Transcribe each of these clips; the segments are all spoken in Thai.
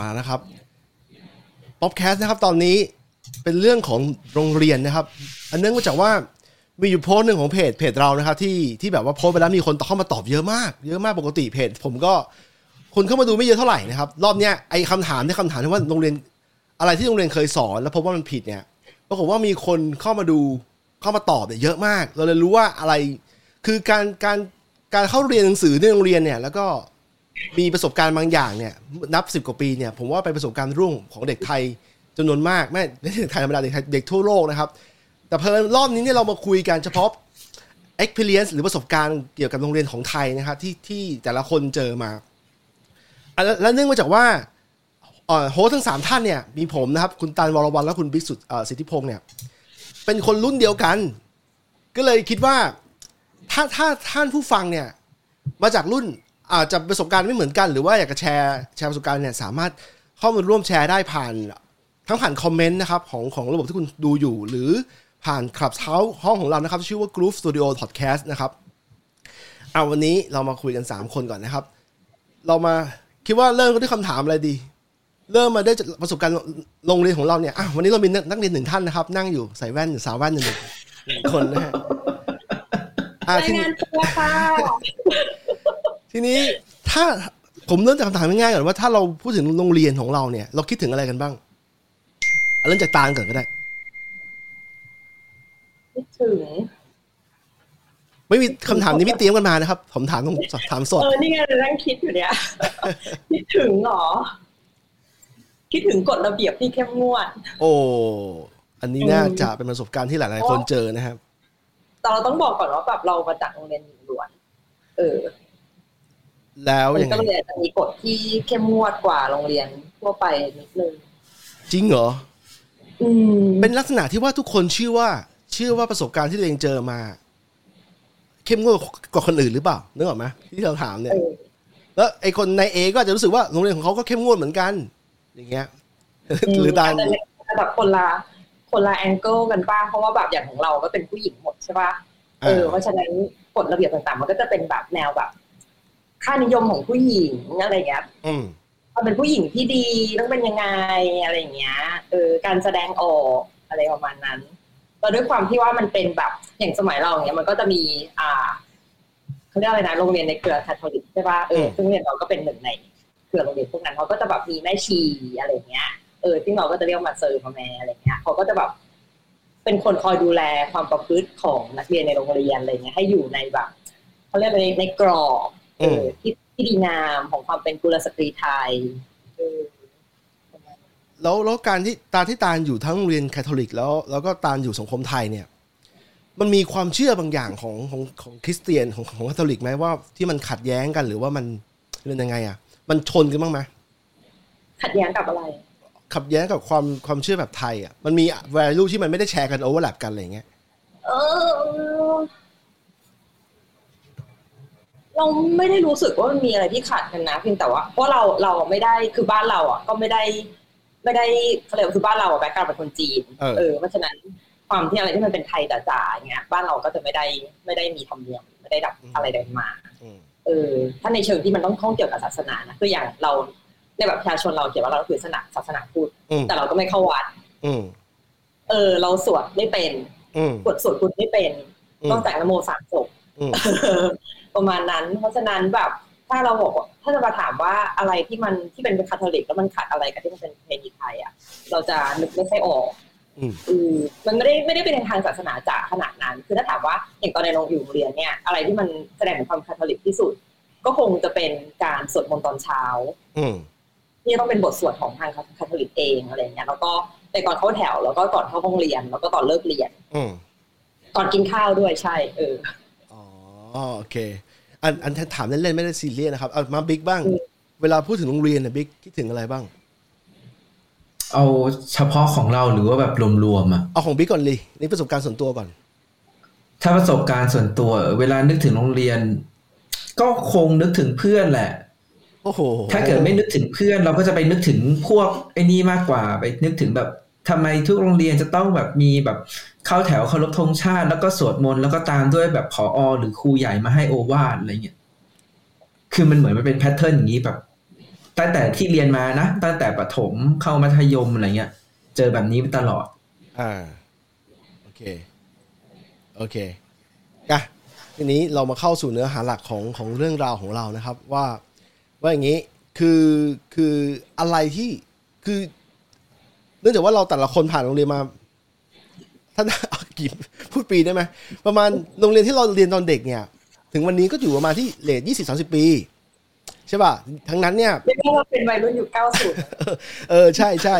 มานะครับ POPcast นะครับตอนนี้เป็นเรื่องของโรงเรียนนะครับ อันเนื่องมาจากว่ามีอยู่โพสต์หนึ่งของเพจเพจเรานะครับ ที่ที่แบบว่าโพสต์ไปแล้วมีคนเข้ามาตอบเยอะมาก เยอะมากปกติเพจ ผมก็คนเข้ามาดูไม่เยอะเท่าไหร่นะครับ รอบเนี้ยไอ้คำถามที่คำถามที่ว่าโรงเรียนอะไรที่โรงเรียนเคยสอน แล้วพบว่ามันผิดเนี่ยปรากฏว่ามีคนเข้ามาดูเข้ามาตอบเนี่ยเยอะมาก เราเลยรู้ว่าอะไร คือการการการเข้าเรียนหนังสือในโรงเรียนเนี่ย แล้วก็ มีประสบการณ์บางอย่างเนี่ยนับสิบกว่าปีเนี่ยผมว่าเป็นประสบการณ์รุ่งของเด็กไทยจำนวนมากไม่ไม่ใช่เด็กไทยธรรมดาเด็กไทยเด็กทั่วโลกนะครับ แต่เพลินรอบนี้เนี่ยเรามาคุยกันเฉพาะ experience หรือประสบการณ์เกี่ยวกับโรงเรียนของไทยนะครับที่ที่แต่ละคนเจอมา แล้วแล้วเนื่องมาจากว่าโฮสทั้งสามท่านเนี่ยมีผมนะครับ คุณตันวรวันและคุณบิ๊กสุดสิทธิพงศ์เนี่ยเป็นคนรุ่นเดียวกัน ก็เลยคิดว่าถ้าถ้าท่านผู้ฟังเนี่ยมาจากรุ่น อาจจะประสบการณ์ไม่เหมือนกัน หรือว่าอยากจะแชร์แชร์ประสบการณ์เนี่ยสามารถเข้ามาร่วมแชร์ได้ผ่านทั้งผ่านคอมเมนต์นะครับของของระบบที่คุณดูอยู่ หรือผ่านคลับเฮาห้องของเรานะครับ ชื่อว่า Groove Studio Podcast นะครับเอาวันนี้เรามาคุยกัน 3 คนก่อนนะครับ เรามาคิดว่าเริ่มกันด้วยคำถามอะไรดี เริ่มมาได้ประสบการณ์โรงเรียนของเราเนี่ยอะวันนี้เรามีนักเรียนหนึ่งท่านนะครับ นั่งอยู่ใส่แว่นสาวแว่นหนึ่งคนนะฮะรายงานตัวค่ะ ทีนี้ถ้าผมเริ่มจากคำถามง่ายๆก่อนว่าถ้าเราพูดถึงโรงเรียนของเราเนี่ย เราคิดถึงอะไรกันบ้างเอาเริ่มจากตาลก่อนก็ได้คิดถึงไม่มีคำถามนี้ไม่เตรียมกันมานะครับ ผมถามตรงถามสดเออนี่ไงเรานั่งคิดอยู่เนี่ยคิดถึงเหรอ คิดถึงกฎระเบียบที่เข้มงวด โอ้อันนี้น่าจะเป็นประสบการณ์ที่หลายๆคนเจอนะครับแต่เราต้องบอกก่อนว่าแบบเรามาจากโรงเรียนหญิงล้วน เออ แล้วมันยังไงก็เลยจะมีกฎที่เข้มงวดกว่าโรงเรียนทั่วไปนิดนึงจริงเหรออืมเป็นลักษณะที่ว่าทุกคนเชื่อว่า เชื่อว่าประสบการณ์ที่ตัวเองเจอมา เข้มงวดกว่าคนอื่นหรือเปล่านึกออกไหมที่เราถามเนี่ยเออแล้วไอ้คนในเอก็อาจจะรู้สึกว่าโรงเรียนของเขาก็เข้มงวดเหมือนกัน อย่างเงี้ย หรือตาลจจะแบบคนละคนละแองเกิลกันป้าเพราะว่าแบบอย่างของเราก็เป็นผู้หญิงหมดใช่ป่ะเออเพราะฉะนั้นกฎระเบียบต่างๆ มันก็จะเป็นแบบแนวแบบ ค่านิยมของผู้หญิงอะไรอย่างเงี้ยอืมเราเป็นผู้หญิงที่ดีต้องเป็นยังไงอะไรอย่างเงี้ยเออการแสดงออกอะไรประมาณนั้นแล้วด้วยความที่ว่ามันเป็นแบบอย่างสมัยเราอย่างเงี้ยมันก็จะมี อ่าเขาเรียกอะไรนะโรงเรียนในเครือคาทอลิกใช่ป่ะเอออืมซึ่งโรงเรียนเราก็เป็นหนึ่งในเครือโรงเรียนพวกนั้นเขาก็จะแบบมีแม่ชีอะไรอย่างเงี้ยเออซึ่งเราก็จะเรียกมาเซอร์มาแมร์อะไรเงี้ยเขาก็จะแบบเป็นคนคอยดูแลความประพฤติของนักเรียนในโรงเรียนอะไรเงี้ยให้อยู่ในแบบเขาเรียกอะไรในกรอบเอออที่ที่ดีงามของความเป็นกุลสตรีไทยเออแล้วแล้วการที่ตาที่ตาลอยู่ทั้งโรงเรียนคาทอลิก แล้วแล้วก็ตาลอยู่สังคมไทยเนี่ย มันมีความเชื่อบางอย่างของของของคริสเตียนของของคาทอลิกไหมว่าที่มันขัดแย้งกันหรือว่ามันเป็นยังไงอะ มันชนกันบ้างไหมขัดแย้งกับอะไร ขัดแย้งกับความความเชื่อแบบไทยอะมันมี value ที่มันไม่ได้แชร์กันโอเวอร์แลปกันอะไรอย่างเงี้ยเออ เราไม่ได้รู้สึกว่ามันมีอะไรที่ขัดกันนะเพียงแต่ว่าเพราะเราเราไม่ได้คือบ้านเราอะก็ไม่ได้ ไม่ได้เขาเรียกว่าคือบ้านเราแบ็คกราวด์เป็นคนจีนเออเพราะฉะนั้นความที่อะไรที่มันเป็นไทยจ๋าๆอย่างเงี้ยบ้านเราก็จะไม่ได้ไม่ได้มีธรรมเนียมไม่ได้ดับอะไรใดมาอืมเออถ้าในเชิงที่มันต้องข้องเกี่ยวกับศาสนานะคืออย่างเราในแบบประชาชนเราเขียนว่าเราถือศาสนาศาสนาพุทธอืมแต่เราก็ไม่เข้าวัดอืมเออ เราสวดไม่เป็นอืมสวดสวดพุทธไม่เป็นอืมต้องจากนโมสามจบอืม ประมาณนั้น เพราะฉะนั้นแบบถ้าเราบอกว่าถ้าจะมาถามว่าอะไรที่มันที่เป็นคาทอลิกแล้วมันขัดอะไรกับที่มันเป็นเพณีไทยอะเราจะนึกไม่ค่อยออกอืมอืมมันไม่ได้ไม่ได้เป็นทางศาสนาจ๋าขนาดนั้น คือถ้าถามว่าอย่างตอนในโรงอยู่โรงเรียนเนี่ยอะไรที่มันแสดงถึงความคาทอลิกที่สุด ก็คงจะเป็นการสวดมนต์ตอนเช้า อืมที่ต้องเป็นบทสวดของทางคาทอลิกเองอะไรเงี้ยแล้วก็ในก่อนเข้าแถวแล้วก็ก่อนเข้าห้องเรียน แล้วก็ตอนเลิกเรียน อืมก่อนกินข้าวด้วยใช่ เออ อ๋อโอเค อันอันถามเล่นๆไม่ได้ซีเรียสนะครับเอามาบิ๊กบ้างอืมเวลาพูดถึงโรงเรียนเนี่ยบิ๊กคิดถึงอะไรบ้าง เอาเฉพาะของเราหรือว่าแบบรวมๆอะเอาของบิ๊กก่อนเลยนี่ประสบการณ์ส่วนตัวก่อน ถ้าประสบการณ์ส่วนตัว เวลานึกถึงโรงเรียน ก็คงนึกถึงเพื่อนแหละโอ้โหถ้าเกิดไม่นึกถึงเพื่อน เราก็จะไปนึกถึงพวกไอ้นี่มากกว่า ไปนึกถึงแบบทำไมทุกโรงเรียนจะต้องแบบมีแบบ เข้าแถวเคารพธงชาติแล้วก็สวดมนต์แล้วก็ตามด้วยแบบผอหรือครูใหญ่มาให้โอวาทอะไรเงี้ยคือมันเหมือนมันเป็นแพทเทิร์นอย่างนี้แบบตั้งแต่ที่เรียนมานะตั้งแต่ประถมเข้ามัธยมอะไรเงี้ย เจอแบบนี้ตลอด อ่าโอเคโอเคอะทีนี้เรามาเข้าสู่เนื้อหาหลักของของเรื่องราวของเรานะครับ ว่าว่าอย่างนี้คือคืออะไรที่คือ เนื่องจากว่าเราแต่ละคนผ่านโรงเรียนมา ท่านเอากี่พูดปีได้ไหมประมาณโรงเรียนที่เราเรียนตอนเด็กเนี่ย ถึงวันนี้ก็อยู่ประมาณที่เลทยี่สิบสาสิบปีใช่ป่ะทั้งนั้นเนี่ยเรียกได้ว่าเป็นวัยรุ่นยุค90เออใช่ใช่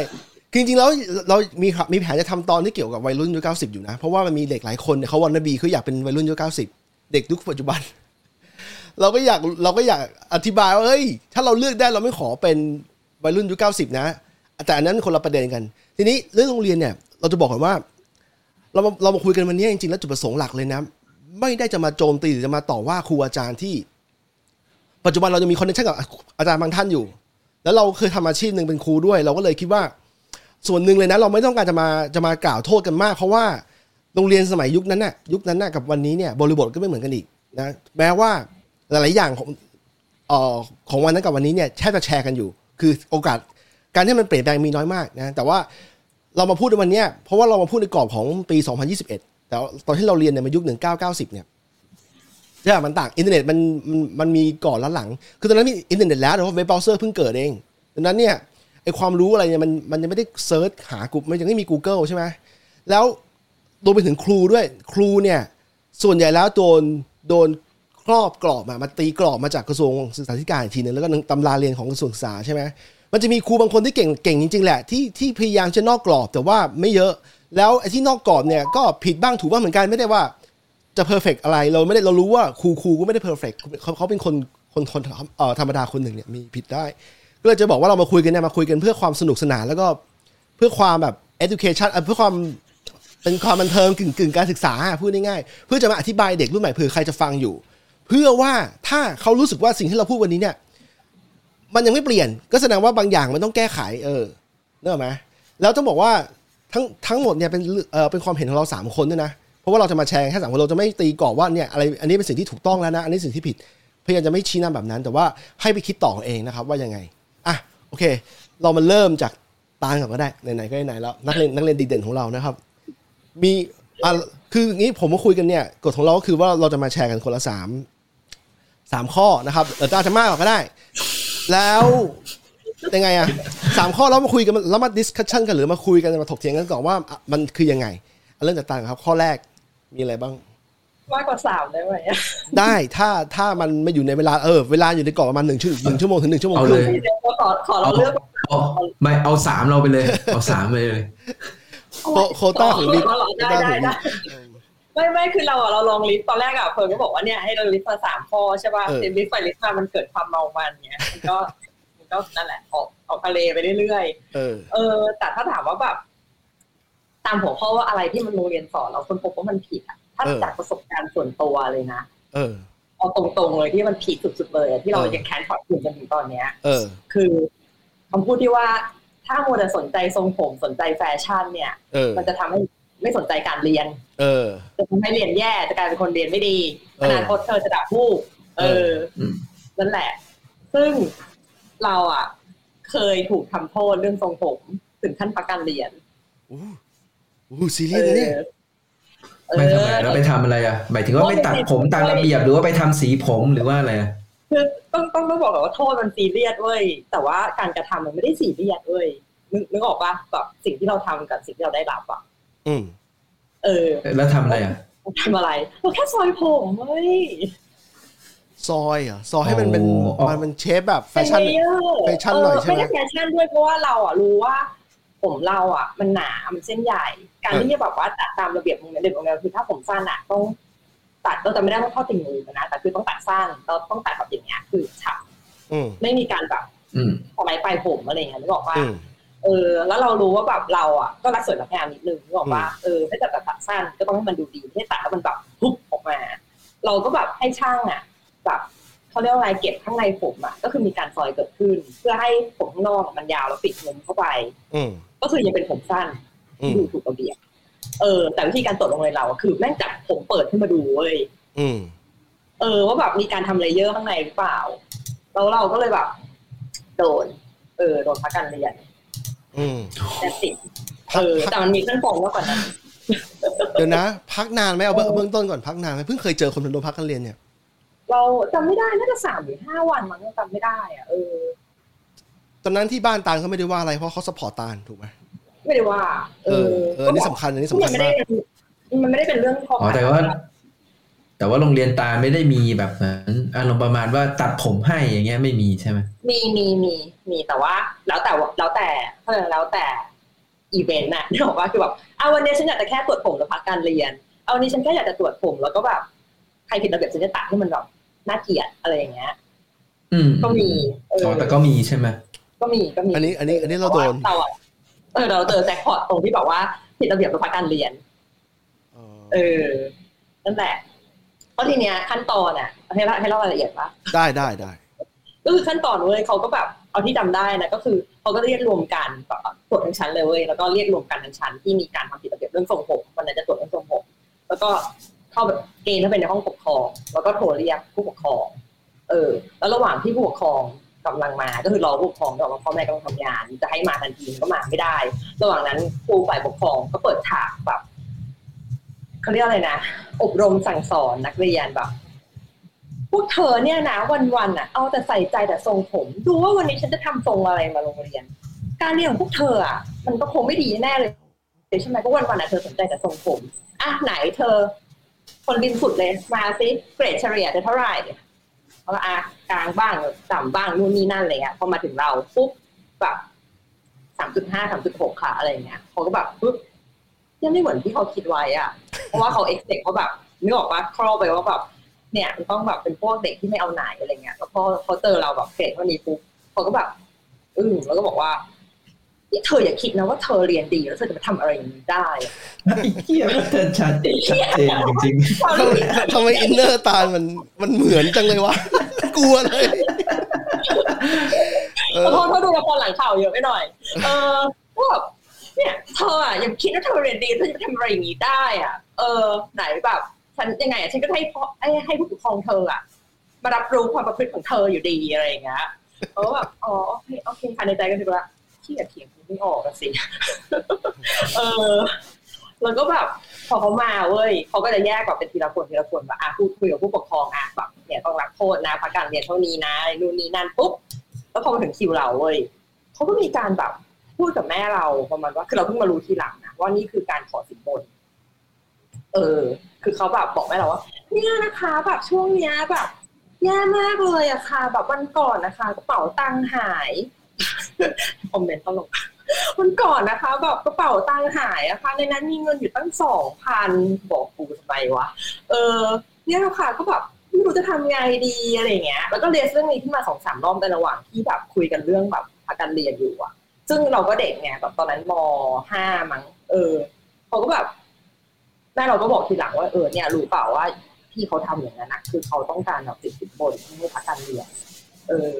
คือจริงๆแล้วเรามีครับมีแผนจะทำตอนที่เกี่ยวกับวัยรุ่นยุคเก้าสิบอยู่นะ เพราะว่ามันมีเด็กหลายคนเนี่ยเขาวันนบีเขาอยากเป็นวัยรุ่นยุคเก้าสิบเด็กยุคปัจจุบัน เราก็อยากเราก็อยากอธิบายว่าเฮ้ยถ้าเราเลือกได้เราไม่ขอเป็นวัยรุ่นยุคเก้าสิบนะ แต่อันนั้นคนละประเด็นกัน ทีนี้เรื่องโรงเรียนเนี่ย เราจะบอกก่อนว่า เรามาเรามาคุยกันวันนี้จริงๆแล้วจุดประสงค์หลักเลยนะ ไม่ได้จะมาโจมตีหรือจะมาต่อว่าครูอาจารย์ที่ ปัจจุบันเราจะมี connection กับอาจารย์บางท่านอยู่ แล้วเราเคยทำอาชีพหนึ่งเป็นครูด้วย เราก็เลยคิดว่า ส่วนหนึ่งเลยนะ เราไม่ต้องการจะมาจะมากล่าวโทษกันมาก เพราะว่าโรงเรียนสมัยยุคนั้นน่ะยุคนั้นน่ะกับวันนี้เนี่ยบริบทก็ไม่เหมือนกันอีกนะแม้ว่าหลายๆอย่างของเอ่อของวันนั้นกับวันนี้เนี่ยแทบจะแชร์กันอยู่ คือโอกาสการที่มันเปลี่ยนแปลงมีน้อยมากนะแต่ว่า เรามาพูดในวันนี้เพราะว่าเรามาพูดในกรอบของปี 2021 แต่ตอนที่เราเรียนเนี่ยมันยุค 1990 เนี่ยใช่มันต่างอินเทอร์เน็ตมันมันมีก่อนและหลัง คือตอนนั้นมีอินเทอร์เน็ตแล้วแต่ว่าเว็บเบราว์เซอร์เพิ่งเกิดเองดังนั้นเนี่ยไอความรู้อะไรเนี่ยมันมันยังไม่ได้ search หากูมันยังไม่มี Google ใช่ไหมแล้วรวมไปถึงครูด้วยครูเนี่ยส่วนใหญ่แล้วโดนโดนครอบกรอบมามาตีกรอบมาจากกระทรวงศึกษาธิการอีกทีนึงแล้วก็ตำราเรียนของกระทรวงศึกษาใช่ไหม มันจะมีครูบางคนที่เก่งเก่งจริงๆแหละที่ที่พยายามจะนอกกรอบแต่ว่าไม่เยอะ แล้วไอ้ที่นอกกรอบเนี่ยก็ผิดบ้างถูกบ้างเหมือนกันไม่ได้ว่าจะ perfect อะไรเราไม่ได้เรารู้ว่าครูครูก็ไม่ได้ perfect เขาเขาเป็นคนคนคนเอ่อธรรมดาคนหนึ่งเนี่ยมีผิดได้ ก็เลยจะบอกว่าเรามาคุยกันเนี่ยมาคุยกันเพื่อความสนุกสนานแล้วก็เพื่อความแบบ education เอ่อเพื่อความเป็นความบันเทิงกึ่งกึ่งการศึกษาพูดง่ายๆเพื่อจะมาอธิบายเด็กรุ่นใหม่เผื่อใครจะฟังอยู่ เพื่อว่าถ้าเขารู้สึกว่าสิ่งที่เราพูดวันนี้เนี่ย มันยังไม่เปลี่ยน ก็แสดงว่าบางอย่างมันต้องแก้ไข เออเนอะไหมแล้วต้องบอกว่าทั้งทั้งหมดเนี่ยเป็นเออเป็นความเห็นของเราสามคนด้วยนะเพราะว่าเราจะมาแชร์แค่สามคนเราจะไม่ตีกรอบว่าเนี่ยอะไรอันนี้เป็นสิ่งที่ถูกต้องแล้วนะ อันนี้สิ่งที่ผิดพยายามจะไม่ชี้นำแบบนั้น แต่ว่าให้ไปคิดต่อเองนะครับ ว่ายังไงอะโอเค เรามาเริ่มจากตาลก่อนก็ได้ไหนๆก็ไหนแล้วนักเรียนนักเรียนดีเด่นของเรานะครับ มีอะคืออย่างนี้ผมมาคุยกันเนี่ยกฎของเราก็คือว่าเราจะมาแชร์กันคนละสามสามข้อนะครับเอออาจจะมากกว่าก็ได้ แล้วยังไงอะสามข้อแล้วมาคุยกันแล้วมา discussion กันหรือมาคุยกันมาถกเถียงกันก่อนว่าอะมันคือยังไงเอาเริ่มจากตาลก่อนครับ ข้อแรกมีอะไรบ้างมากกว่าสามได้ไหมอะได้ถ้าถ้ามันไม่อยู่ในเวลาเออเวลาอยู่ในกรอบประมาณหนึ่งชั่วหนึ่งชั่วโมงถึงหนึ่งชั่วโมงเอาคเลรึ่งยเดี๋ยวขอขอเราเอาเลือกเอาไม่เอาสามเราไปเลย เอาสามไปเลยโคโควต้าของลิฟต์ได้ได้ได้ ได้ไม่ไม่คือเราอะเราลองลิสต์ตอนแรกอะเพิร์นก็บอกว่าเนี่ยให้เราลิสต์มาสามข้อใช่ป่ะเออเต็มลิสต์ไปลิสต์มามันเกิดความเมามันเนี้ยมันก็มันก็นั่นแหละออกออกทะเลไปเรื่อยๆเออ เออ แต่ถ้าถามว่าแบบตามหัวข้อว่าอะไรที่มันโรงเรียนสอนเราคนพบว่ามันผิดอะถ้าเออจากประสบการณ์ส่วนตัวเลยนะเออเอาตรงๆเลยที่มันผิดสุดๆเลยอะที่เราเออยังแค้นขอดขืนกันถึงตอนเนี้ยเออ คือคำพูดที่ว่าถ้ามัวแต่สนใจทรงผมสนใจแฟชั่นเนี่ยเออมันจะทำให้ ไม่สนใจการเรียน เออจะทำให้เรียนแย่จะกลายเป็นคนเรียนไม่ดีเอออนาคตเธอจะด่าผู้เอเออออืมนั่นแหละ ซึ่งเราอะ เคยถูกทำโทษเรื่องทรงผมถึงขั้นพักการเรียนอู้อู้ซีเรียสนะเนี่ยเออไม่ทำไมแล้วไปทำอะไรอะหมายถึงว่าไปตัดผมตามระเบียบหรือว่าไปทำสีผมหรือว่าอะไรอะคือต้องต้องต้องบอกก่อนว่าโทษมันซีเรียสเว้ยแต่ว่าการกระทำมันไม่ได้ซีเรียสเว้ยนึกนึกออกปะแบบสิ่งที่เราทำกับสิ่งที่เราได้รับอะ อืมเออ แล้วทำอะไรอะเราทำอะไรเราแค่ซอยผมเว้ยซอยเหรอะซอยให้มันเป็นอ๋อมันเป็น shape แบบแฟชั่นเป็น layer แฟชั่นหน่อยใช่ไหมไม่ได้แฟชั่นด้วยเพราะว่าเราอะรู้ว่าผมเราอะ มันหนา มันเส้นใหญ่ การที่จะแบบว่าตัดตามระเบียบโรงเรียนเด็กโรงเรียนคือถ้าผมสั้นอะต้องตัดเราจะไม่ได้ต้องเข้าติ่งมือนะแต่คือต้องตัดสั้นเราต้องตัดแบบอย่างเงี้ยคือฉับอืมไม่มีการแบบอืมอะไรปลายผมอะไรอย่างเงี้ยนึกออกว่าอืม เออ แล้วเรารู้ว่าแบบเราอะก็รักสวยรักงามนิดนึงนึกออกว่าเออถ้าจะตัดตัดสั้นก็ต้องให้มันดูดีไม่ใช่ตัดแล้วมันแบบปุ๊บออกมา เราก็แบบให้ช่างอะแบบเขาเรียกว่าอะไรเก็บข้างในผมอะก็คือมีการซอยเกิดขึ้น เพื่อให้ผมข้างนอกมันยาวแล้วปิดมุมเข้าไปอืมก็คือยังเป็นผมสั้นอืที่มดูถูกระเบียบเออ แต่วิธีการตรวจโรงเรียนเราอะคือแม่งจับผมเปิดขึ้นมาดูเว้ยอืมเออ ว่าแบบมีการทำ layer ข้างในหรือเปล่า แล้วเราก็เลยแบบ โดน เออโดนพักการเรียนอืม แต่ติดพัเอกอพักแต่มันมีขั้นตอนมากกว่านั้นเดี๋ยวนะ พักนานไหมเอาเบื้องเบื้องต้นก่อนพักนานไหมเพิ่งเคยเจอคนโดนพักการเรียนเนี่ย เราจำไม่ได้น่าจะสามหรือห้าวันมั้งจำไม่ได้อะเออตอนนั้นที่บ้านตาลเขาไม่ได้ว่าอะไรเพราะเขา support ตาลถูกไหมไม่ได้ว่า เออเอออันนี่สำคัญอันนี้สำคัญมันไม่ได้มากมันไม่ได้เป็นเรื่องข้ออ๋อแต่ว่า แต่ว่าโรงเรียนตาลไม่ได้มีแบบเหมือนอารมณ์ประมาณว่าตัดผมให้อย่างเงี้ยไม่มีใช่ไหมมีมีมีมีแต่ว่า แล้วแต่ว่าแล้วแต่เออแล้วแต่อีเวนต์น่ะที่บอกว่าคือแบบเอาวันนี้ฉันอยากจะแค่ตรวจผมแล้วพักการเรียน เอาวันนี้ฉันแค่อยากจะตรวจผมแล้วก็แบบใครผิดระเบียบฉันจะตัดให้มันแบบน่าเกลียดอะไรอย่างเงี้ยอืมก็มีเอออ๋อแต่ก็มีใช่ไหมก็มีก็มีอันนี้ อันนี้ อันนี้เราโดนแต่ว่าเออเราเจอแจ็คพอตตรงที่แบบว่าผิดระเบียบแล้วพักการเรียนเออเออนั่นแหละ เพราะทีเนี้ยขั้นตอนอะให้เล่าให้เล่ารายละเอียดปะได้ได้ได้ก็คือขั้นตอนเว้ยเขาก็แบบเอาที่จำได้นะก็คือเขาก็เรียกรวมกันแบบตรวจทั้งชั้นเลยเว้ยแล้วก็เรียกรวมกันทั้งชั้นที่มีการทำผิดระเบียบเรื่องทรงผมวันนั้นจะตรวจเรื่องทรงผมแล้วก็เข้าแบบเกณฑ์เข้าไปในห้องปกครอง แล้วก็โทรเรียกผู้ปกครอง เออ แล้วระหว่างที่ผู้ปกครองกำลังมา ก็คือรอผู้ปกครองรอว่าพ่อแม่กำลังทำงาน จะให้มาทันทีก็มาไม่ได้ ระหว่างนั้นครูฝ่ายปกครองก็เปิดฉากแบบ เขาเรียกอะไรนะอบรมสั่งสอนนักเรียนแบบพวกเธอเนี่ยนะวันๆอะ เอาแต่ใส่ใจแต่ทรงผม ดูว่าวันนี้ฉันจะทำทรงอะไรมาโรงเรียน การเรียนของพวกเธออะมันก็คงไม่ดีแน่เลยใช่ไหมเพราะวันๆอะเธอสนใจแต่ทรงผมอะไหนเธอ คนริมสุดเลยมาซิเกรดเฉลี่ยจะเท่าไหร่เขาก็อะกลางบ้างต่ำบ้างนู่นนี่นั่นอะไรเงี้ยพอมาถึงเราปุ๊บแบบสามจุดห้าสามจุดหกค่ะอะไรเงี้ยเขาก็แบบปุ๊บ ยังไม่เหมือนที่เขาคิดไว้อะ เพราะว่าเขาเอ็กเซกเขาแบบนึกออกปะครอไปว่าแบบเนี่ยมันต้องแบบเป็นพวกเด็กที่ไม่เอาไหนอะไรเงี้ยแล้วพอเขาเจอเราแบบเกรดเท่านี้ปุ๊บเขาก็แบบอึ้งแล้วก็บอกว่านี่เธออย่าคิดนะว่าเธอเรียนดีแล้วเธอจะมาทำอะไรอย่างนี้ได้อะไอ้เหี้ยมันชัดชัดเจนจริงทำไมทำไมอินเนอร์ตาลมันมันเหมือนจังเลยวะกลัวเลยเอขออโทษเขาดูละครหลังข่าวเยอะไปหน่อย เออว่าแบบ เนี่ยเธออะยังคิดว่าเธอเรียนดีเธอจะทำอะไรอย่างนี้ได้อะ เออ ไหนแบบฉันยังไงอะฉันก็ให้พ่อให้ให้ผู้ปกครองเธออะมารับรู้ความประพฤติของเธออยู่ดีอะไรอย่างเงี้ยเออแบบอ๋อโอเคโอเคภายในใจก็คือว่าที่เถียงไม่ออกอะสิ เออแล้วก็แบบพอเขามาเว้ยเขาก็จะแยกแบบเป็นทีละคนทีละคนแบบอะพูดคุยกับผู้ปกครองอะแบบเนี่ยต้องรับโทษนะพักการเรียนเท่านี้นะนู่นนี่นั่นปุ๊บแล้วพอมาถึงคิวเราเว้ยเขาก็มีการแบบ พูดกับแม่เราประมาณว่าคือเราเพิ่งมารู้ทีหลังนะว่านี่คือการขอสินบน เออ คือเขาแบบบอกแม่เราว่าเนี่ยนะคะแบบช่วงเนี้ยแบบแย่มากเลยอะค่ะ แบบวันก่อนนะคะกระเป๋าตังค์หายคอมเมนต์ตลกวันก่อนนะคะแบบกระเป๋าตังค์หายอะค่ะในนั้นมีเงินอยู่ตั้งสองพันบอกกูทำไมวะเออ เนี่ยค่ะก็แบบไม่รู้จะทำไงดีอะไรเงี้ย แล้วก็เรียนเรื่องนี้ขึ้นมาสองสามรอบในระหว่างที่แบบคุยกันเรื่องแบบพักการเรียนอยู่อะ ซึ่งเราก็เด็กไงแบบตอนนั้นมห้ามั้งเออเขาก็แบบแม่เราก็บอกทีหลังว่าเออเนี่ยรู้เปล่าว่าที่เขาทำอย่างนั้นนะคือเขาต้องการแบบติดสินบนให้พักการเรียนเออ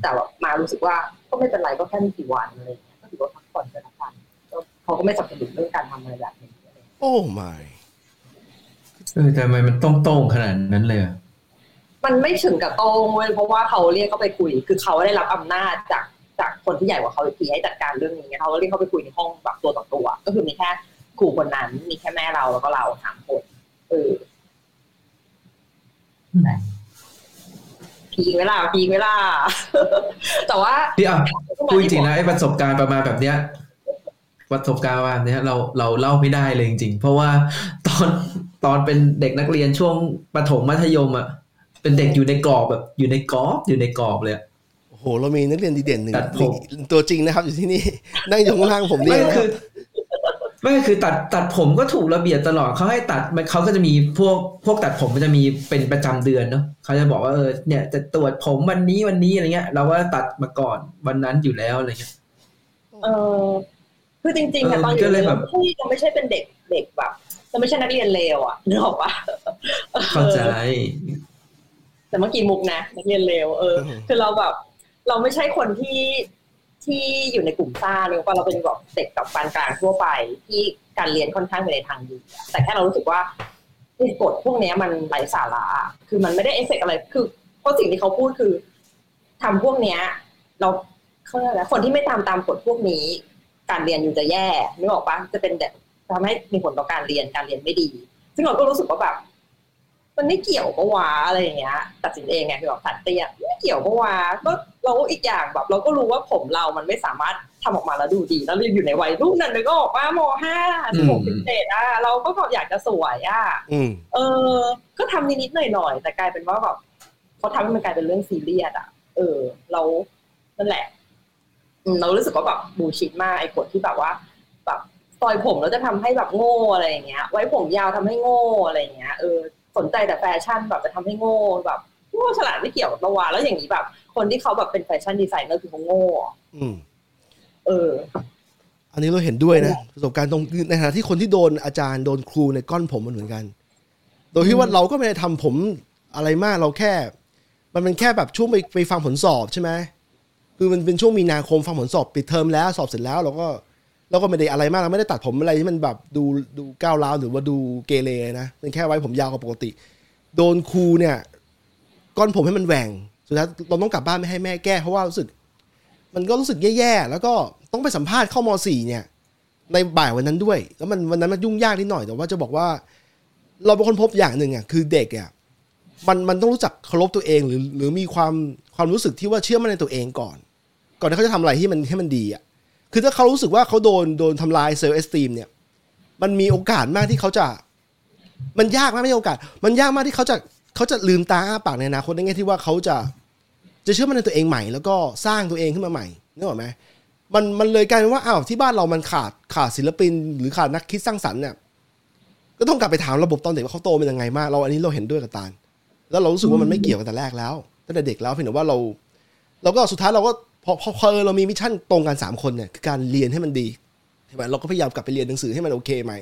แต่แบบมารู้สึกว่าก็ไม่เป็นไรก็แค่ไม่กี่วันอะไรอย่างเงี้ยก็ถือว่าพักผ่อนไปละกันก็เขาก็ไม่สนับสนุนเรื่องการทำอะไรแบบนี้อะไรอย่างเงี้ยโอ้ my ๆเออแต่ทำไมมันต้องโต้งขนาดนั้นเลยอะมันไม่ถึงกับโต้งเว้ยเพราะว่าเขาเรียกเขาไปคุย คือเขาได้รับอำนาจจาก จากคนที่ใหญ่กว่าเขาอีกทีให้จัดการเรื่องนี้เขาก็เรียกเขาไปคุยในห้องแบบตัวต่อตัว ก็คือมีแค่ครูคนนั้น มีแค่แม่เราแล้วก็เราสามคนเออพีคเวลาพีคเวลา แต่ว่าพี่อะพูดจริงๆนะไอ้ประสบการณ์ประมาณแบบเนี้ยประสบการณ์ประมาณเนี้ยเราเราเล่าไม่ได้เลยจริงๆ เพราะว่าตอนตอนเป็นเด็กนักเรียนช่วงประถมมัธยมอะเป็นเด็กอยู่ในกรอบแบบอยู่ในกรอบอยู่ในกรอบเลยอะ โอ้โหเรามีนักเรียนดีเด่นหนึ่งตัดผม ตัวจริงนะครับ อยู่ที่นี่ นั่งอยู่ข้างๆผมเนี่ไม่ยนะคคืรับอไม่คือตัดตัดผมก็ถูกระเบียบตลอดเขาให้ตัดมันเขาก็จะมีพวกพวกตัดผมมันจะมีเป็นประจำเดือนเนาะเขาจะบอกว่าเออเนี่ยจะตรวจผมวันนี้วันนี้อะไรเงี้ย เราก็ตัดมาก่อนวันนั้นอยู่แล้วอะไรเงี้ย เออคือจริงๆอะเออตอนอก็ยู่เลยแบบที่ยังไม่ใช่เป็นเด็กเด็กแบบจะไม่ใช่นักเรียนเลวอะนึกออกปะเข้าใจแต่เมื่อกี้มุกนะนักเรียนเลวเออ คือเราแบบ เราไม่ใช่คนที่ที่อยู่ในกลุ่มซ่าเลยว่าเราเป็นแบบเด็กกับปานกลางทั่วไป ที่การเรียนค่อนข้างไปในทางดีแต่แค่เรารู้สึกว่าไอ้กฎพวกนี้มันไร้สาระคือมันไม่ได้เอฟเฟกต์อะไร คือเพราะสิ่งที่เขาพูดคือทำพวกเนี้ย เราเขาเรียกอะไรคนที่ไม่ตามตามกฎพวกนี้ การเรียนอยู่จะแย่นึกออกปะจะเป็นแบบทำให้มีผลต่อการเรียนการเรียนไม่ดี ซึ่งเราก็รู้สึกว่าแบบ มันไม่เกี่ยวปะวะอะไรอย่างเงี้ย ตัดสินเองไงคือแบบตัดเตี้ยไม่เกี่ยวปะวะก็เราอีกอย่างแบบ เราก็รู้ว่าผมเรามันไม่สามารถทำออกมาแล้วดูดีแล้วเรียนอยู่ในวัยรุ่นนั่นเลยก็ออกมามห้าสิบหกสิบเจ็ดอะเราก็แบบอยากจะสวยอะอืมเออ ก็ทำนิดๆหน่อยๆแต่กลายเป็นว่าแบบเขาทำให้มันกลายเป็นเรื่องซีเรียสอะ เออ เรานั่นแหละอืมเรารู้สึกว่าแบบบูชิดมากไอ้กฎที่แบบว่า แบบซอยผมแล้วจะทำให้แบบโง่อะไรอย่างเงี้ย ไว้ผมยาวทำให้โง่อะไรอย่างเงี้ยเออ สนใจแต่แฟชั่นแบบจะทำให้โง่แบบโง่ฉลาดไม่เกี่ยวกับระวาแล้วอย่างนี้แบบ คนที่เขาแบบเป็นแฟชั่นดีไซเนอร์คือเขาโง่อืมเออ อันนี้เราเห็นด้วยนะประสบการณ์ตรงในฐานะที่คนที่โดนอาจารย์โดนครูในก้อนผมมันเหมือนกัน โดยที่ว่าเราก็ไม่ได้ทำผมอะไรมากเราแค่ มันเป็นแค่แบบช่วงไปไปฟังผลสอบใช่ไหมคือมันเป็นช่วงมีนาคมฟังผลสอบปิดเทอมแล้วสอบเสร็จแล้วเราก็ เราก็ไม่ได้อะไรมากเราไม่ได้ตัดผมอะไรที่มันแบบดูดูก้าวร้าวหรือว่าดูเกเรนะเป็นแค่ไว้ผมยาวกว่าปกติ โดนครูเนี่ยก้อนผมให้มันแหว่งสุดท้ายเราต้องกลับบ้านไม่ให้แม่แก้เพราะว่ารู้สึก มันก็รู้สึกแย่ๆแล้วก็ต้องไปสัมภาษณ์เข้ามสี่เนี่ย ในบ่ายวันนั้นด้วย แล้วมันวันนั้นมันยุ่งยากนิดหน่อยแต่ว่าจะบอกว่า เราเป็นคนพบอย่างหนึ่งอะคือเด็กอะมันมันต้องรู้จักเคารพตัวเองหรือหรือมีความความรู้สึกที่ว่าเชื่อมั่นในตัวเองก่อน ก่อนที่เขาจะทำอะไรที่มันให้มันดีอะ คือถ้าเขารู้สึกว่าเขาโดนโดนทำลายเซลล์เอสตีมเนี่ย มันมีโอกาสมากที่เขาจะ มันยากมากไม่ใช่โอกาส มันยากมากที่เขาจะเขาจะลืมตาอ้าปากในอนาคตในแง่ที่ว่าเขาจะจะเชื่อมั่นในตัวเองใหม่ แล้วก็สร้างตัวเองขึ้นมาใหม่นึกออกไหมมันมันเลยกลายเป็นว่าอ้าวที่บ้านเรามันขาดขาดศิลปิน หรือขาดนักคิดสร้างสรรค์เนี่ยก็ต้องกลับไปถามระบบตอนเด็กว่าเขาโตเป็นยังไงมากเราอันนี้เราเห็นด้วยกับตาลแล้วเรารู้สึกว่ามันไม่เกี่ยวกันแต่แรกแล้วตั้งแต่เด็กแล้วเพียงแต่ว่าเรา เราก็สุดท้ายเราก็ พอพอพอเรามี mission ตรงกันสามคนเนี่ยคือการเรียนให้มันดีใช่ไหมเราก็พยายามกลับไปเรียนหนังสือให้มันโอเคใหม่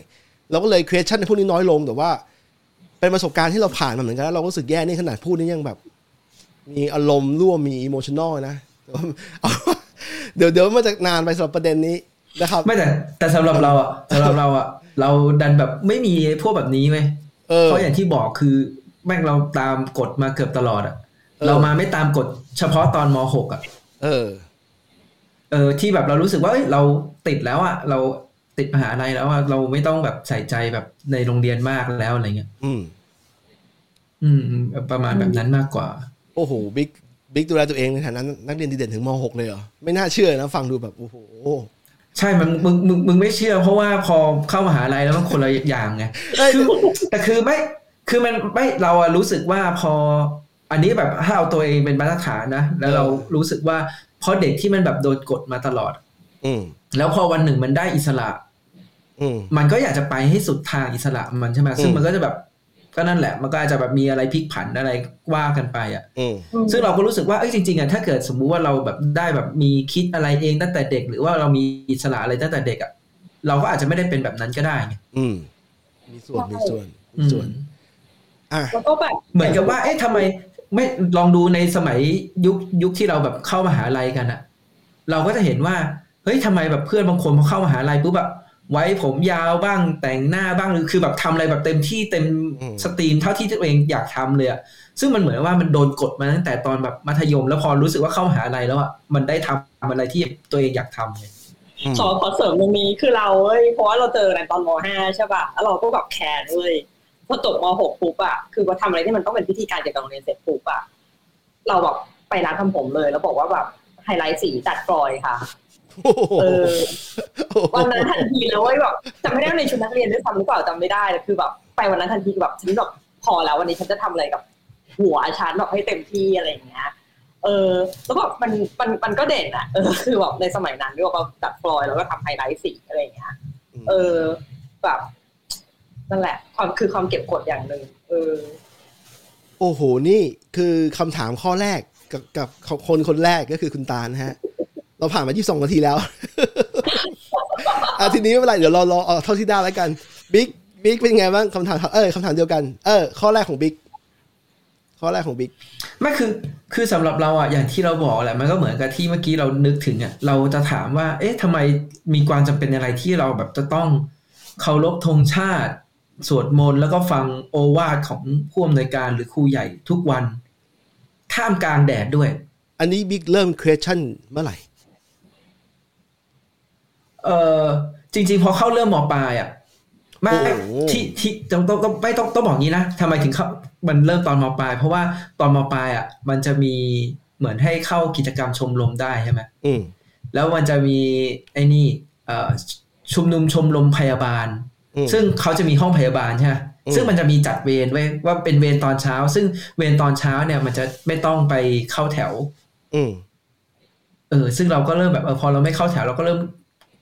เราก็เลย creation ในพวกนี้น้อยลงแต่ว่า เป็นประสบการณ์ที่เราผ่านมาเหมือนกันแล้วเราก็รู้สึกแย่นี่ขนาดพูดนี่ยังแบบ มีอารมณ์ร่วมมีอิโมชันอลนะแต่ว่าเอาเดี๋ยวเดี๋ยวมันจะนานไปสำหรับประเด็นนี้นะครับ ไม่แต่แต่สำหรับเราอะสำหรับเราอะเราดันแบบไม่มีพวกแบบนี้ไหมเออเพราะอย่างที่บอกคือแม่งเราตามกฎมาเกือบตลอดอะเออเรามาไม่ตามกฎเฉพาะตอนมหกอะ เออ เออ ที่แบบเรารู้สึกว่าเอ้ยเราติดแล้วอะเราติดมหาลัยแล้วอะเราไม่ต้องแบบใส่ใจแบบในโรงเรียนมากแล้วอะไรเงี้ยอืมอืม อืม ประมาณแบบนั้นมากกว่า โอ้โหบิ๊กบิ๊กดูแลตัวเองในฐานะนักเรียนดีเด่นถึงม .6 เลยเหรอ ไม่น่าเชื่อนะ ฟังดูแบบ โอ้โห ใช่ มันมึงมึงมึงไม่เชื่อ เพราะว่าพอเข้ามหาลัยแล้วมันคนละอย่างไงเอ้ยคือแต่คือไม่ คือมันไม่เราอะรู้สึกว่าพอ อันนี้แบบถ้าเอาตัวเองเป็นมาตรฐานนะแล้วเรารู้สึกว่าพอเด็กที่มันแบบโดนกดมาตลอด อืมแล้วพอวันหนึ่งมันได้อิสระ อืมมันก็อยากจะไปให้สุดทางอิสระมันใช่ไหมซึ่งอืมมันก็จะแบบก็นั่นแหละมันก็อาจจะแบบมีอะไรพลิกผันอะไรว่ากันไปอะอืมซึ่งเราก็รู้สึกว่าเอ้ยจริงๆอะถ้าเกิดสมมุติว่าเราแบบได้แบบมีคิดอะไรเองตั้งแต่เด็ก หรือว่าเรามีอิสระอะไรตั้งแต่เด็กอะเราก็อาจจะไม่ได้เป็นแบบนั้นก็ได้ไงอืมมีส่วนมีส่วนอืมีมส่วนอะแล้วก็แบบเหมือนกับว่า เอ๊ะทำไม ไม่ลองดูในสมัยยุคยุคที่เราแบบเข้ามหาลัยกันอะเราก็จะเห็นว่าเฮ้ยทำไมแบบเพื่อนบางคนพอเข้ามหาลัยปุ๊บแบบไว้ผมยาวบ้างแต่งหน้าบ้างหรือคือแบบทำอะไรแบบเต็มที่เต็ม extreme เท่าที่ตัวเองอยากทำเลยอะซึ่งมันเหมือนว่ามันโดนกดมาตั้งแต่ตอนแบบมัธยม แล้วพอรู้สึกว่าเข้ามหาลัยแล้วอะมันได้ทำอะไรที่ตัวเองอยากทำไงอืมขอขอเสริมตรงนี้คือเราเว้ยเพราะว่าเราเจอกันตอนม .5 ใช่ป่ะแล้วเราก็แบบ care เว้ย พอจบม .6 ปุ๊บอะคือมาทำอะไรที่มันต้องเป็นพิธีการเกี่ยวกับโรงเรียนเสร็จปุ๊บอะเราแบบไปร้านทำผมเลย แล้วบอกว่าแบบไฮไลท์สีจัดฟลอยค่ะโอ้โหเออวันนั้นทันทีเลยเว้ยแบบจำไม่ได้ว่าในชุดนักเรียนด้วยซ้ำหรือเปล่าจำไม่ได้แต่คือแบบไปวันนั้นทันทีคือแบบฉันแบบพอแล้ววันนี้ฉันจะทำอะไรกับ หัวฉันแบบให้เต็มที่อะไรอย่างเงี้ยเออแล้วแบบมันมันมันก็เด่นอะเออคือแบบในสมัยนั้นด้วยว่าจัดฟลอยแล้วก็ทำไฮไลท์สีอะไรอย่างเงี้ยเออ แบบ นั่นแหละ ความคือความเก็บกดอย่างหนึ่งเออโอ้โห นี่คือคำถามข้อแรกกับกับคนคนแรกก็คือคุณตาลนะฮะ เราผ่านมา22นาทีแล้วอะทีนี้ไม่เป็นไรเดี๋ยวเรารอเอาเท่าที่ได้แล้วกันบิ๊กบิ๊กเป็นไงบ้างคำถามเออคำถามเดียวกัน เออ ข้อแรกของบิ๊กข้อแรกของบิ๊กไม่คือ คือสำหรับเราอะอย่างที่เราบอกแหละมันก็เหมือนกับที่เมื่อกี้เรานึกถึงอะเราจะถามว่า เอ๊ะทำไมมีความจำเป็นอะไรที่เราแบบจะต้องเคารพธงชาติ สวดมนต์แล้วก็ฟังโอวาทของผู้อำนวยการหรือครูใหญ่ทุกวันท่ามกลางแดดด้วย อันนี้บิ๊กเริ่ม question เมื่อไหร่ เออจริง ๆ พอเข้าเริ่มมปลายอะไม่โอ้โหที่ที่ต้องต้องต้องไม่ต้องต้องบอกงี้นะทำไมถึงเข้ามันเริ่มตอนมปลาย เพราะว่าตอนมปลายอะ มันจะมีเหมือนให้เข้ากิจกรรมชมรมได้ใช่ไหมอืมแล้วมันจะมีไอ้นี่ เอ่อชุมนุมชมรมพยาบาลอืม ซึ่งเขาจะมีห้องพยาบาลใช่ไหมอืมซึ่งมันจะมีจัดเวรไว้ว่าเป็นเวรตอนเช้า ซึ่งเวรตอนเช้าเนี่ย มันจะไม่ต้องไปเข้าแถวอืมเออ ซึ่งเราก็เริ่มแบบเออพอเราไม่เข้าแถวเราก็เริ่ม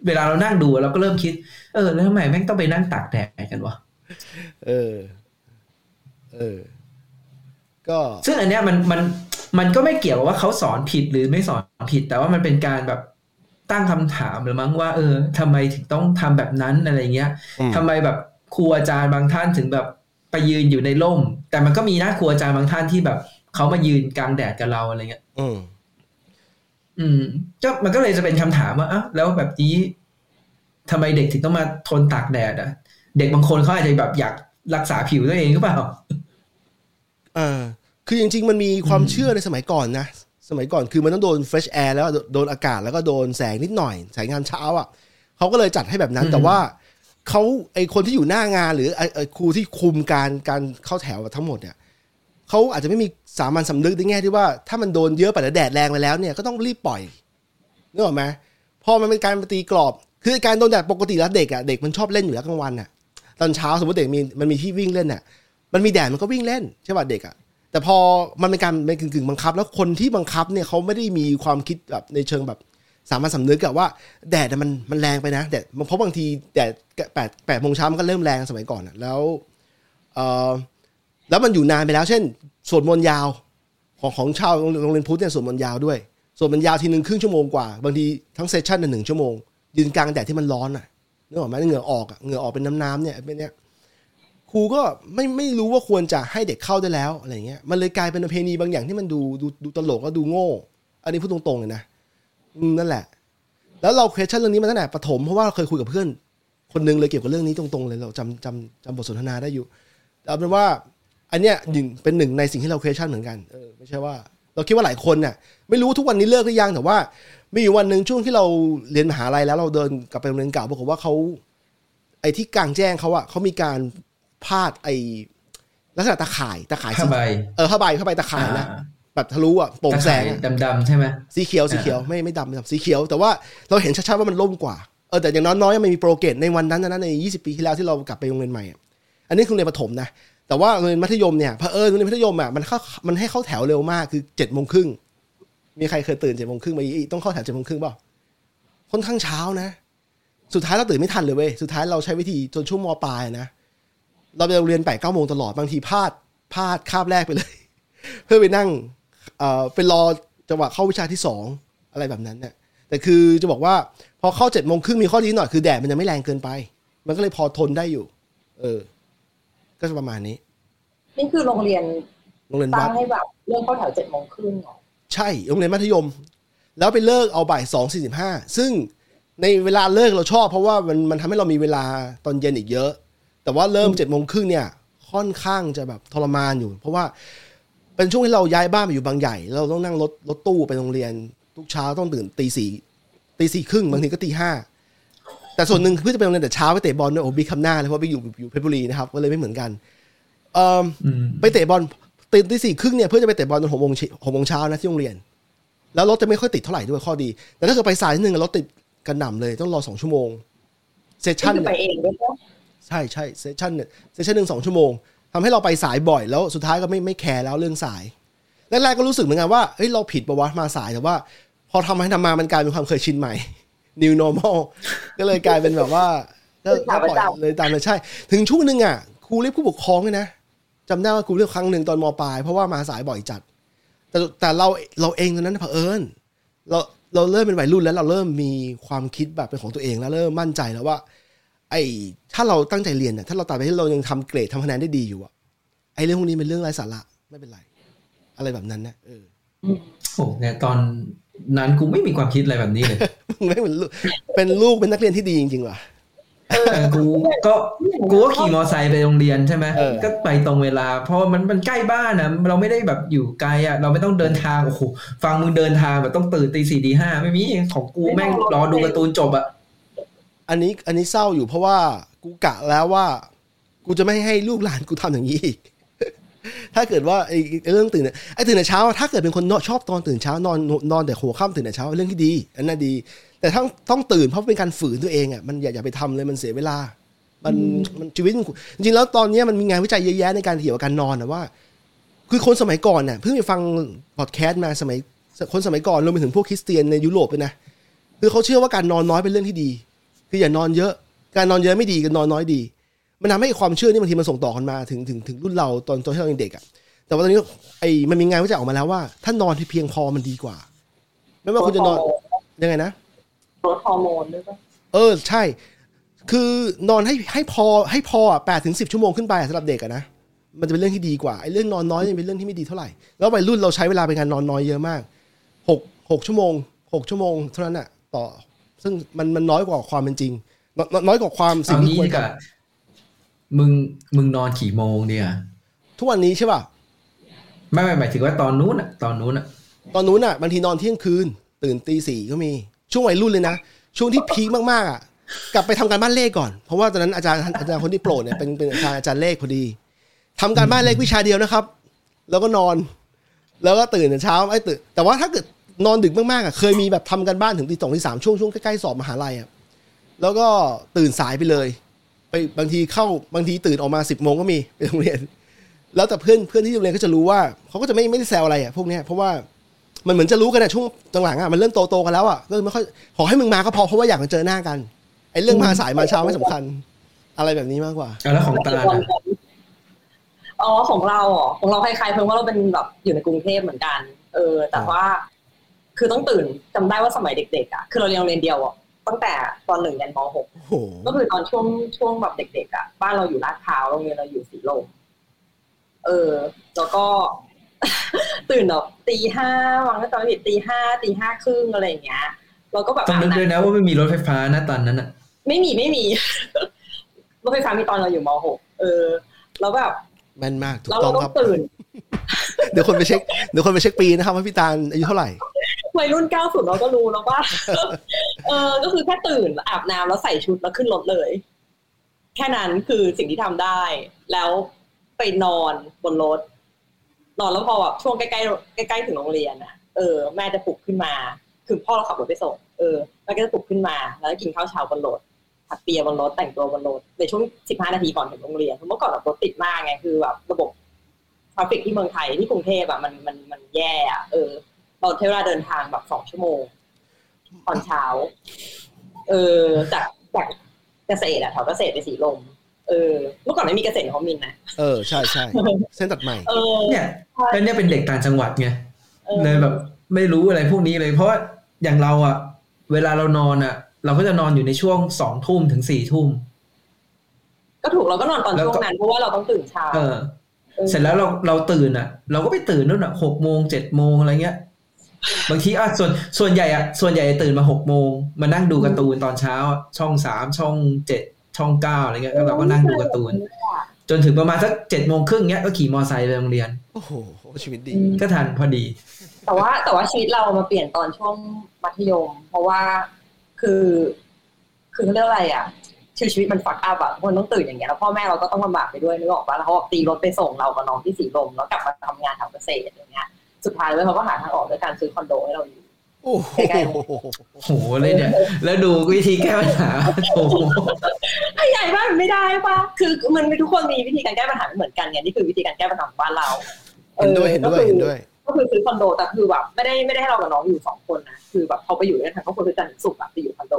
เวลาเรานั่งดูเราก็เริ่มคิด เออ แล้วทำไมแม่งต้องไปนั่งตากแดดกันวะเออ เออ ก็ ซึ่งอันเนี้ยมันมันมันก็ไม่เกี่ยวว่าเขาสอนผิดหรือไม่สอนผิด แต่ว่ามันเป็นการแบบ ตั้งคำถามหรือมั้งว่า เออทำไมถึงต้องทำแบบนั้นอะไรเงี้ยอืมทำไมแบบครูอาจารย์บางท่านถึงแบบไปยืนอยู่ในร่ม แต่มันก็มีนะครูอาจารย์บางท่านที่แบบเขามายืนกลางแดดกับเราอะไรเงี้ย อืม อืมก็มันก็เลยจะเป็นคำถามว่าอ้าวแล้วแบบนี้ทำไมเด็กถึงต้องมาทนตากแดดอะ เด็กบางคนเขาอาจจะแบบอยากรักษาผิวตัวเองหรือเปล่าอ่าคือจริง ๆ มันมีความอืมเชื่อในสมัยก่อนนะ สมัยก่อนคือมันต้องโดน fresh air แล้วโดนอากาศแล้วก็โดนแสงนิดหน่อยแสงงานเช้าอะเขาก็เลยจัดให้แบบนั้นแต่ว่าเขาไอคนที่อยู่หน้างานหรือไอไอครูที่คุมการการเข้าแถวทั้งหมดเนี่ยเขาอาจจะไม่มีสามัญสำนึกในแง่ที่ว่าถ้ามันโดนเยอะไปแล้วแดดแรงไปแล้วเนี่ยก็ต้องรีบปล่อยนึกออกไหมพอมันเป็นการตีกรอบ คือการโดนแดดปกติแล้วเด็กอะเด็กมันชอบเล่นอยู่แล้วกลางวันอะตอนเช้าสมมติเด็กมีมันมีที่วิ่งเล่นอะมันมีแดดมันก็วิ่งเล่นใช่ป่ะเด็กอะ แต่พอมันเป็นการเป็นกึ่งๆบังคับ แล้วคนที่บังคับเนี่ยเขาไม่ได้มีความคิดแบบในเชิงแบบสามัญสำนึกอะว่าแดดมันมันแรงไปนะแดดเพราะบางทีแดดแปดแปดโมงเช้ามันก็เริ่มแรงสมัยก่อนอะแล้วเออแล้วมันอยู่นานไปแล้ว เช่นสวดมนต์ยาวของของชาวโรงเรียนพุทธเนี่ยสวดมนต์ยาวด้วยสวดมนต์ยาวทีหนึ่งครึ่งชั่วโมงกว่าบางทีทั้งเซสชั่นหนึ่งชั่วโมงยืนกลางแดดที่มันร้อนอะนึกออกไหมเหงื่อออกอะเหงื่อออกเป็นน้ำๆเนี่ยเป็นเนี้ย ครูก็ไม่ไม่รู้ว่าควรจะให้เด็กเข้าได้แล้วอะไรเงี้ยมันเลยกลายเป็นประเพณีบางอย่างที่มันดูดูดูตลกแล้วดูโง่ อันนี้พูดตรงๆเลยนะนั่นแหละ แล้วเรา question เรื่องนี้มาตั้งแต่ประถมเพราะว่าเราเคยคุยกับเพื่อน คนหนึงเลยเกี่ยวกับเรื่องนี้ตรงๆเลยเราจำจำจำบทสนทนาได้อยู่เอาเป็นว่า อันเนี้ยหนึ่งเป็นหนึ่งในสิ่งที่เรา question เหมือนกันเออไม่ใช่ว่า เราคิดว่าหลายคนน่ะไม่รู้ทุกวันนี้เลิกหรือยังแต่ว่า มีอยู่วันหนึ่งช่วงที่เราเรียนมหาลัยแล้วเราเดินกลับไปโรงเรียนเก่าปรากฏว่าเขาไอ้ที่กลางแจ้งเขาอะเขามีการ พาดไอ้ลักษณะตะข่ายตะข่ายผ้าสีใบเออผ้าใบผ้าใบตะข่ายนะอ่าแบบทะลุอะโปร่งแสงอะดำๆใช่ไหมสีเขียวสีเขียวไม่ไม่ดำไม่ดำสีเขียว แต่ว่าเราเห็นชัดๆว่ามันล่มกว่าเออแต่อย่างน้อยๆมันมีโปรเกรสในวันนั้นนะใน 20 ปีที่แล้วที่เรากลับไปโรงเรียนใหม่อะอันนี้คือโรงเรียนประถมนะแต่ว่าโรงเรียนมัธยมเนี่ยเผอิญโรงเรียนมัธยมอะมันเข้ามันให้เข้าแถวเร็วมากคือเจ็ดโมงครึ่งมีใครเคยตื่นเจ็ดโมงครึ่งมาอีต้องเข้าแถวเจ็ดโมงครึ่งเปล่าค่อนข้างเช้านะ สุดท้ายเราตื่นไม่ทันเลยเว้ยสุดท้ายเราใช้วิธีจนช่วงมปลายนะ เราไปโรงเรียนแปดเก้าโมงตลอดบางทีพลาดพลาดคาบแรกไปเลย เพื่อไปนั่งเอ่อไปรอจังหวะเข้าวิชาที่สองอะไรแบบนั้นเนี่ยแต่คือจะบอกว่าพอเข้าเจ็ดโมงครึ่งมีข้อดีหน่อยคือแดดมันยังไม่แรงเกินไป มันก็เลยพอทนได้อยู่ เออ ก็จะประมาณนี้ นี่คือโรงเรียนโรงเรียนตั้วังดให้แบบเรื่องเข้าแถวเจ็ดโมงครึ่งเหรอใช่โรงเรียนมัธยม แล้วไปเลิกเอาบ่ายสองสี่สิบห้าซึ่งในเวลาเลิกเราชอบเพราะว่ามันมันทำให้เรามีเวลาตอนเย็นอีกเยอะ แต่ว่าเริ่มเจ็ดโมงครึ่งเนี่ย ค่อนข้างจะแบบทรมานอยู่ เพราะว่าเป็นช่วงที่เราย้ายบ้านมาอยู่บางใหญ่ เราต้องนั่งรถรถตู้ไปโรงเรียน ทุกเช้าต้องตื่นตีสี่ตีสี่ครึ่งบางทีก็ตีห้าแต่ส่วนหนึ่งเพื่อจะไปโรงเรียนแต่เช้าไปเตะบอลด้วยโอ้บิ๊กคำหน้าเลยเพราะบิ๊กอยู่อยู่เพชรบุรีนะครับก็เลยไม่เหมือนกันเอ่ออืมไปเตะบอลตื่นตีสี่ครึ่งเนี่ยเพื่อจะไปเตะบอลตอนหกโมงเช้าหกโมงเช้านะที่โรงเรียน แล้วรถจะไม่ค่อยติดเท่าไหร่ด้วยข้อดี แต่ถ้าเกิดไปสายนิดนึงรถติดกันหน่ำเลยต้องรอสองชั่วโมงเซสนี่ชั่นคือไปเนี่ยเองด้วยปะ ใช่ใช่เซสชั่นเนี่ยเซสชั่นหนึ่งสองชั่วโมงทำให้เราไปสายบ่อยแล้วสุดท้ายก็ไม่ไม่แคร์แล้วเรื่องสายแรกๆก็รู้สึกเหมือนกันว่าเฮ้ยเราผิดปะวะมาสายแต่ว่า พอทำให้ทำมามันกลายเป็นความเคยชินใหม่ new normal ก็เลยกลายเป็นแบบว่าก็ก็ปล่อยเลยตามเลยใช่ ถึงช่วงหนึ่งอะครูเรียกผู้ปกครองเลยนะจำได้ว่าครูเรียกครั้งหนึ่งตอนมปลาย เพราะว่ามาสายบ่อยจัด แต่แต่เราเราเองตอนนั้นเผอิญเราเราเริ่มเป็นวัยรุ่นแล้วเราเริ่มมีความคิดแบบเป็นของตัวเองแล้วเริ่มมั่นใจแล้วว่า ไอ้ ถ้าเราตั้งใจเรียนเนี่ยถ้าเราตามไปที่เรายังทำเกรดทำคะแนนได้ดีอยู่อะไอ้เรื่องพวกนี้เป็นเรื่องไร้สาระไม่เป็นไร อะไรแบบนั้นนะเออโอ้เนี่ยตอนนั้นกูไม่มีความคิดอะไรแบบนี้เลยไม่เป็นลูกเป็นลูกเป็นนักเรียนที่ดีจริงๆว่ะเออกูก็กูก็ขี่มอไซค์ไปโรงเรียนใช่ไหมเออก็ไปตรงเวลา เพราะว่ามันมันใกล้บ้านนะเราไม่ได้แบบอยู่ไกลอะ เราไม่ต้องเดินทางโอ้โหฟังมึงเดินทางแบบต้องตื่นตีสี่ตีห้าไม่มีของกูแม่งรอดูการ์ตูนจบอะ อันนี้อันนี้เศร้าอยู่เพราะว่ากูกะแล้วว่า กูจะไม่ให้ลูกหลานกูทำอย่างนี้อีก ถ้าเกิดว่าไอ้เรื่องตื่นไอ้ตื่นแต่เช้า ถ้าเกิดเป็นคนชอบตอนตื่นเช้านอนนอนแต่หัวค่ำตื่นแต่เช้าเรื่องที่ดี อันนั้นดี แต่ถ้าต้องตื่นเพราะเป็นการฝืนตัวเองอะมันอย่าอย่าไปทำเลยมันเสียเวลา มันมันชีวิตจริงแล้วตอนนี้มันมีงานวิจัยเยอะแยะในการเกี่ยวกับการนอนนะว่า คือคนสมัยก่อนเนี่ยเพิ่งไปฟังพอดแคสต์มาสมัยคนสมัยก่อนรวมไปถึงพวกคริสเตียนในยุโรปเลยนะคือเขาเชื่อว่าการนอนน้อยเป็นเรื่องที่ดี คืออย่านอนเยอะ การนอนเยอะไม่ดีการนอนน้อยดี มันทำให้ความเชื่อนี่บางทีมันส่งต่อกันมาถึงถึงถึงรุ่นเราตอนตอนที่เรายังเด็กอะแต่ว่าตอนนี้ไอ้มันมีงานวิจัยออกมาแล้วว่า ถ้านอนที่เพียงพอมันดีกว่า ไม่ว่าคุณจะนอนยังไงนะลดฮอร์โมนด้วยป่ะเออใช่ คือนอนให้ให้พอให้พออะแปดถึงสิบชั่วโมงขึ้นไปอะสำหรับเด็กอะนะมันจะเป็นเรื่องที่ดีกว่าไอ้เรื่องนอนน้อยเนี่ยเป็นเรื่องที่ไม่ดีเท่าไหร่แล้ววัยรุ่นเราใช้เวลาเป็นการนอนน้อยเยอะมากหกหกชั่วโมงหกชั่วโมงเท่านั้นอะต่อ ซึ่งมันมันน้อยกว่าความเป็นจริงนน้อยน้อยกว่าความสิ่เอางที่งี้ควรดีกว่าทมึงมึงนอนกี่โมงเนี่ยำทุกวันนี้ใช่ป่ะไม่ไม่หมายถึงว่าตอนนู้นอะตอนนู้นอะตอนนู้นอะบางทีนอนเที่ยงคืน ตื่นตีสี่ก็มี ช่วงวัยรุ่นเลยนะ ช่วงที่พีคมากๆอะกลับไปทำการบ้านเลขก่อน เพราะว่าตอนนั้นอาจารย์อาจารย์คนที่โปรดเนี่ยเป็นเป็นอาจารย์อาจารย์เลขพอดีทำการบ้านเลขวิชาเดียวนะครับ แล้วก็นอน แล้วก็ตื่นแต่เช้าไอ้ตื่นแต่ว่าถ้าเกิด นอนดึกมากๆอะเคยมีแบบทำการบ้านถึงตีสองตีสามช่วงช่วงใกล้ๆสอบมหาลัยอะแล้วก็ตื่นสายไปเลย ไปบางทีเข้าบางทีตื่นออกมาสิบโมงก็มีไปโรงเรียน แล้วแต่เพื่อนเพื่อนที่โรงเรียนก็จะรู้ว่าเขาก็จะไม่ไม่ได้แซวอะไรอะพวกเนี้ยเพราะว่ามันเหมือนจะรู้กันอะช่วงหลังๆอะมันเริ่มโตโตๆกันแล้วอะก็ไม่ค่อยขอให้มึงมาก็พอเพราะว่าอยากจะเจอหน้ากันไอ้เรื่องมาสายมาเช้าไม่สำคัญ อะไรแบบนี้มากกว่าเอาแล้วของตาลอะอ๋อของเราอ๋อของเราคล้ายๆเพิ่งว่าเราเป็นแบบอยู่ในกรุงเทพเหมือนกัน เออ แต่ว่า คือต้องตื่นจำได้ว่าสมัยเด็กๆอะคือเราเรียนโรงเรียนเดียวอะตั้งแต่ตอนหนึ่งยันมหกโอ้โหก็คือตอนช่วงช่วงแบบเด็กๆอะบ้านเราอยู่ลาดพร้าวโรงเรียนเราอยู่สีลมเออ แล้วก็ ตื่นแบบตีห้าวังก็ตอนผิดตีห้าตีห้าครึ่งอะไรอย่างเงี้ยเราก็แบบต้องนึกด้วยนะว่าไม่มีรถไฟฟ้านะตอนนั้นอะ ไม่มีไม่มีรถไฟฟ้ามีตอนเราอยู่มหกเออ แล้วแบบแม่นมากถูกแล้วต้เราองต้อครับงตื่นเดี๋ยวคนไปเช็คเดี๋ยวคนไปเช็คปีนะครับว่าพี่ตาลอายุเท่าไหร่ วัยรุ่นเก้าสุดเราก็รู้แล้วว่าเออก็คือแค่ตื่นอาบน้ำแล้วใส่ชุดแล้วขึ้นรถเลย แค่นั้นคือสิ่งที่ทำได้ แล้วไปนอนบนรถนอนแล้วพอแบบช่วงใกล้ๆใกล้ๆถึงโรงเรียนอะเออแม่จะปลุกขึ้นมา คือพ่อเราขับรถไปส่งเออแม่ก็จะปลุกขึ้นมา แล้วก็กินข้าวเช้าบนรถผัดเปียบนรถแต่งตัวบนรถในช่วงสิบห้านาทีก่อนถึงโรงเรียนเพราะเมื่อก่อนแบบรถติดมากไงคือแบบระบบทราฟิกที่เมืองไทยที่กรุงเทพอะมันมันมันแย่อะเออ เราใช้เวลาเดินทางแบบสองชั่วโมงตอนเช้า เออจากจากเกษตรอะแถวเกษตรไปสีลม เออ เมื่อก่อนไม่มีเกษตรเขามินนะเออใช่ใช่เส้นตัดใหม่เออเนี่ยแล้วเนี่ยเป็นเด็กต่างจังหวัดไงออเลยแบบไม่รู้อะไรพวกนี้เลย เพราะว่าอย่างเราอะเวลาเรานอนอะเราก็จะนอนอยู่ในช่วงสองทุ่มถึงสี่ทุ่มก็ถูกเราก็นอนตอนแล้วช่วก็งนั้นเพราะว่าเราต้องตื่นเช้าเออออเสร็จแล้วเราเราตื่นอะ เราก็ไปตื่นนู่นอะหกโมงเจ็ดโมงอะไรเงี้ย บางทีอะส่วนส่วนใหญ่อะส่วนใหญ่ตื่นมาหกโมงมานั่งดูการ์ตูนตอนเช้าอะช่องสามช่องเจ็ดช่องเก้าอะไรเงี้ยแล้วเราก็นั่งดูการ์ตูน จนถึงประมาณสักเจ็ดโมงครึ่งเงี้ยก็ขี่มอไซค์ไปโรงเรียน โอ้โหชีวิตดี ก็ทันพอดี แต่ว่าแต่ว่าชีวิตเรามาเปลี่ยนตอนช่วงมัธยม เพราะว่าคือคือเขาเรียกอะไรอะชีวิตชีวิตมันฟักอัพอะทุกคนต้องตื่นอย่างเงี้ยแล้วพ่อแม่เราก็ต้องลำบากไปด้วยนึกออกปะแล้วเขาบอกตีรถไปส่งเรากับน้องที่สีลมแล้วกลับมาทำงานทำเกษตรอย่างเงี้ย สุดท้ายแล้วเขาก็หาทางออกด้วยการซื้อคอนโดให้เราอยู่โอ้โหใกล้โหเลยเนี่ย แล้วดูวิธีแก้ปัญหาโอ้โหถ้าใหญ่บ้านมันไม่ได้ปะคือมันทุกคนมีวิธีการแก้ปัญหาไม่เหมือนกันไงนี่คือวิธีการแก้ปัญหาของบ้านเราเห็นด้วยเห็นด้วยออเห็นด้วย ก็คือซื้อคอนโดแต่คือแบบไม่ได้ไม่ได้ให้เรากับน้องอยู่สองคนนะคือแบบเขาไปอยู่ด้วยกันทั้งครอบครัวคือจันทร์ถึงศุกร์อะไปอยู่คอนโด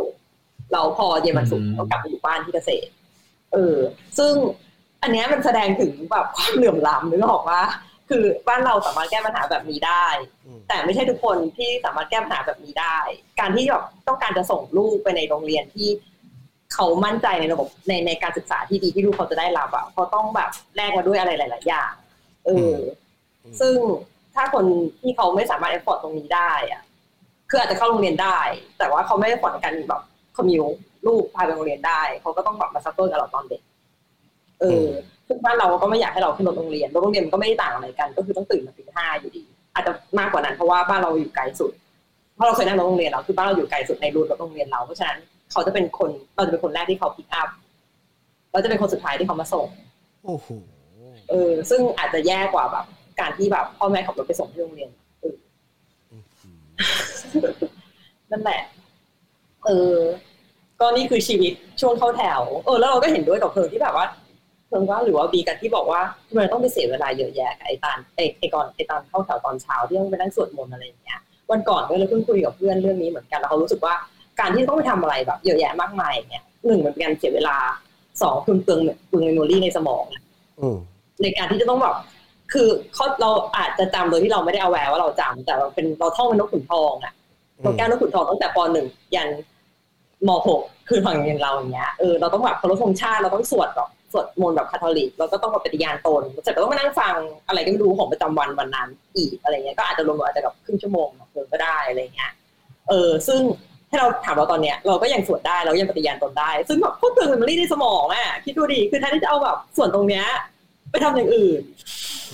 เราพอเย็นวันศุกร์เรากลับมาอยู่บ้านที่เกษตร เออ ซึ่งอันเนี้ยมันแสดงถึงแบบความเหลื่อมล้ำนึกออกว่า คือบ้านเราสามารถแก้ปัญหาแบบนี้ได้อืมแต่ไม่ใช่ทุกคนที่สามารถแก้ปัญหาแบบนี้ได้ การที่แบบต้องการจะส่งลูกไปในโรงเรียนที่เขามั่นใจในระบบในในการศึกษาที่ดีที่ลูกเขาจะได้รับอะเขาต้องแบบแลกมาด้วยอะไรหลาย ๆ อย่างเอออมซึ่งถ้าคนที่เขาไม่สามารถเอฟฟอร์ตตรงนี้ได้อะคืออาจจะเข้าโรงเรียนได้ แต่ว่าเขาไม่ได้ฟอร์ตกันแบบคอมมิวลูกพาไปโรงเรียนได้ เขาก็ต้องแบบมาซัพเปอร์กับเราตอนเด็กเออ ซึ่งบ้านเราก็ไม่อยากให้เราขึ้นรถโรงเรียนรถโรงเรียนมันก็ไม่ได้ต่างอะไรกัน ก็คือต้องตื่นมาตีห้าอยู่ดี อาจจะมากกว่านั้นเพราะว่าบ้านเราอยู่ไกลสุดเพราะเราเคยนั่งรถโรงเรียนเราคือบ้านเราอยู่ไกลสุดในรูทรถโรงเรียนเราเพราะฉะนั้นเขาจะเป็นคนเราจะเป็นคนแรกที่เขาพิกอัพเราจะเป็นคนสุดท้ายที่เขามาส่งโอ้โหเออ ซึ่งอาจจะแย่กว่าแบบ การที่แบบพ่อแม่ขับรถไปส่งที่โรงเรียนเออนั่นแหละเออก็นี่คือชีวิตช่วงเข้าแถว เออ แล้วเราก็เห็นด้วยกับเพิงที่แบบว่า เพิงว่าหรือว่าบีกันที่บอกว่าทำไมต้องไปเสียเวลาเยอะแยะกับไอ้การไอ้ไอ้ก่อนไอ้การเข้าแถวตอนเช้าที่ต้องไปนั่งสวดมนต์อะไรอย่างเงี้ยวันก่อนก็เลยเพิ่งคุยกับเพื่อนเรื่องนี้เหมือนกันแล้วเขารู้สึกว่าการที่ต้องไปทำอะไรแบบเยอะแยะมากมายเนี่ยหนึ่งมันเป็นการเสียเวลาสองคือเปลืองเปลือง memory ในสมองอืมในการที่จะต้องแบบคือเขาเราอาจจะจำโดยที่เราไม่ได้ aware ว่าเราจำแต่เราเป็นเราท่องเป็นนกขุนทองอะนกแก้วนกขุนทองตั้งแต่ปหนึ่งยันมหกคือฝั่งอย่างเราอย่างเงี้ยเออเราต้องแบบเคารพธงชาติเราต้องสวดแบบ สวดมนต์แบบคาทอลิกเราก็ต้องมาปฏิญาณตนเสร็จก็ต้องมานั่งฟังอะไรก็ไม่รู้ของประจำวันวันนั้น อีกอะไรเงี้ยก็อาจจะรวมๆอาจจะกับครึ่งชั่วโมงเพิ่ก็ได้อะไรเงี้ยเออซึ่งถ้าเราถามเราตอนเนี้ยเราก็ยังสวดได้เรายังปฏิญาณตนได้ ซึ่งแบบพวกเตือนมันรีในสมองอะคิดดูดิคือแทนที่จะเอาแบบส่วนตรงเนี้ยไปทำอย่างอื่น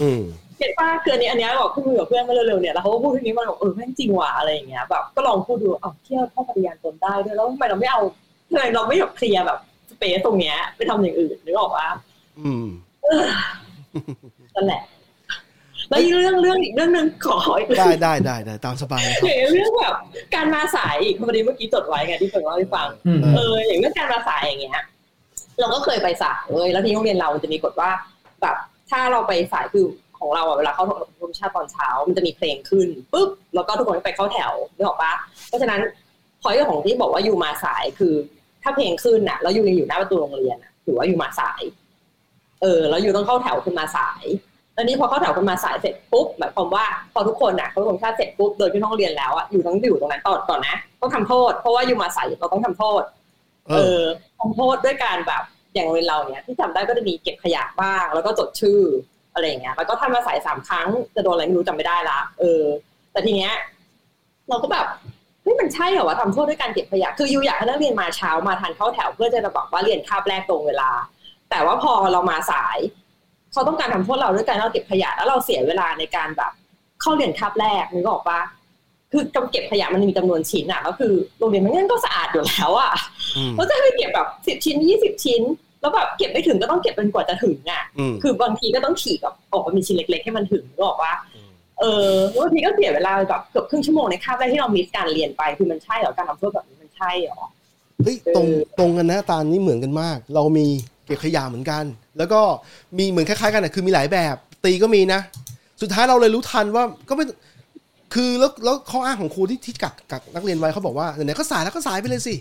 อืมเห็นป้าเกินนี้อันเนี้ยบอกพูดคุยกับเพื่อนมาเร็วๆเนี่ยแล้วเขาก็พูดทีนี้มันบอกเออแม่งจริงว่ะอะไรอย่างเงี้ยแบบก็ลองพูดดูเอาเที่ยวพ่อปฏิญาณตนได้ด้วยแล้วทำไมเราไม่เอาทำไมเราไม่แบบเคลียร์แบบส เปซตรงเนี้ย ไปทำอย่างอื่นนึกออกปะอืมนั่นแหละแล้วอีกเรื่องเรื่องอีกเรื่องหนึ่งขอขออีกเรื่องได้ได้ได้ได้ตามสบายนะครับเรื่องแบบการมาสายอีกพอดีเมื่อกี้จดไว้ไงที่เพิ่งเล่าให้ฟังอืมเอออย่างเรื่องการมาสายอย่างเงี้ยเราก็เคยไปสายเลยแล้วที่โรงเรียนเรามันจะมีกฎว่าแบบถ้าเราไปสายคือของเราอะเวลาเข้าธงชาติตอนเช้า มันจะมีเพลงขึ้นปุ๊บแล้วก็ทุกคนก็ไปเข้าแถวนึกออกปะเพราะฉะนั้นพอยของที่บอกว่าอยู่มาสายคือ ถ้าเพลงขึ้นน่ะแล้วอยู่ยังอยู่หน้าประตูโรงเรียนน่ะถือว่าอยู่มาสาย เออ แล้วอยู่ต้องเข้าแถวขึ้นมาสายแล้วนี่พอเข้าแถวขึ้นมาสายเสร็จปุ๊บหมายความว่าพอทุกคนน่ะเขาลงชาติเสร็จปุ๊บเดินขึ้นห้องเรียนแล้วอะอยู่ต้องอยู่ตรงนั้นต่อก่อนนะต้องทำโทษ เพราะว่าอยู่มาสายเราต้องทำโทษเอเอออทำโทษด้วยการแบบอย่างโรงเรียนเราเนี่ยที่จำได้ก็จะมีเก็บขยะบ้าง แล้วก็จดชื่ออะไรอย่างเงี้ยแล้วก็ทำมาสายสามครั้งจะโดนอะไรไม่รู้จำไม่ได้ละเออ แต่ทีเนี้ย เราก็แบบเฮ้ยมันใช่เหรอวะทำโทษด้วยการเก็บขยะคือยูอยากให้นักเรียนมาเช้ามาทันเข้าแถวเพื่อจะบอกว่าเรียนคาบแรกตรงเวลา แต่ว่าพอเรามาสายเขาต้องการทำโทษเราด้วยการเราเก็บขยะแล้วเราเสียเวลาในการแบบ เข้าเรียนคาบแรกนึกออกปะคือการเก็บขยะมันมีจำนวนชิ้นอะก็คือโรงเรียนมันงั้นก็สะอาดอยู่แล้วอะอืมเราจะให้เก็บแบบสิบชิ้นยี่สิบชิ้น แล้วแบบเก็บไม่ถึงก็ต้องเก็บเป็นกว่าจะถึงอะอืมคือบางทีก็ต้องฉีกแบบออกมาเป็นชิ้นเล็ก ๆ ให้มันถึงนึกออกปะ เออบางทีก็เสียเวลาแบบเกือบครึ่งชั่วโมงในคาบแรกที่เรามิสการเรียนไปคือมันใช่เหรอการทำโทษแบบนี้มันใช่เหรอเฮ้ยตรงตรงกันนะตาลนี่เหมือนกันมาก เรามีเก็บขยะเหมือนกัน แล้วก็มีเหมือนคล้ายๆกันนะคือมีหลายแบบ ตีก็มีนะ สุดท้ายเราเลยรู้ทันว่าก็ไม่คือแล้วแล้วข้ออ้างของครูที่ที่กักกักนักเรียนไว้เขาบอกว่าไหนๆก็สายแล้วก็สายไปเลยสิ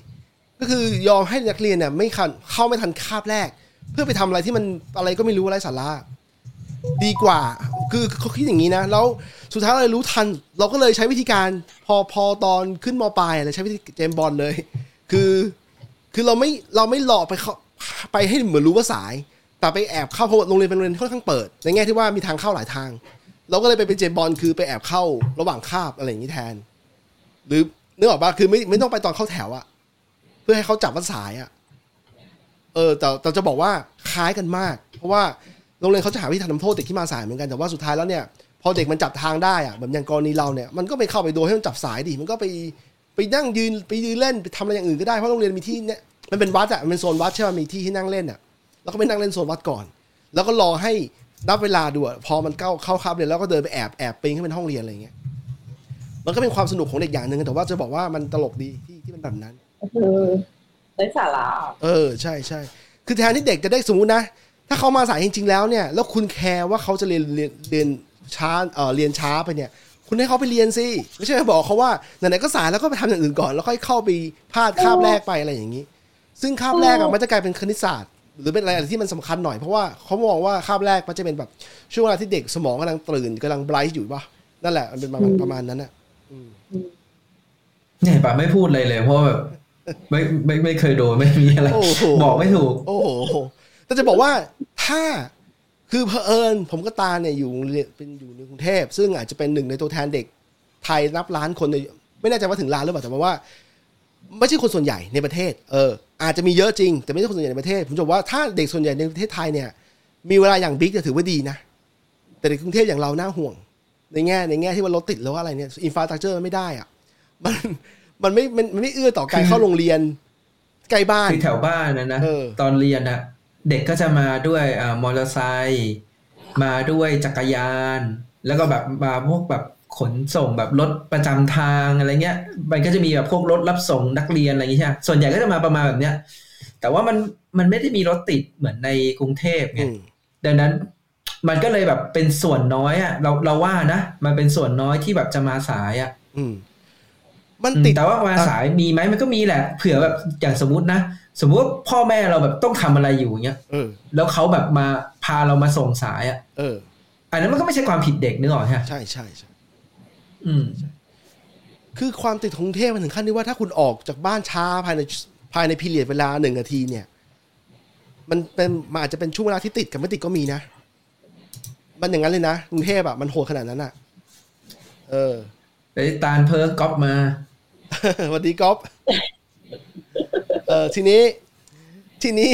ก็คือยอมให้นักเรียนเนี่ยไม่คันเข้าไม่ทันคาบแรก เพื่อไปทำอะไรที่มันอะไรก็ไม่รู้อะไรสาระ ดีกว่า คือเขาคิดอย่างนี้นะ แล้วสุดท้ายเราเลยรู้ทัน เราก็เลยใช้วิธีการพอพอตอนขึ้นมปลายเลยใช้วิธีเจมบอลเลย คือ คือเราไม่เราไม่หลอกไปเข้าไปให้เหมือนรู้ว่าสาย แต่ไปแอบเข้าเพราะโรงเรียนเป็นโรงเรียนค่อนข้างเปิด ในแง่ที่ว่ามีทางเข้าหลายทาง เราก็เลยไปเป็นเจมบอลคือไปแอบเข้าระหว่างคาบอะไรอย่างนี้แทน หรือนึกออกปะคือไม่ไม่ต้องไปตอนเข้าแถวอะเพื่อให้เขาจับว่าสายอะเออแต่แต่จะบอกว่าคล้ายกันมาก เพราะว่า โรงเรียนเขาจะหาวิธีทำโทษเด็กที่มาสายเหมือนกันแต่ว่าสุดท้ายแล้วเนี่ยพอเด็กมันจับทางได้อะแบบอย่างกรณีเราเนี่ยมันก็ไปเข้าไปโดยให้มันจับสายดิมันก็ไปไปนั่งยืนไปยืนเล่นไปทำอะไรอย่างอื่นก็ได้เพราะโรงเรียนมีที่เนี่ยมันเป็นวัดอะมันเป็นโซนวัดใช่ไหมมีที่ให้นั่งเล่นอะแล้วก็ไปนั่งเล่นโซนวัดก่อน แล้วก็รอให้นับเวลาดูอะพอมันเข้าเข้าคาบเรียนแล้วก็เดินไปแอบแอบปีนขึ้นเป็นห้องเรียนอะไรอย่างเงี้ยมันก็เป็นความสนุกของเด็กอย่างหนึ่งแต่ว่าจะบอกว่ามันตลกดีที่ที่มันแบบนั้นเออไร้สาระเออใช่ใช่คือแทนที่เด็กจะได้สมมตินะ ถ้าเขามาสายจริง ๆ แล้วเนี่ย แล้วคุณแคร์ว่าเขาจะเรียนเรียนเรียนช้าเออเรียนช้าไปเนี่ย คุณให้เขาไปเรียนสิไม่ใช่ไปบอกเขาว่าไหนๆก็สายแล้วก็ไปทำอย่างอื่นก่อน แล้วค่อยเข้าไปพลาดคาบแรกไปอะไรอย่างนี้ ซึ่งคาบแรกอะมันจะกลายเป็นคณิตศาสตร์ หรือเป็นอะไรที่มันสำคัญหน่อยเพราะว่าเขามองว่าคาบแรกมันจะเป็นแบบช่วงเวลาที่เด็กสมองกำลังตื่นกำลังไบรท์อยู่ป่ะนั่นแหละมันเป็นประมาณประมาณนั้นอะเนี่ยป่ะไม่พูดเลยเลย เพราะแบบไม่ไม่ไม่เคยโดนไม่มีอะไรโอ้โหบอกไม่ถูก โอ้โห แต่จะบอกว่าถ้าคือเผอิญผมก็ตาเนี่ยอยู่โรงเรียนเป็นอยู่ในกรุงเทพ ซึ่งอาจจะเป็นหนึ่งในตัวแทนเด็กไทยนับล้านคนในไม่แน่ใจว่าถึงล้านหรือเปล่าแต่ว่า ไม่ใช่คนส่วนใหญ่ในประเทศ เออ อาจจะมีเยอะจริง แต่ไม่ใช่คนส่วนใหญ่ในประเทศ ผมจะบอกว่าถ้าเด็กส่วนใหญ่ในประเทศไทยเนี่ย มีเวลาอย่างบิ๊กจะถือว่าดีนะแต่ในกรุงเทพอย่างเราน่าห่วง ในแง่ในแง่ที่ว่ารถติดหรือว่าอะไรเนี่ยอินฟราสตรักเจอร์มันไม่ได้อะมันมันไม่มันมันไม่เอื้อต่อการเข้าโรงเรียนใกล้บ้านคือแถวบ้านนะนะเออตอนเรียนอะ เด็กก็จะมาด้วยอ่ามอเตอร์ไซค์มาด้วยจักรยาน แล้วก็แบบมาพวกแบบขนส่งแบบรถประจำทางอะไรเงี้ย มันก็จะมีแบบพวกรถรับส่งนักเรียนอะไรอย่างเงี้ยใช่ไหมส่วนใหญ่ก็จะมาประมาณแบบเนี้ย แต่ว่ามันมันไม่ได้มีรถติดเหมือนในกรุงเทพไงอืมดังนั้นมันก็เลยแบบเป็นส่วนน้อยอะเราเราว่านะมันเป็นส่วนน้อยที่แบบจะมาสายอะอืมมันอืมติดแต่ว่ามาสายมีไหมมันก็มีแหละ เผื่อแบบอย่างสมมตินะ สมมติว่าพ่อแม่เราแบบต้องทำอะไรอยู่เงี้ยเออแล้วเขาแบบมาพาเรามาส่งสายอะเออ อันนั้นมันก็ไม่ใช่ความผิดเด็กนึกออกใช่ไหมใช่ใช่ใช่อืมคือความติดของกรุงเทพมันถึงขั้นที่ว่าถ้าคุณออกจากบ้านช้าภายในภายในพีเรียดเวลาหนึ่งนาทีเนี่ย มันเป็นมันอาจจะเป็นช่วงเวลาที่ติดกับไม่ติดก็มีนะ มันอย่างนั้นเลยนะกรุงเทพอะมันโหดขนาดนั้นอะเออไปตาลเพิร์กก๊อปมาสวัสดีก๊อฟ เออทีนี้ ทีนี้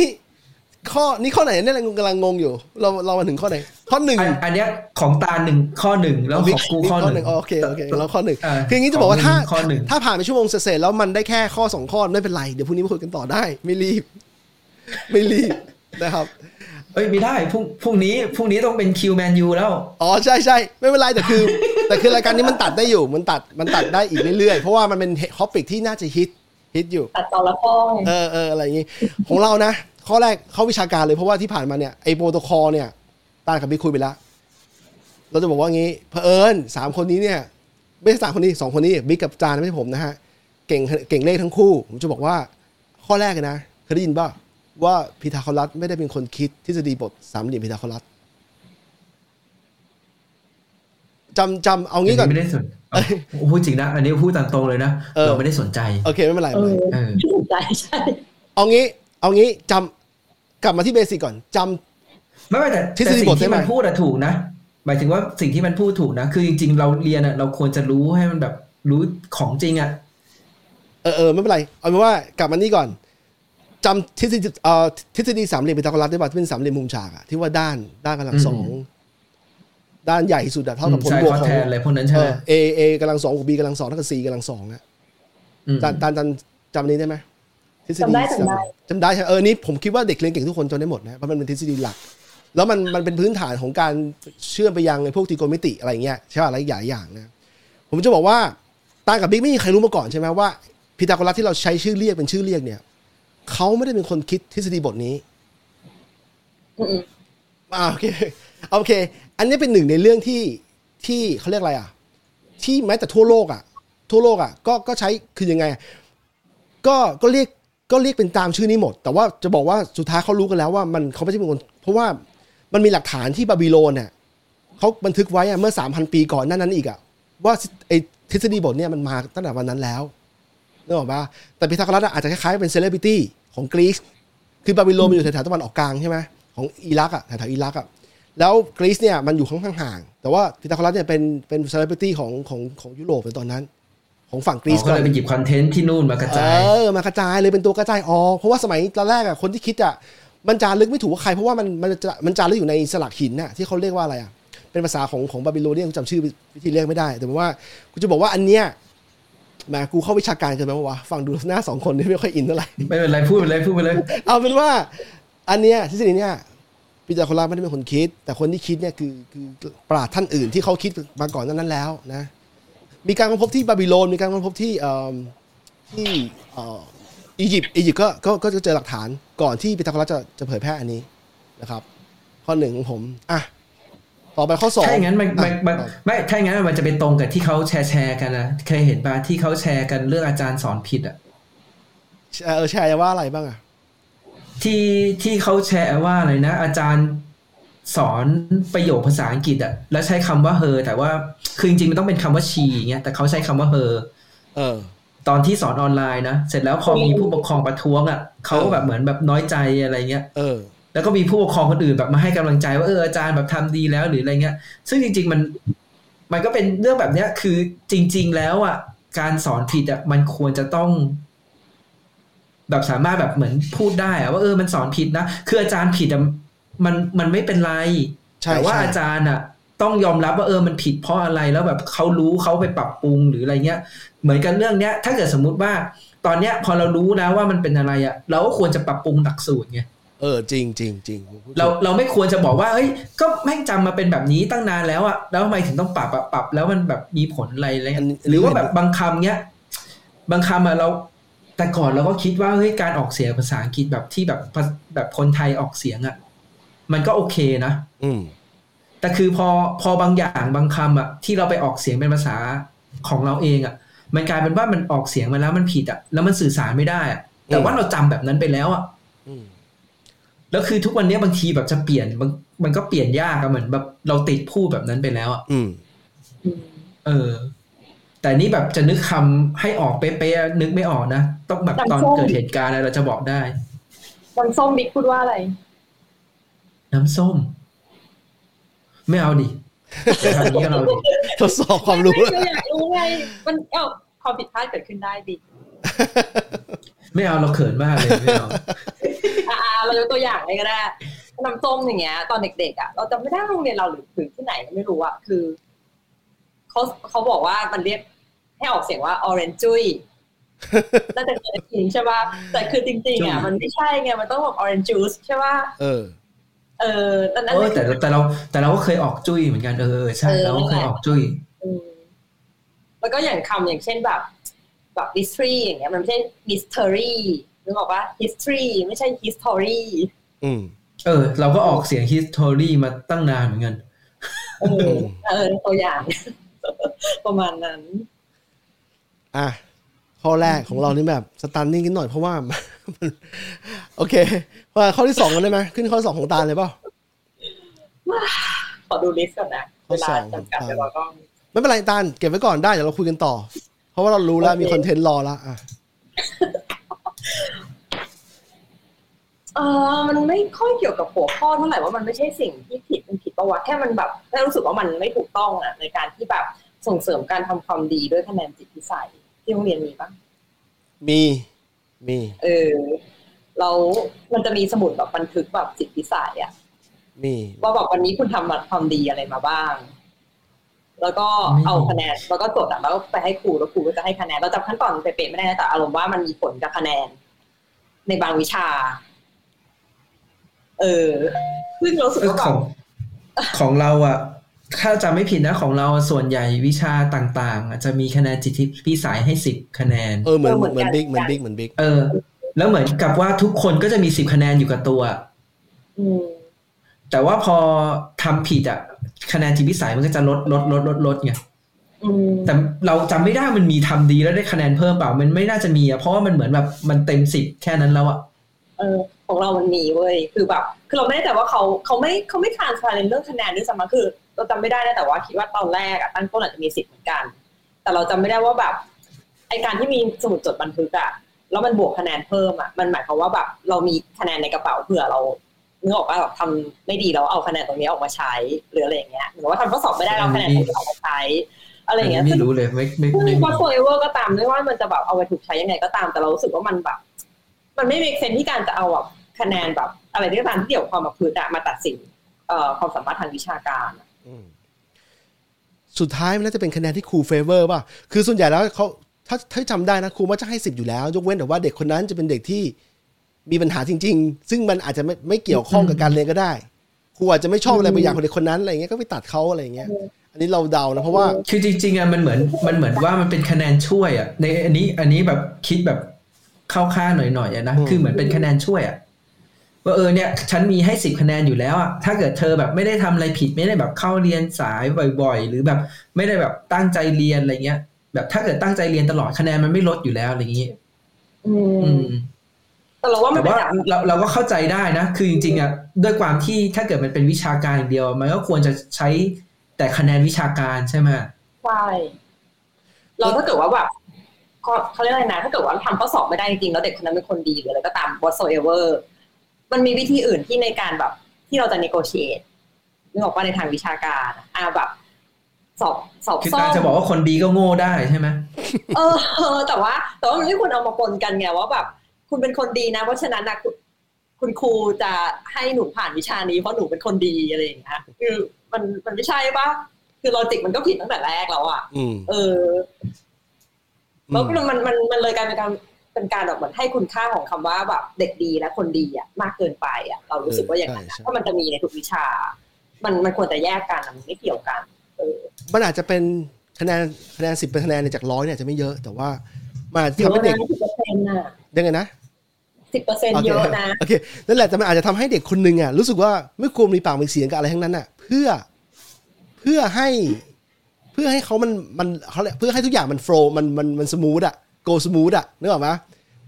ข้อนี่ข้อไหนเนี่ยกำลังงงอยู่ เราเรามาถึงข้อไหน ข้อหนึ่งอันอันเนี้ยของตาลหนึ่งข้อหนึ่งแล้วของกูข้อหนึ่งโอเคโอเคแล้วข้อหนึ่งาคืออย่างนี้จะบอกว่าถ้าข้อหนึ่งถ้าผ่านไปชั่วโมงเศษๆแล้วมันได้แค่ข้อสองข้อไม่เป็นไร เดี๋ยวพรุ่งนี้มาคุยกันต่อได้ ไม่รีบ ไม่รีบนะครับเอ้ยไม่ได้พรุ่งพรุ่งนี้พรุ่งนี้ต้องเป็นคิวแมนยูแล้ว อ๋อใช่ใช่ไม่เป็นไรแต่คือ แต่คือรายการนี้มันตัดได้อยู่มันตัดมันตัดได้อีกเรื่อยๆ เพราะว่ามันเป็นฮอปิกที่น่าจะฮิต ฮิตอยู่ตัดต่อละข้อไงเออเอออะไรอย่างงี้ ของเรานะ ข้อแรกเข้าวิชาการเลยเพราะว่าที่ผ่านมาเนี่ยไอโปรโตคอลเนี่ยตาลกับบิ๊กคุยไปแล้ว เราจะบอกว่างี้เผอิญสามคนนี้เนี่ย ไม่ใช่สามคนนี้สองคนนี้บิ๊กกับตาลไม่ใช่ผมนะฮะเก่งเก่งเลขทั้งคู่ ผมจะบอกว่า ข้อแรกเลยนะเคยได้ยินป่ะว่าพีทาโกรัสไม่ได้เป็นคนคิดทฤษฎีบทสามเหลี่ยมพีทาโกรัส จำจำเอางี้ก่อนไม่ได้สนเอาพูดจริงนะ อันนี้พูดตามตรงเลยนะเออเราไม่ได้สนใจ โอเคไม่เป็นไรเอไม่เป็นอไรเออถูกใจใช่เอางี้ เอางี้จำกลับมาที่เบสิกก่อนจำไม่ไม่แต่ทฤษฎีแต่สิ่บทงได้ที่ไหมมันพูดอะถูกนะหมายถึงว่าสิ่งที่มันพูดถูกนะ คือจริงๆ เราเรียนอะเราควรจะรู้ให้มันแบบรู้ของจริงอะเออเออไม่เป็นไร เอาเป็นว่ากลับมานี่ก่อนจำทฤษฎีเอ่อทฤษฎีสามเหลี่ยมพีทาโกรัสได้ป่ะที่เป็นสามเหลี่ยมมุมฉากอะที่ว่าด้านด้านกำลังสอง ด้านใหญ่สุดอะเท่ากับผลใช่บวกคอของแทนอะไรพวกนั้นใช่เอไหมอ A A กำลังสองบวก B กำลังสองเท่ากับ C กำลังสองอะอืมจานจานจานจำอันนี้ได้ไหมทฤษฎีจำได้จำได้จำได้ใช่ไหมเออนี่ผมคิดว่าเด็กเรียนเก่งทุกคนจำได้หมดนะเพราะมันเป็นทฤษฎีหลัก แล้วมันมันเป็นพื้นฐานของการเชื่อมไปยังไอ้พวกตรีโกณมิติอะไรเงี้ยใช่ป่ะอะไรหลายอย่างนะผมจะบอกว่าตากับบิ๊กไม่มีใครรู้มาก่อนใช่ไหมว่าพีทาโกรัสที่เราใช้ชื่อเรียกเป็นชื่อเรียกเนี่ยเขาไม่ได้เป็นคนคิดทฤษฎีบทนี้อืมอ่าโอเคโอเค อันนี้เป็นหนึ่งในเรื่องที่ที่เขาเรียกอะไรอะ ที่แม้แต่ทั่วโลกอะ ทั่วโลกอะก็ก็ใช้คือยังไง ก็ก็เรียกก็เรียกเป็นตามชื่อนี้หมด แต่ว่าจะบอกว่าสุดท้ายเขารู้กันแล้วว่ามันเขาไม่ใช่เป็นคน เพราะว่ามันมีหลักฐานที่บาบิโลนเนี่ยเขาบันทึกไว้เมื่อสามพันปีก่อนนั้นนั้นอีกอะว่าไอ้ทฤษฎีบทเนี่ยมันมาตั้งแต่วันนั้นแล้วนึกออกปะแต่พีทาโกรัสอะอาจจะคล้ายๆเป็นเซเลบริตี้ของกรีซคือบาบิโลนมันอยู่แถวๆตะวันออกกลางใช่ไหมของอิรักอะแถวๆอิรักอะ แล้วกรีซเนี่ยมันอยู่ข้างห่างๆแต่ว่าพีทาโกรัสเนี่ยเป็นเป็นเซเลบริตี้ของของของยุโรปในตอนนั้น ของฝั่งกรีซ อ๋อก็เลยไปหยิบ content ที่นู่นมากระจาย เออ มากระจายเลยเป็นตัวกระจายออกเพราะว่าสมัยตอนแรกอะคนที่คิดอะมันจารึกไม่ถูกว่าใครเพราะว่ามันมันจะมันจารึกอยู่ในสลักหินน่ะที่เขาเรียกว่าอะไรอะเป็นภาษาของของ Babylonian กูจำชื่อวิธีเรียกไม่ได้ แต่ว่ากูจะบอกว่าอันเนี้ยแหมกูเข้าวิชาการเกันไหมวะฟังดูหน้าสองคนนี่ไม่ค่อยอินเท่าไหร่ไม่เป็นไรพูดไปเลยพูดไปเลย เอาเป็นว่า อันเนี้ยทฤษฎีเนี้ย ปิจาโคลาไม่ได้เป็นคนคิด แต่คนที่คิดเนี่ยคือคือปราชญ์ท่านอื่นที่เขาคิดมาก่อนนั้นแล้วนะมีการค้นพบที่บาบิโลนมีการค้นพบที่เอ่อที่เอ่ออียิปต์อียิปต์ก็ก็ก็จะเจอหลักฐานก่อนที่ปิจาโคลาจะจะเผยแพร่อันนี้นะครับ ข้อหนึ่งของผมอะต่อไปข้อสองถ้าอย่างนั้นมันมันอะมันไม่ถ้าอย่างนั้นมันจะไปตรงกับที่เขาแชร์แชร์กันนะเคยเห็นป่ะที่เขาแชร์กันเรื่องอาจารย์สอนผิดอะเออแชร์ว่าอะไรบ้างอะ ที่ที่เขาแชร์ว่าอะไรนะ อาจารย์สอนประโยคภาษาอังกฤษอะแล้วใช้คำว่า her แต่ว่าคือจริงๆมันต้องเป็นคำว่า she อย่างเงี้ยแต่เขาใช้คำว่า her เออ ตอนที่สอนออนไลน์นะเสร็จแล้วพอมีผู้ปกครองประท้วงอะเขาก็แบบเหมือนแบบน้อยใจอะไรเงี้ยเออแล้วก็มีผู้ปกครองคนอื่นแบบมาให้กำลังใจว่าเอออาจารย์แบบทำดีแล้วหรืออะไรเงี้ย ซึ่งจริง ๆมัน มันก็เป็นเรื่องแบบเนี้ยคือจริง ๆ แล้วอะการสอนผิดอะมันควรจะต้อง แบบสามารถแบบเหมือนพูดได้อะว่าเออมันสอนผิดนะคืออาจารย์ผิดอะมันมันไม่เป็นไรใช่แต่ว่าใช่อาจารย์อะต้องยอมรับว่าเออมันผิดเพราะอะไรแล้วแบบเขารู้เขาไปปรับปรุงหรืออะไรเงี้ย เหมือนกันเรื่องเนี้ย ถ้าเกิดสมมุติว่าตอนเนี้ยพอเรารู้แล้วว่ามันเป็นอะไรอะเราก็ควรจะปรับปรุงหลักสูตรไงเออจริงจริงจริงเราเราไม่ควรจะบอกว่าเฮ้ย ก็แม่งจำมาเป็นแบบนี้ตั้งนานแล้วอะแล้วทำไมถึงต้องปรับอะปรับแล้วมันแบบมีผลอะไรอะไรอันนี้หรือว่าแบบบางคำเนี้ย บางคำอะเรา แต่ก่อนเราก็คิดว่าเฮ้ยการออกเสียงภาษาอังกฤษแบบที่แบบภาแบบคนไทยออกเสียงอะมันก็โอเคนะอืมแต่คือพอพอบางอย่างบางคำอะที่เราไปออกเสียงเป็นภาษาของเราเองอะมันกลายเป็นว่ามันออกเสียงมาแล้วมันผิดอะแล้วมันสื่อสารไม่ได้อะแต่ว่าเราจำแบบนั้นไปแล้วอะอืมแล้วคือทุกวันนี้บางทีแบบจะเปลี่ยนมันมันก็เปลี่ยนยากอะเหมือนแบบเราติดพูดแบบนั้นไปแล้วอะอืมอืมเออ แต่นี่แบบจะนึกคำให้ออกเป๊ะๆนึกไม่ออกนะต้องแบบตอนเกิดเหตุการณ์อะไรเราจะบอกได้ น้ำส้มบิ๊กพูดว่าอะไร น้ำส้ม ไม่เอาดิทำนี้กับเราดิทดสอบความรู้ไม่ไม่อยากรู้ไงมันเอ้าความผิดพลาดเกิดขึ้นได้ดิไม่เอาเราเขินมากเลยไม่เอาอ่าเรายกตัวอย่างเลยก็ได้น้ำส้มอย่างเงี้ย ตอนเด็กๆอะเราจำไม่ได้ว่าโรงเรียนเราหรือถึงที่ไหนก็ไม่รู้อะคือเขาเขาบอกว่ามันเรียก ให้ออกเสียงว่า orange juice น่าจะเคยได้ยินใช่ป่ะแต่คือจริงๆอะมันไม่ใช่ไงมันต้องแบบ orange juice ใช่ป่ะเออ เออตอนนั้นเออแต่แต่เราแต่เราก็เคยออกจุ้ยเหมือนกันเออใช่เราก็เคยออกจุ้ยอืมแล้วก็อย่างคำอย่างเช่นแบบแบบ history อย่างเงี้ยมันไม่ใช่ history นึกออกปะ history ไม่ใช่ history อืมเออ เราก็ออกเสียง history มาตั้งนานเหมือนกันเออเออตัวอย่างประมาณนั้น อะข้อแรกของเรานี่แบบสตันนิ่งกันหน่อยเพราะว่ามันโอเคว่าข้อที่สองกันได้ไหมขึ้นข้อที่สองของตาลเลยเปล่าขอดู list ก่อนนะข้เวอลาสองจำกัดครับเวลาก็ไม่เป็นไรตาลเก็บไว้ก่อนได้เดี๋ยวเราคุยกันต่อ เพราะว่าเรารู้แล้วโอเคมี content รอแล้วอะเออมันไม่ค่อยเกี่ยวกับหัวข้อเท่าไหร่ว่ามันไม่ใช่สิ่งที่ผิดมันผิดประวัติแค่มันแบบแค่รู้สึกว่ามันไม่ถูกต้องอะในการที่แบบส่งเสริมการทำความดีด้วยคะแนนจิตพิสัย ที่โรงเรียนมีปะมีมีเออแล้วมันจะมีสมุดแบบบันทึกแบบจิตพิสัยอะมีว่าแบบวันนี้คุณทำความดีอะไรมาบ้าง แล้วก็ไม่เอามีคะแนนแล้วก็จดอะแล้วก็ไปให้ครูแล้วครูก็จะให้คะแนนเราจำขั้นตอนเป๊ะๆไม่ได้นะแต่อารมณ์ว่ามันมีผลกับคะแนน ในบางวิชา เออซึ่งรู้สึกเออว่าแบขอบงของเราอะ ถ้าจำไม่ผิดนะของเราส่วนใหญ่วิชาต่างๆอะจะมีคะแนนจิตพิสัยให้สิบคะแนน เออเหมือนเหมือนบิ๊กเหมือนบิ๊กเหมือนบิ๊กเออ แล้วเหมือนกับว่าทุกคนก็จะมีสิบคะแนนอยู่กับตัวอืมแต่ว่าพอทำผิดอะคะแนนจิตพิสัยมันก็จะลดลดลดลดลดไงอืมแต่เราจำไม่ได้มันมีทำดีแล้วได้คะแนนเพิ่มเปล่า มันไม่น่าจะมีอะเพราะว่ามันเหมือนแบบมันเต็มสิบแค่นั้นแล้วอะเออของเรามันมีเว้ยคือแบบ คือเราไม่ได้แต่ว่าเขาเขาไม่เขาไม่ทานสไเรื่องคะแนนด้วยซ้ำมั้งคือ เราจำไม่ได้นะแต่ว่าคิดว่าตอนแรกอะตั้งต้นอาจจะมีสิทธิ์เหมือนกัน แต่เราจำไม่ได้ว่าแบบไอการที่มีสมุดจดบันทึกอะแล้วมันบวกคะแนนเพิ่มอะมันหมายความว่าแบบเรามีคะแนนในกระเป๋าเผื่อเรานึกออกว่าแบบทำไม่ดีแล้วเอาคะแนนตรงนี้ออกมาใช้หรืออะไรอย่างเงี้ยหรือว่าทำข้อสอบไม่ได้เราเอาคะแนนตรงนี้ออกมาใช้อะไรอย่างเงี้ยไม่รู้เลยไม่ไม่ซึ่งไม่ว่าโฟเวอร์ก็ตามไม่ว่ามันจะแบบเอาไปถูกใช้ยังไงก็ตามแต่เรารู้สึกว่ามันแบบ มันไม่มี sense ที่การจะเอาแบบคะแนนแบบ อะไรที่ตามที่เกี่ยวกับความประพฤติอะมาตัดสินเอ่อความสามารถทางวิชาการอะอืม สุดท้ายมันน่าจะเป็นคะแนนที่ครู favor ป่ะ คือส่วนใหญ่แล้วเขาถ้าถ้าจำได้นะครูว่าจะให้สิบอยู่แล้ว ยกเว้นแต่ว่าเด็กคนนั้นจะเป็นเด็กที่มีปัญหาจริง ๆ ซึ่งมันอาจจะไม่ไม่เกี่ยวข้องกับการเรียนก็ได้ครูอาจจะไม่ชอบอะไรบางอย่างของเด็กคนนั้นอะไรเงี้ยก็ไปตัดเขาอะไรเงี้ยอันนี้เราเดานะเพราะว่า คือจริงๆอะมันเหมือนมันเหมือนว่ามันเป็นคะแนนช่วยอะในอันนี้อันนี้แบบคิดแบบเข้าข้างหน่อยๆอะนะอืมคือเหมือนเป็นคะแนนช่วยอะ ว่าเออเนี่ยฉันมีให้สิบคะแนนอยู่แล้วอะถ้าเกิดเธอแบบไม่ได้ทำอะไรผิดไม่ได้แบบเข้าเรียนสายบ่อย ๆ หรือแบบไม่ได้แบบตั้งใจเรียนอะไรเงี้ย แบบถ้าเกิดตั้งใจเรียนตลอดคะแนนมันไม่ลดอยู่แล้วอะไรอย่างงี้ อือืมมแต่เราว่ามัแต่นเป็นว่าแบบเราเราก็เข้าใจได้นะ คือจริงๆอะด้วยความที่ถ้าเกิดมันเป็นวิชาการอย่างเดียว มันก็ควรจะใช้แต่คะแนนวิชาการใช่ไหมใช่เราถ้าเกิดว่าแบบก็เขาเรียกอะไรนะถ้าเกิดว่าทำข้อสอบไม่ได้จริงๆแล้วเด็กคนนั้นเป็นคนดีหรืออะไรก็ตาม whatsoever มันมีวิธีอื่นที่ในการแบบ ที่เราจะ negotiate นึกออกว่าในทางวิชาการอะอ่าแบบสอบสอบคือซ่อการมจะบอกว่าคนดีก็โง่ได้ใช่ไหมเออแต่ว่าแต่ว่ามันไม่ควรเอามาปนกันไงว่าแบบ คุณเป็นคนดีนะ เพราะฉะนั้นนะคุณคุณครูจะให้หนูผ่านวิชานี้เพราะหนูเป็นคนดีอะไรอย่างเงี้ยคือมันมันไม่ใช่ปะคือลอจิกมันก็ผิดตั้งแต่แรกแล้วอะอืมเออแล้วมันมันมันเลยกลายเป็นการ เป็นการแบบเหมือนให้คุณค่าของคำว่าแบบเด็กดีและคนดีอะมากเกินไปอะเรารู้สึกว่าอย่างนั้นใช่ใช่ถ้ามันจะมีในทุกวิชา มันมันควรจะแยกกันอะมันไม่เกี่ยวกันเออมันอาจจะเป็นคะแนนคะแนนสิบเป็นคะแนนเนี่ยจากร้อยเนี่ยอาจจะไม่เยอะแต่ว่ามันอาจจะเยทำอะให้เด็กนะสิบเปอร์เซ็นต์น่ะยังไงนะสิบเปอร์เซ็นต์โคเยอะนะโอเคนั่นแหละแต่มันอาจจะทำให้เด็กคนหนึ่งอะรู้สึกว่าไม่ควรมีปากมีเสียงกับอะไรทั้งนั้นอะ เพื่อเพื่อให้ เพื่อให้เขามันมันเขาเรียกเพื่อให้ทุกอย่างมัน flow มันมันมัน smooth อะ go smooth อะนึกออกไหม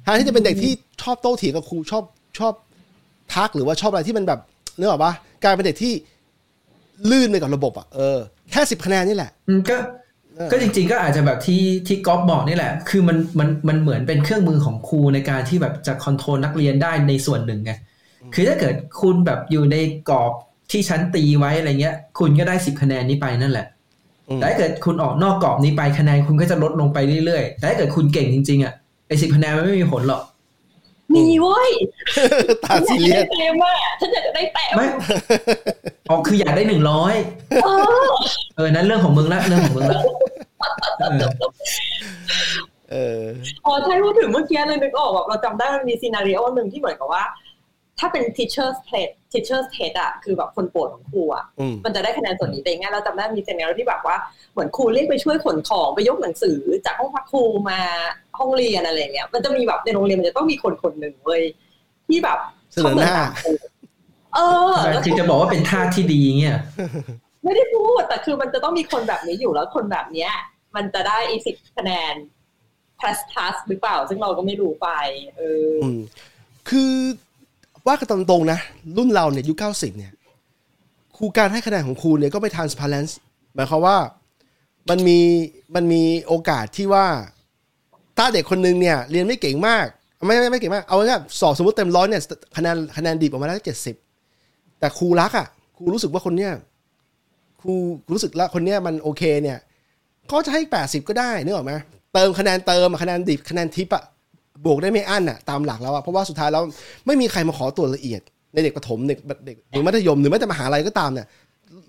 แทนที่จะเป็นเด็กที่ชอบโต้เถียงกับครูชอบชอบทักหรือว่าชอบอะไรที่มันแบบนึกออกปะกลายเป็นเด็กที่ลื่นไปกับระบบอะเออแค่สิบคะแนนนี่แหละอืมก็เออก็จริงๆก็อาจจะแบบที่ที่ก๊อฟบอกนี่แหละ คือมันมันมันเหมือนเป็นเครื่องมือของครูในการที่แบบจะ control นักเรียนได้ในส่วนหนึ่งไงคือถ้าเกิดคุณแบบอยู่ในกรอบที่ชั้นตีไว้อะไรเงี้ย คุณก็ได้สิบคะแนนนี้ไปนั่นแหละอืม แต่ถ้าเกิดคุณออกนอกกรอบนี้ไปคะแนนคุณก็จะลดลงไปเรื่อยๆแต่ถ้าเกิดคุณเก่งจริงๆอะไอ้สิบคะแนนมันไม่มีผลหรอกมีเว้ยตาซีเรียสฉันอยากได้เต็มอะฉันอยากได้เต็มไม่ออกคืออยากได้หนึ่งร้อยเออเออนั้นเรื่องของมึงละเรื่องของมึงละเออเออพอใช่พูดถึงเมื่อกี้เลยนึกออกแบบเราจำได้มันมี scenario หนึ่งที่เหมือนกับว่า ถ้าเป็น teacher's pet teacher's pet อะคือแบบคนโปรดของครูอะอืมมันจะได้คะแนนส่วนนี้แต่ง่ายเราจำได้มี scenario ที่แบบว่าเหมือนครูเรียกไปช่วยขนของไปยกหนังสือจากห้องพักครูมาห้องเรียนอะไรเงี้ยมันจะมีแบบในโรงเรียนมันจะต้องมีคนคนหนึ่งเว้ยที่แบบเสนอหน้าเออแล้วคือจะบอกว่าเป็นท่าที่ดีเงี้ยไม่ได้พูดแต่คือมันจะต้องมีคนแบบนี้อยู่แล้วคนแบบเนี้ย มันจะได้อีสิบคะแนน pass pass หรือเปล่า ซึ่งเราก็ไม่รู้ไป เออออืมคือ ว่ากันตรงๆนะ รุ่นเราเนี่ยยุคเก้าสิบเนี่ยครูการให้คะแนนของครูเนี่ยก็ไม่ transparent หมายความว่ามันมีมันมีโอกาสที่ว่า ถ้าเด็กคนนึงเนี่ย เรียนไม่เก่งมาก ไม่ไม่ไม่เก่งมาก เอาง่ายๆสอบสมมติเต็มร้อยเนี่ยคะแนนคะแนนดีออกมาได้เจ็ดสิบแต่ครูรักอะครูรู้สึกว่าคนเนี้ยครูรู้สึกแล้วคนเนี้ยมันโอเคเนี่ยก็จะให้แปดสิบก็ได้นึกออกไหมเติมคะแนนเติมคะแนนดิบคะแนนทิปอะ บวกได้ไม่อั้นอะตามหลักแล้วอะเพราะว่าสุดท้ายแล้วไม่มีใครมาขอตรวจละเอียด ในเด็กประถมเด็กเด็กหรือมัธยมหรือแม้แต่มหาลัยก็ตามเนี่ย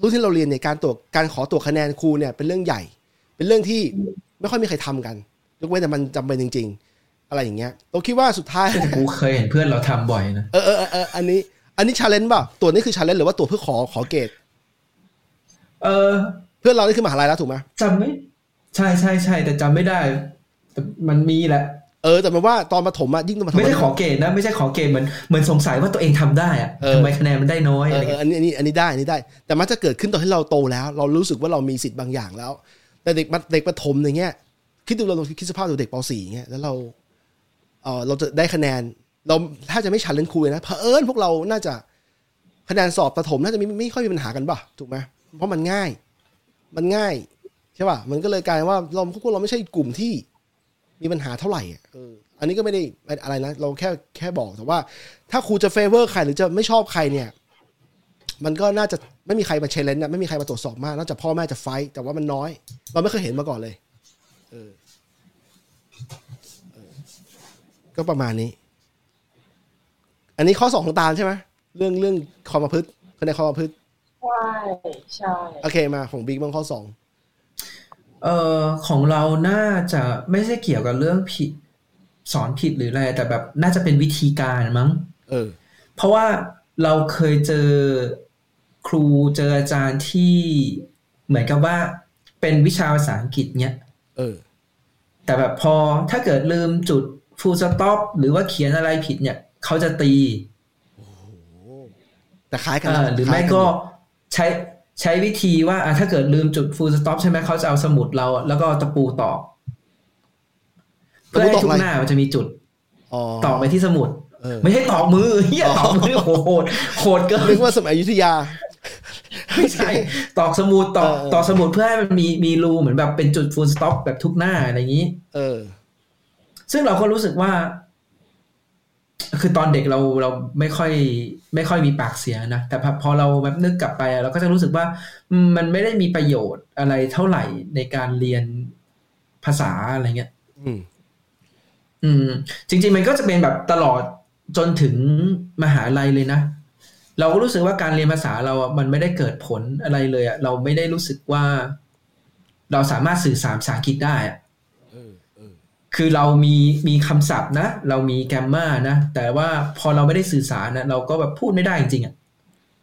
รุ่นที่เราเรียนเนี่ยการตรวจการขอตรวจคะแนนครูเนี่ยเป็นเรื่องใหญ่ เป็นเรื่องที่ไม่ค่อยมีใครทำกันยกเว้นแต่มันจำเป็นจริง ๆ อะไรอย่างเงี้ยเราคิดว่าสุดท้ายกูเคยเห็นเพื่อนเราทำบ่อยนะเออเออเออเอออันนี้ อันนี้ challenge ป่ะตรวจนี่คือ challenge หรือว่าตรวจเพื่อขอขอเกรดเออ เพื่อนเรานี่คือมหาลัยแล้วถูกไหมจำไม่ใช่ใช่ใช่แต่จำไม่ได้แต่มันมีแหละ เออแต่มันว่าตอนประถมอะยิ่งตอนประถมไม่ใช่ขอเกรดนะไม่ใช่ขอเกรดเหมือนเหมือนสงสัยว่าตัวเองทำได้อะเออทำไมคะแนนมันได้น้อยเออะไรอเออเงี้ยอันนี้อันนี้อันนี้ได้อันนี้ได้ แต่มันจะเกิดขึ้นตอนที่เราโตแล้ว เรารู้สึกว่าเรามีสิทธิ์บางอย่างแล้ว แต่เด็กมัธเด็กประถมอย่างเงี้ยคิดดูเราคิดสภาพดูเด็กป .4 เงี้ยแล้วเราเออเราจะได้คะแนน เราถ้าจะไม่ challenge ครูเลยนะเผอิญพวกเราน่าจะคะแนนสอบประถมน่าจะไม่ไม่ค่อยมีปัญหากันป่ะถูกไหมเพราะมันง่าย มันง่ายใช่ป่ะมันก็เลยกลายเป็นว่าเราพวกเราไม่ใช่กลุ่มที่ มีปัญหาเท่าไหร่อะเอออันนี้ก็ไม่ได้อะไรนะ เราแค่แค่บอกแต่ว่า ถ้าครูจะ favor ใครหรือจะไม่ชอบใครเนี่ย มันก็น่าจะไม่มีใครมา challenge นะไม่มีใครมาตรวจสอบมากนอกจากพ่อแม่จะ fight แต่ว่ามันน้อย เราไม่เคยเห็นมาก่อนเลยเออเออก็ประมาณนี้ อันนี้ข้อสองของตาลใช่ไหมเรื่องเรื่องความประพฤติคะแนนความประพฤติใช่ใช่โอเคมาของบิ๊กบ้างข้อสอง เออของเราน่าจะไม่ใช่เกี่ยวกับเรื่องผิดสอนผิดหรืออะไร แต่แบบน่าจะเป็นวิธีการมั้ง เออ เพราะว่าเราเคยเจอครูเจออาจารย์ที่เหมือนกับว่าเป็นวิชาภาษาอังกฤษเนี้ย เออ แต่แบบพอถ้าเกิดลืมจุด full stop หรือว่าเขียนอะไรผิดเนี่ยเขาจะตี แต่คล้ายกันเอนะอหรือไม่คล้ายนก็ยู่ใช้ ใช้วิธีว่าอะถ้าเกิดลืมจุด full stop ใช่ไหมเขาจะเอาสมุดเราอะแล้วก็เอาตะปูตอกเพื่อให้ทุกหน้ามันจะมีจุดอ๋อตอกไปที่สมุดเออไม่ใช่ตอกมือเฮียอ๋อตอกมือโหโหดโหดเกินนึกว่าสมัยอยุธยาไม่ใช่ตอกสมุดตอกเออเออตอกสมุดเพื่อให้มันมีมีรูเหมือนแบบเป็นจุด full stop แบบทุกหน้าอะไรอย่างนี้ เออ ซึ่งเราก็รู้สึกว่า คือตอนเด็กเราเราไม่ค่อยไม่ค่อยมีปากเสียงนะ แต่พอพอเราแบบนึกกลับไปอะเราก็จะรู้สึกว่าอืมมันไม่ได้มีประโยชน์อะไรเท่าไหร่ในการเรียนภาษาอะไรเงี้ย อืมออืม จริง ๆ มันก็จะเป็นแบบตลอดจนถึงมหาลัยเลยนะ เราก็รู้สึกว่าการเรียนภาษาเราอะมันไม่ได้เกิดผลอะไรเลยอะเราไม่ได้รู้สึกว่า เราสามารถสื่อสารภาษาอังกฤษได้อะเออเออ คือเรามีมีคำศัพท์นะ เรามีแกรมมานะ แต่ว่าพอเราไม่ได้สื่อสารนะเราก็แบบพูดไม่ได้จริงๆอะ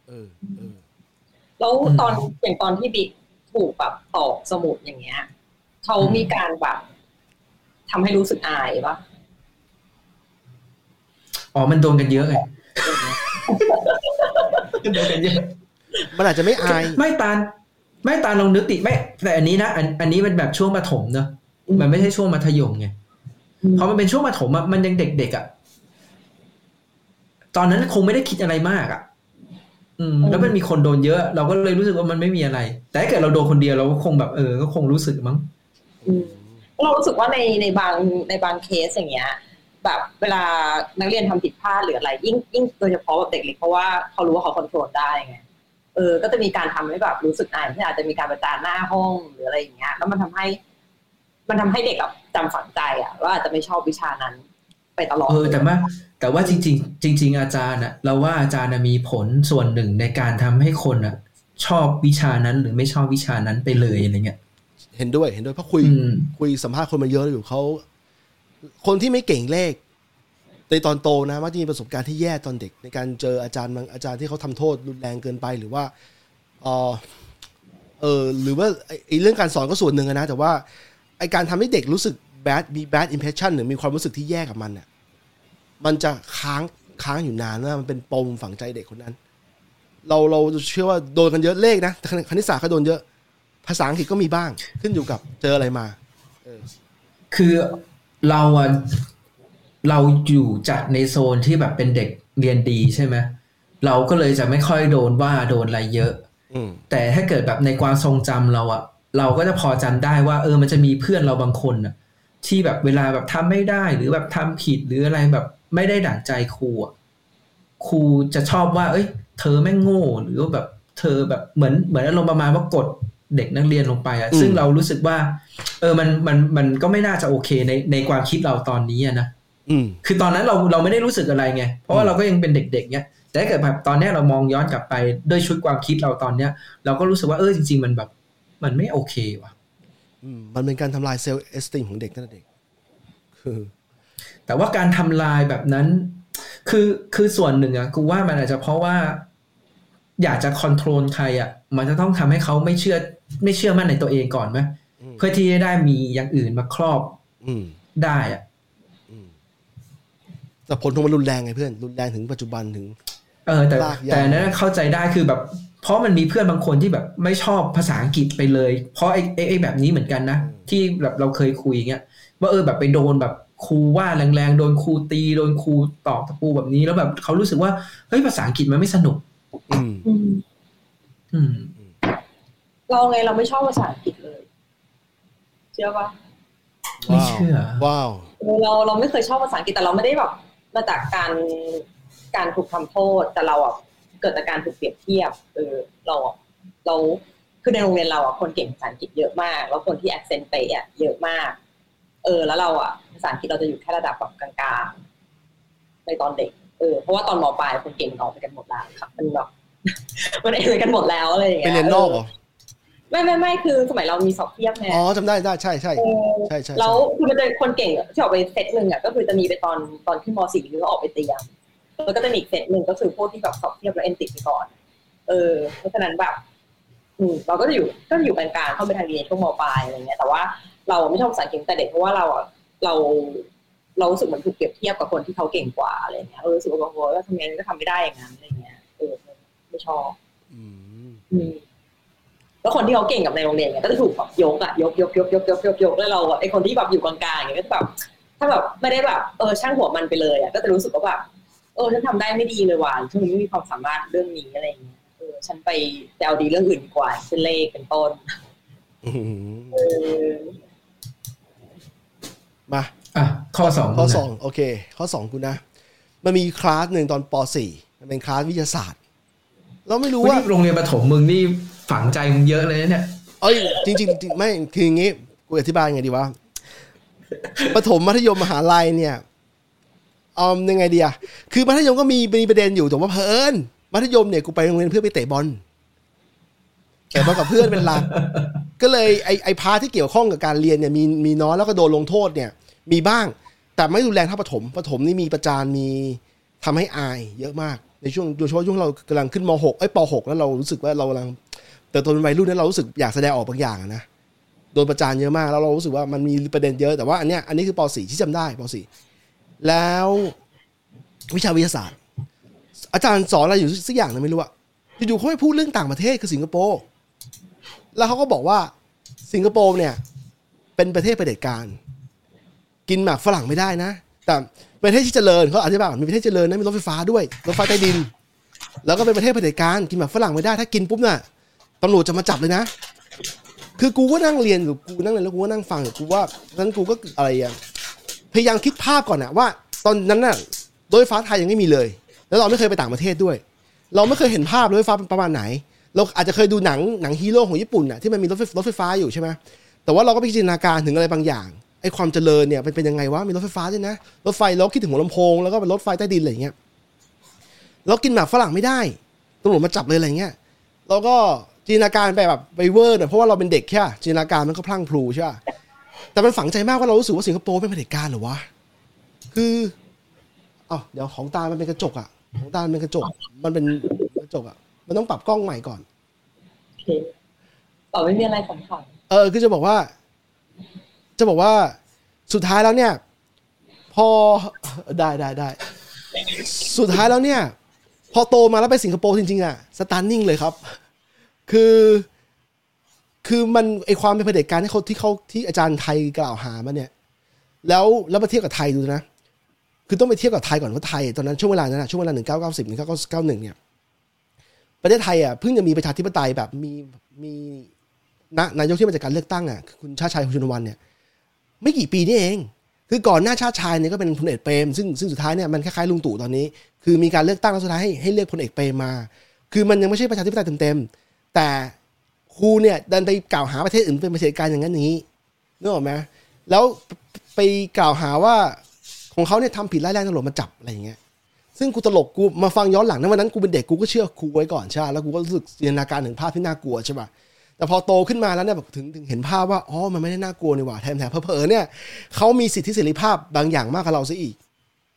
เออเออแล้วอืมตอนอย่างตอนที่บิ๊กถูกแบบตอกสมุดอย่างเงี้ยเขามีการแบบทำให้รู้สึกอายปะอ๋อ มันโดนกันเยอะไงโดนกันเยอะ มันอาจจะไม่อาย ไม่ตาลไม่ตาลลองนึกติไม่ แต่อันนี้นะ อันอันนี้มันแบบช่วงประถมเนอะมันไม่ใช่ช่วงมัธยมไง พอมันเป็นช่วงประถมอะมันยังเด็กๆอะตอนนั้นคงไม่ได้คิดอะไรมากอะอืม แล้วมันมีคนโดนเยอะ เราก็เลยรู้สึกว่ามันไม่มีอะไร แต่ถ้าเกิดเราโดนคนเดียวเราก็คงแบบเออ ก็คงรู้สึกมั้งอืมเรารู้สึกว่าในในบางในบางเคสอย่างเงี้ย แบบเวลานักเรียนทำผิดพลาดหรืออะไร ยิ่งยิ่งโดยเฉพาะแบบเด็กเล็กเพราะว่าเขารู้ว่าเขาคอนโทรลได้ไงเออ ก็จะมีการทำให้แบบรู้สึกอายที่อาจจะมีการประจานหน้าห้องหรืออะไรอย่างเงี้ย แล้วมันทำให้ มันทำให้เด็กแบบ จำฝังใจอะว่าอาจจะไม่ชอบวิชานั้นไปตลอดเออแต่ว่าแต่ว่าจริง ๆ จริง ๆ อาจารย์อะเราว่าอาจารย์อะมีผลส่วนหนึ่งในการทำให้คนอะชอบวิชานั้นหรือไม่ชอบวิชานั้นไปเลยอะไรเงี้ยเห็นด้วยเห็นด้วยเพราะคุยอืมคุยสัมภาษณ์คนมาเยอะอยู่เขาคนที่ไม่เก่งเลขในตอนโตนะมักจะมีประสบการณ์ที่แย่ตอนเด็ก ในการเจออาจารย์บางอาจารย์ที่เขาทำโทษรุนแรงเกินไปหรือว่าเออเออหรือว่าไอ้ไอ้เรื่องการสอนก็ส่วนหนึ่งอะนะแต่ว่าไอการทำให้เด็กรู้สึก bad มี bad impression หรือมีความรู้สึกที่แย่กับมันเนี่ยมันจะค้างค้างอยู่นานนะมันเป็นปมฝังใจเด็กคนนั้น เราเราเชื่อว่าโดนกันเยอะเลขนะแต่คณิตศาสตร์ก็โดนเยอะ ภาษาอังกฤษก็มีบ้าง ขึ้นอยู่กับเจออะไรมาคือเราอะเราอยู่จัดในโซนที่แบบเป็นเด็กเรียนดีใช่ไหมเราก็เลยจะไม่ค่อยโดนว่าโดนอะไรเยอะอืมแต่ถ้าเกิดแบบในความทรงจำเราอะเราก็จะพอจำได้ว่า เออมันจะมีเพื่อนเราบางคนอะ ที่แบบเวลาแบบทำไม่ได้หรือแบบทำผิดหรืออะไรแบบไม่ได้ดั่งใจครูอะครูจะชอบว่า เอ้ย เธอแม่งโง่หรือว่าแบบเธอแบบเหมือนเหมือนอารมณ์ประมาณว่ากดเด็กนักเรียนลงไปอะอืมซึ่งเรารู้สึกว่า เออมันมันมันก็ไม่น่าจะโอเคในในความคิดเราตอนนี้อะนะอืมคือตอนนั้นเราเราไม่ได้รู้สึกอะไรไง เพราะว่าเราก็ยังเป็นเด็กๆเนี้ยแต่ถ้าเกิดแบบตอนเนี้ยเรามองย้อนกลับไปด้วยชุดความคิดเราตอนเนี้ย เราก็รู้สึกว่าเออจริง ๆ มันแบบ มันไม่โอเคว่ะอื มมันเป็นการทำลาย self-esteem ของเด็กตั้งแต่เด็กคือแต่ว่าการทำลายแบบนั้น คือคือส่วนหนึ่งอะกูว่ามันอาจจะเพราะว่า อยากจะ control ใครอะมันจะต้องทำให้เขาไม่เชื่อ ไม่เชื่อมั่นในตัวเองก่อนไหมอืมเพื่อที่จะได้มีอย่างอื่นมาครอบ อืมได้อะอืมแต่ผลของมันรุนแรงไงเพื่อน รุนแรงถึงปัจจุบันถึง เออ แต่ลากยาวแต่อันนั้นเข้าใจได้คือแบบ เพราะมันมีเพื่อนบางคนที่แบบไม่ชอบภาษาอังกฤษไปเลย เพราะไอ้ไอ้ไอ้แบบนี้เหมือนกันนะ ที่แบบเราเคยคุยอย่างเงี้ยว่าเออแบบไปโดนแบบครูว่าแรงๆ โดนครูตี โดนครูตอกตะปูแบบนี้ แล้วแบบเขารู้สึกว่าเฮ้ยภาษาอังกฤษมันไม่สนุก อืม อืมอืมเราไงเราไม่ชอบภาษาอังกฤษเลย เชื่อปะไม่เชื่อ ว้าวเราเราไม่เคยชอบภาษาอังกฤษแต่เราไม่ได้แบบมาจากการการถูกทำโทษแต่เราอะ เกิดจากการถูกเปรียบเทียบเออเราอะเราคือในโรงเรียนเราอะคนเก่งภาษาอังกฤษเยอะมาก แล้วคนที่ accent เป๊ะอะเยอะมาก เออ แล้วเราอะภาษาอังกฤษเราจะอยู่แค่ระดับแบบกลางๆในตอนเด็กเออเพราะว่าตอนมปลายคนเก่งมันออกไปกันหมดแล้วครับมันแบบมันเอไปกันหมดแล้วอะไรอย่างไปเงี้ยเรียนนอกเหรอไม่ไม่ไม่คือสมัยเรามีสอบเทียบไงอ๋อจำได้ได้ใช่ใช่เออใช่ใช่แล้วคือมันจะคนเก่งอะที่ออกไปเซตหนึ่งอะก็คือจะมีไปตอนตอนขึ้นมสี่หรือว่าออกไปเตรียม แล้วก็จะมีอีกเซตหนึ่งก็คือพวกที่แบบสอบเทียบแล้วเอ็นติดไปก่อน เออ เพราะฉะนั้นแบบอืมเราก็จะอยู่ก็จะอยู่กลางๆเข้าไปทางเรียนช่วงมปลายอะไรเงี้ย แต่ว่าเราไม่ชอบภาษาอังกฤษตั้งแต่เด็กเพราะว่าเราอะเราเรารู้สึกเหมือนถูกเปรียบเทียบกับคนที่เขาเก่งกว่าอะไรเงี้ยเออรู้สึกว่าโอ้ยทำไงก็ทำไม่ได้อย่างนั้นอะไรเงี้ยเออไม่ชอบอืมอืมแล้วคนที่เขาเก่งกับในโรงเรียนเนี่ยก็จะถูกแบบยกอะยกยกยกยกยกยกยกแล้วเราอะไอคนที่แบบอยู่กลางๆอย่างเงี้ยก็จะแบบถ้าแบบไม่ได้แบบเออช่างหัวมันไปเลยอะก็จะรู้สึกว่าแบบ เออฉันทำได้ไม่ดีเลยว่ะฉันไม่มีความสามารถเรื่องนี้อะไรอย่างเงี้ยเออฉันไปไปเอาดีเรื่องอื่นดีกว่าเช่นเลขเป็นต้นอืมเออมาอะข้อสองข้อนะสองโอเค ข้อสองกูนะ มันมีคลาสหนึ่งตอนป .4 มันเป็นคลาสวิทยาศาสตร์ เราไม่รู้ว่าว่าโรงเรียนประถมมึงนี่ฝังใจมึงเยอะเลยนะเนี่ยเอ้ยจริงๆจริงๆไม่คืออย่างงี้กูอธิบายไงดีวะประถมมัธยมมหาลัยเนี่ยเอายังไงเดีอะคือมัธยมก็มีมีประเด็นอยู่แต่ว่าเพอิญมัธยมเนี่ยกูไปโรงเรียนเพื่อไปเตะบอลเตะบอลกับเพื่อนเป็นหลัก ก็เลยไอไอพาที่เกี่ยวข้องกับการเรียนเนี่ยมีมีน้อยแล้วก็โดนลงโทษเนี่ย มีบ้าง แต่ไม่รุนแรงเท่าประถมประถมนี่มีประจานมีทำให้อายเยอะมากในช่วงโดยเฉพาะช่วงเรากำลังขึ้นม .6 ไอ้ยป .6 แล้วเรารู้สึกว่าเรากำลังเติบโตเป็นวัยรุ่นนั้นเรารู้สึกอยากแสดงออกบางอย่างนะโดนประจานเยอะมากแล้วเรารู้สึกว่ามันมีประเด็นเยอะแต่ว่าอันเนี้ยอันนี้คือป .4 ที่จำได้ป .4 แล้ววิชาวิทยาศาสตร์ อาจารย์สอนอะไรอยู่สักอย่างนึงไม่รู้อะอยู่ๆเขาไม่พูดเรื่องต่างประเทศคือสิงคโปร์แล้วเขาก็บอกว่าสิงคโปร์เนี่ย เป็นประเทศเผด็จการ กินหมากฝรั่งไม่ได้นะ แต่ประเทศที่เจริญเขาอธิบายมีประเทศเจริญนะมีรถไฟฟ้าด้วยรถไฟใต้ดิน แล้วก็เป็นประเทศเผด็จการกินหมากฝรั่งไม่ได้ถ้ากินปุ๊บน่ะตำรวจจะมาจับเลยนะ คือกูก็นั่งเรียนอยู่กูนั่งเรียนแล้วกูก็นั่งฟังอยู่กูว่านั้นกูก็อะไรอะ พยายามคิดภาพก่อนอะว่า ตอนนั้นน่ะรถไฟฟ้าไทยยังไม่มีเลย แล้วเราไม่เคยไปต่างประเทศด้วย เราไม่เคยเห็นภาพรถไฟฟ้าเป็นประมาณไหน เราอาจจะเคยดูหนังหนังฮีโร่ของญี่ปุ่นน่ะที่มันมีรถไฟรถไฟฟ้าอยู่ใช่ไหมแต่ว่าเราก็ไปจินตนาการถึงอะไรบางอย่างไอ้ความเจริญเนี่ยเป็นเป็นยังไงวะมีรถไฟฟ้าด้วยนะรถไฟเราคิดถึงหัวลำโพงแล้วก็เป็นรถไฟใต้ดินอะไรอย่างเงี้ยเรากินหมากฝรั่งไม่ได้ตำรวจมาจับเลยอะไรเงี้ยเราก็จินตนาการไปแบบไปเวอร์หน่อยเพราะว่าเราเป็นเด็กแค่จินตนาการมันก็พลั่งพลูใช่ปะ แต่มันฝังใจมากว่าเรารู้สึกว่าสิงคโปร์เป็นเผด็จการเหรอวะ คืออ๋อเดี๋ยวของตา มันเป็นกระจกอะของตา มันเป็นกระจก มันเป็นกระจกอะมันต้องปรับกล้องใหม่ก่อนโอเคต่อไม่มีอะไรสำคัญเออ คือจะบอกว่า จะบอกว่า สุดท้ายแล้วเนี่ย พอ ได้ได้ได้ สุดท้ายแล้วเนี่ย พอโตมาแล้วไปสิงคโปร์จริงๆอะ สตันนิ่งเลยครับ คือ คือมันไอความเป็นเผด็จการที่เขาที่เขาที่อาจารย์ไทยกล่าวหามาเนี่ย แล้วแล้วมาเทียบกับไทยดูนะ คือต้องไปเทียบกับไทยก่อนว่าไทย ตอนนั้นช่วงเวลานั้นนะช่วงเวลาหนึ่งเก้าเก้าสิบหนึ่งเก้าเก้าหนึ่งเนี่ยประเทศไทยอะเพิ่งจะมีประชาธิปไตยแบบมีมีนนายกที่มาจากการเลือกตั้งอะคุณชาชายชุนวันเนี่ย ไม่กี่ปีนี่เอง คือก่อนหน้าชาชายเนี่ยก็เป็นพลเอกเปรมซึ่งซึ่งสุดท้ายเนี่ยมันคล้ายๆลุงตู่ตอนนี้ คือมีการเลือกตั้งแล้วสุดท้ายให้ให้เลือกพลเอกเปรมมา คือมันยังไม่ใช่ประชาธิปไตยเต็มๆแต่ ครูเนี่ยดันไปกล่าวหาประเทศอื่นเป็นประเผด็จการอย่างนั้นอย่างนี้นึกออกไหมแล้วไปกล่าวหาว่าของเขาเนี่ยทำผิดร้ายแรงตำรวจมาจับอะไรอย่างเงี้ยซึ่งกูตลกกูมาฟังย้อนหลังนะวันนั้นกูเป็นเด็กกูก็เชื่อครูไว้ก่อนใช่ปะแล้วกูก็รู้สึกจินตนาการถึงภาพที่น่ากลัวใช่ป่ะแต่พอโตขึ้นมาแล้วเนี่ยแบบถึงถึงเห็นภาพว่าอ๋อมันไม่ได้น่ากลัวนี่หว่าแถมแถมเผลอเนี่ยเขามีสิทธิเสรีภาพบางอย่างมากกว่าเราซะอีก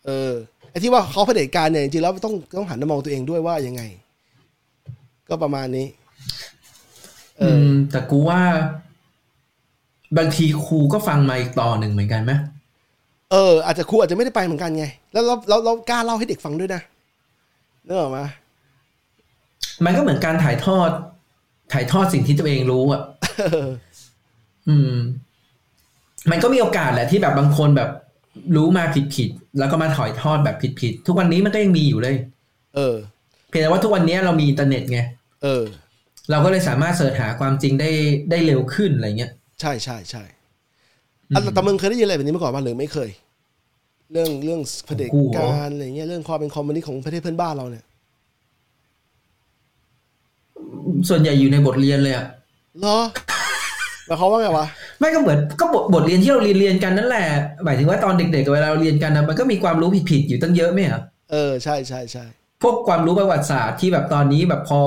เออไอ้ที่ว่าเขาเผด็จการเนี่ยจริงๆแล้วต้องต้องหันมามองตัวเองด้วยว่ายังไง ก็ประมาณนี้ ออือมแต่กูว่า บางทีครูก็ฟังมาอีกต่อหนึ่งเหมือนกันไหมเอออาจจะครูอาจจะไม่ได้ไปเหมือนกันไง แล้วเราเราเรากล้าเล่าให้เด็กฟังด้วยนะนึกออกไหมมันก็เหมือนการถ่ายทอด ถ่ายทอดสิ่งที่ตัวเองรู้อะอืม มันก็มีโอกาสแหละที่แบบบางคนแบบรู้มาผิดๆแล้วก็มาถ่ายทอดแบบผิดๆทุกวันนี้มันก็ยังมีอยู่เลย เออ เพียงแต่ว่าทุกวันนี้เรามีอินเทอร์เน็ตไงเออ เราก็เลยสามารถ search หาความจริงได้ได้เร็วขึ้นอะไรเงี้ย ใช่ใช่ใช่อืมอะแต่มึงเคยได้ยินอะไรแบบนี้มาก่อนป่ะหรือไม่เคย เรื่องเรื่องเผด็จการอะไรเงี้ยเรื่องความเป็นคอมมิวนิสต์ของประเทศเพื่อนบ้านเราเนี่ย ส่วนใหญ่อยู่ในบทเรียนเลยอะเหรอหมายความว่าไงวะไม่ก็เหมือนก็บทบทเรียนที่เราเรียนเรียนกันนั่นแหละหมายถึงว่าตอนเด็กๆเวลาเราเรียนกันนะมันก็มีความรู้ผิดๆอยู่ตั้งเยอะไหมอะเออใช่ใช่ใช่พวกความรู้ประวัติศาสตร์ที่แบบตอนนี้แบบพอ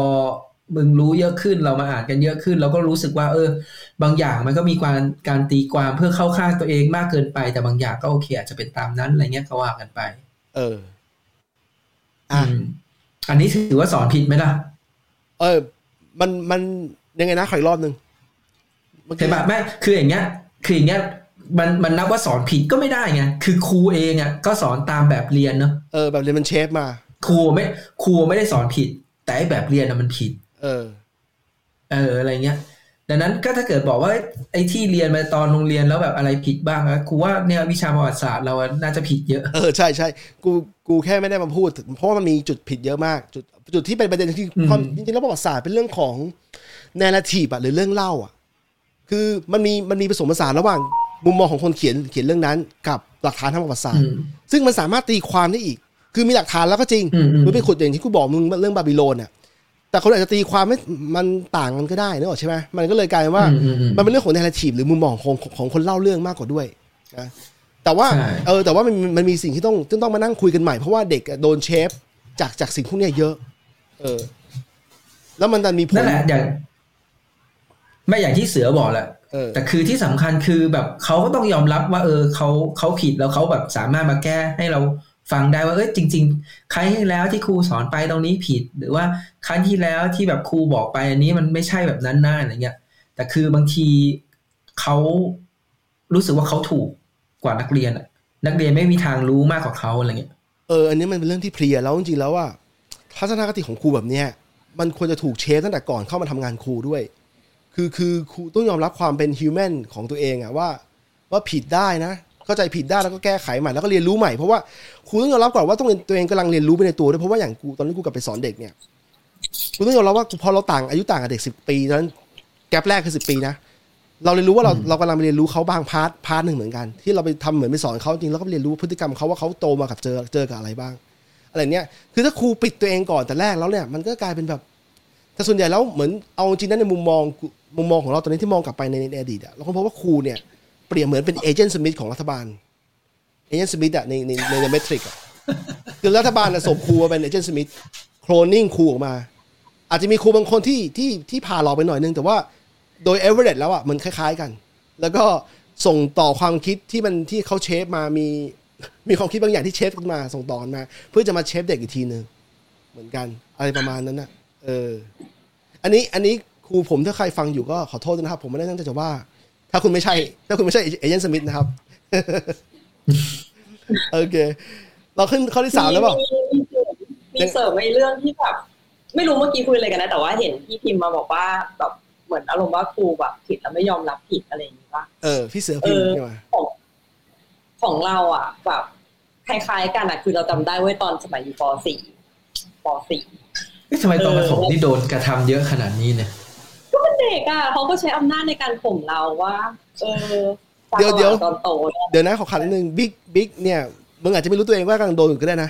มึงรู้เยอะขึ้นเรามาอ่านกันเยอะขึ้น เราก็รู้สึกว่า เออ บางอย่างมันก็มีการการตีความเพื่อเข้าข้างตัวเองมากเกินไป แต่บางอย่างก็โอเค อาจจะเป็นตามนั้นอะไรเงี้ยก็ว่ากันไป เออ อะอืมอันนี้ถือว่าสอนผิดไหมล่ะ เออ มันมันยังไงนะขออีกรอบหนึ่งเมื่อใช่กี้ปะไม่คืออย่างเงี้ย คืออย่างเงี้ยมันมันนับว่าสอนผิดก็ไม่ได้ไง คือครูเองอะก็สอนตามแบบเรียนเนาะ เออแบบเรียนมันเชฟมา ครูไม่ครูไม่ได้สอนผิด แต่ไอ้แบบเรียนน่ะมันผิด เออ เอออะไรเงี้ยดังนั้นก็ถ้าเกิดบอกว่าไอ้ที่เรียนมาตอนโรงเรียนแล้วแบบอะไรผิดบ้างอะครูว่าเนี่ยวิชาประวัติศาสตร์เราอะน่าจะผิดเยอะ เออใช่ใช่กูกูแค่ไม่ได้มาพูดถึงเพราะว่ามันมีจุดผิดเยอะมาก จุดจุดที่เป็นประเด็นคืออมความจริงๆแล้วประวัติศาสตร์เป็นเรื่องของแนราทีฟอะหรือเรื่องเล่าอะคือมันมีมันมีผสมผสานระหว่างมุมมองของคนเขียนเขียนเรื่องนั้น กับหลักฐานทางประวัติศาสตอืร์มซึ่งมันสามารถตีความได้อีก คือมีหลักฐานแล้วก็จริงอืมอืมมันไปขุดอย่างที่กูบอกมึงเรื่องบาบิโลนอะ แต่คนอาจจะตีความไม่มันต่างกันก็ได้นึกออกใช่ไหมมันก็เลยกลายเป็นว่าอืมอืมอืมมันเป็นเรื่องของแนราทีฟหรือมุมมองของของของคนเล่าเรื่องมากกว่าด้วยนะแต่ว่าใช่เออแต่ว่ามันมันมีสิ่งที่ต้องที่ต้องมานั่งคุยกันใหม่เพราะว่าเด็กอะโดนเชฟจากจากสิ่งพวกเนี้ยเยอะ เออ แล้วมันดันมีผลนั่นแหละอย่างไม่อย่างที่เสือบอกแหละเออแต่คือที่สำคัญคือแบบเขาก็ต้องยอมรับว่า เออเขาเขาผิดแล้วเขาแบบสามารถมาแก้ให้เรา ฟังได้ว่าเออจริง ๆ ครั้งที่แล้วที่ครูสอนไปตรงนี้ผิด หรือว่าครั้งที่แล้วที่แบบครูบอกไปอันนี้มันไม่ใช่แบบนั้นนะอะไรเงี้ยแต่คือบางทีเขารู้สึกว่าเขาถูกกว่านักเรียนอะนักเรียนไม่มีทางรู้มากกว่าเขาอะไรเงี้ยเอออันนี้มันเป็นเรื่องที่เพลียแล้วจริงๆแล้วว่าทัศนคติของครูแบบเนี้ยมันควรจะถูกเชฟตั้งแต่ก่อนเข้ามาทำงานครูด้วย คือคือครูต้องยอมรับความเป็นฮิวแมนของตัวเองอะว่า ว่าผิดได้นะ เข้าใจผิดได้แล้วก็แก้ไขใหม่แล้วก็เรียนรู้ใหม่เพราะว่าครูต้องยอมรับก่อนว่าต้องเรียนตัวเองกำลังเรียนรู้ไปในตัวด้วยเพราะว่าอย่างกูตอนนี้กูกลับไปสอนเด็กเนี่ยกูต้องยอมรับว่าพอเราต่างอายุต่างกับเด็กสิบปีตอนนั้นgap แรกคือสิบปีนะเราเรียนรู้ว่าเราเรากำลังไปเรียนรู้เขาบาง part part หนึ่งเหมือนกัน ที่เราไปทำเหมือนไปสอนเขาจริงแล้วก็เรียนรู้พฤติกรรมเขาว่าเขาโตมากับเจอเจอกับอะไรบ้าง อะไรเนี้ยคือถ้าครูปิดตัวเองก่อนแต่แรกแล้วเนี่ยมันก็กลายเป็นแบบแต่ส่วนใหญ่แล้วเหมือนเอาจริงๆนั้นในมุมมองมุมมองของเราตอนนี้ที่มองกลับไปในในอดีตอะเราก็พบว่าครูเนี่ย เปรียบเหมือนเป็น Agent Smith ของรัฐบาล Agent Smith อะในในใน Matrix อะคือรัฐบาลอะส่งครูมาเป็น Agent Smithโคลนนิ่งครูออกมา อาจจะมีครูบางคนที่ที่ที่พาเราไปหน่อยนึง แต่ว่าโดยเอเวอเรสต์แล้วอะมันคล้าย ๆกัน แล้วก็ส่งต่อความคิดที่มันที่เขาเชฟมามีมีความคิดบางอย่างที่เชฟกันมาส่งต่อกันมา เพื่อจะมาเชฟเด็กอีกทีหนึ่งเหมือนกัน อะไรประมาณนั้นน่ะเออ อันนี้อันนี้ครูผมถ้าใครฟังอยู่ก็ขอโทษนะครับ ผมไม่ได้ตั้งใจจะว่า ถ้าคุณไม่ใช่ ถ้าคุณไม่ใช่เอเจนต์สมิธนะครับ โอเค เราขึ้นข้อที่สามแล้วเปล่ามีมีเสริมในเรื่องที่แบบ ไม่รู้เมื่อกี้คุยอะไรกันนะ แต่ว่าเห็นพี่พิมพ์มาบอกว่าแบบเหมือนอารมณ์ว่าครูแบบผิดแล้วไม่ยอมรับผิดอะไรอย่างนี้ป่ะเออพี่เสือพิมพ์ใช่ไหมของของเราอะ แบบคล้ายๆกันอะคือเราจำได้ไว้ตอนสมัยอยู่ป .4 ป .4 เอ๊ะทำไมตอนประถมนี่โดนกระทำเยอะขนาดนี้เนี่ยก็ เป็นเด็กอะเขาก็ใช้อำนาจในการข่มเราว่าเออเดี๋ยวเดี๋ยวตอนโตเนี่ยเดี๋ยวนะขอขัดนิดนึงบิ๊กบิ๊กเนี่ยมึงอาจจะไม่รู้ตัวเองว่ากำลังโดนอยู่ก็ได้นะ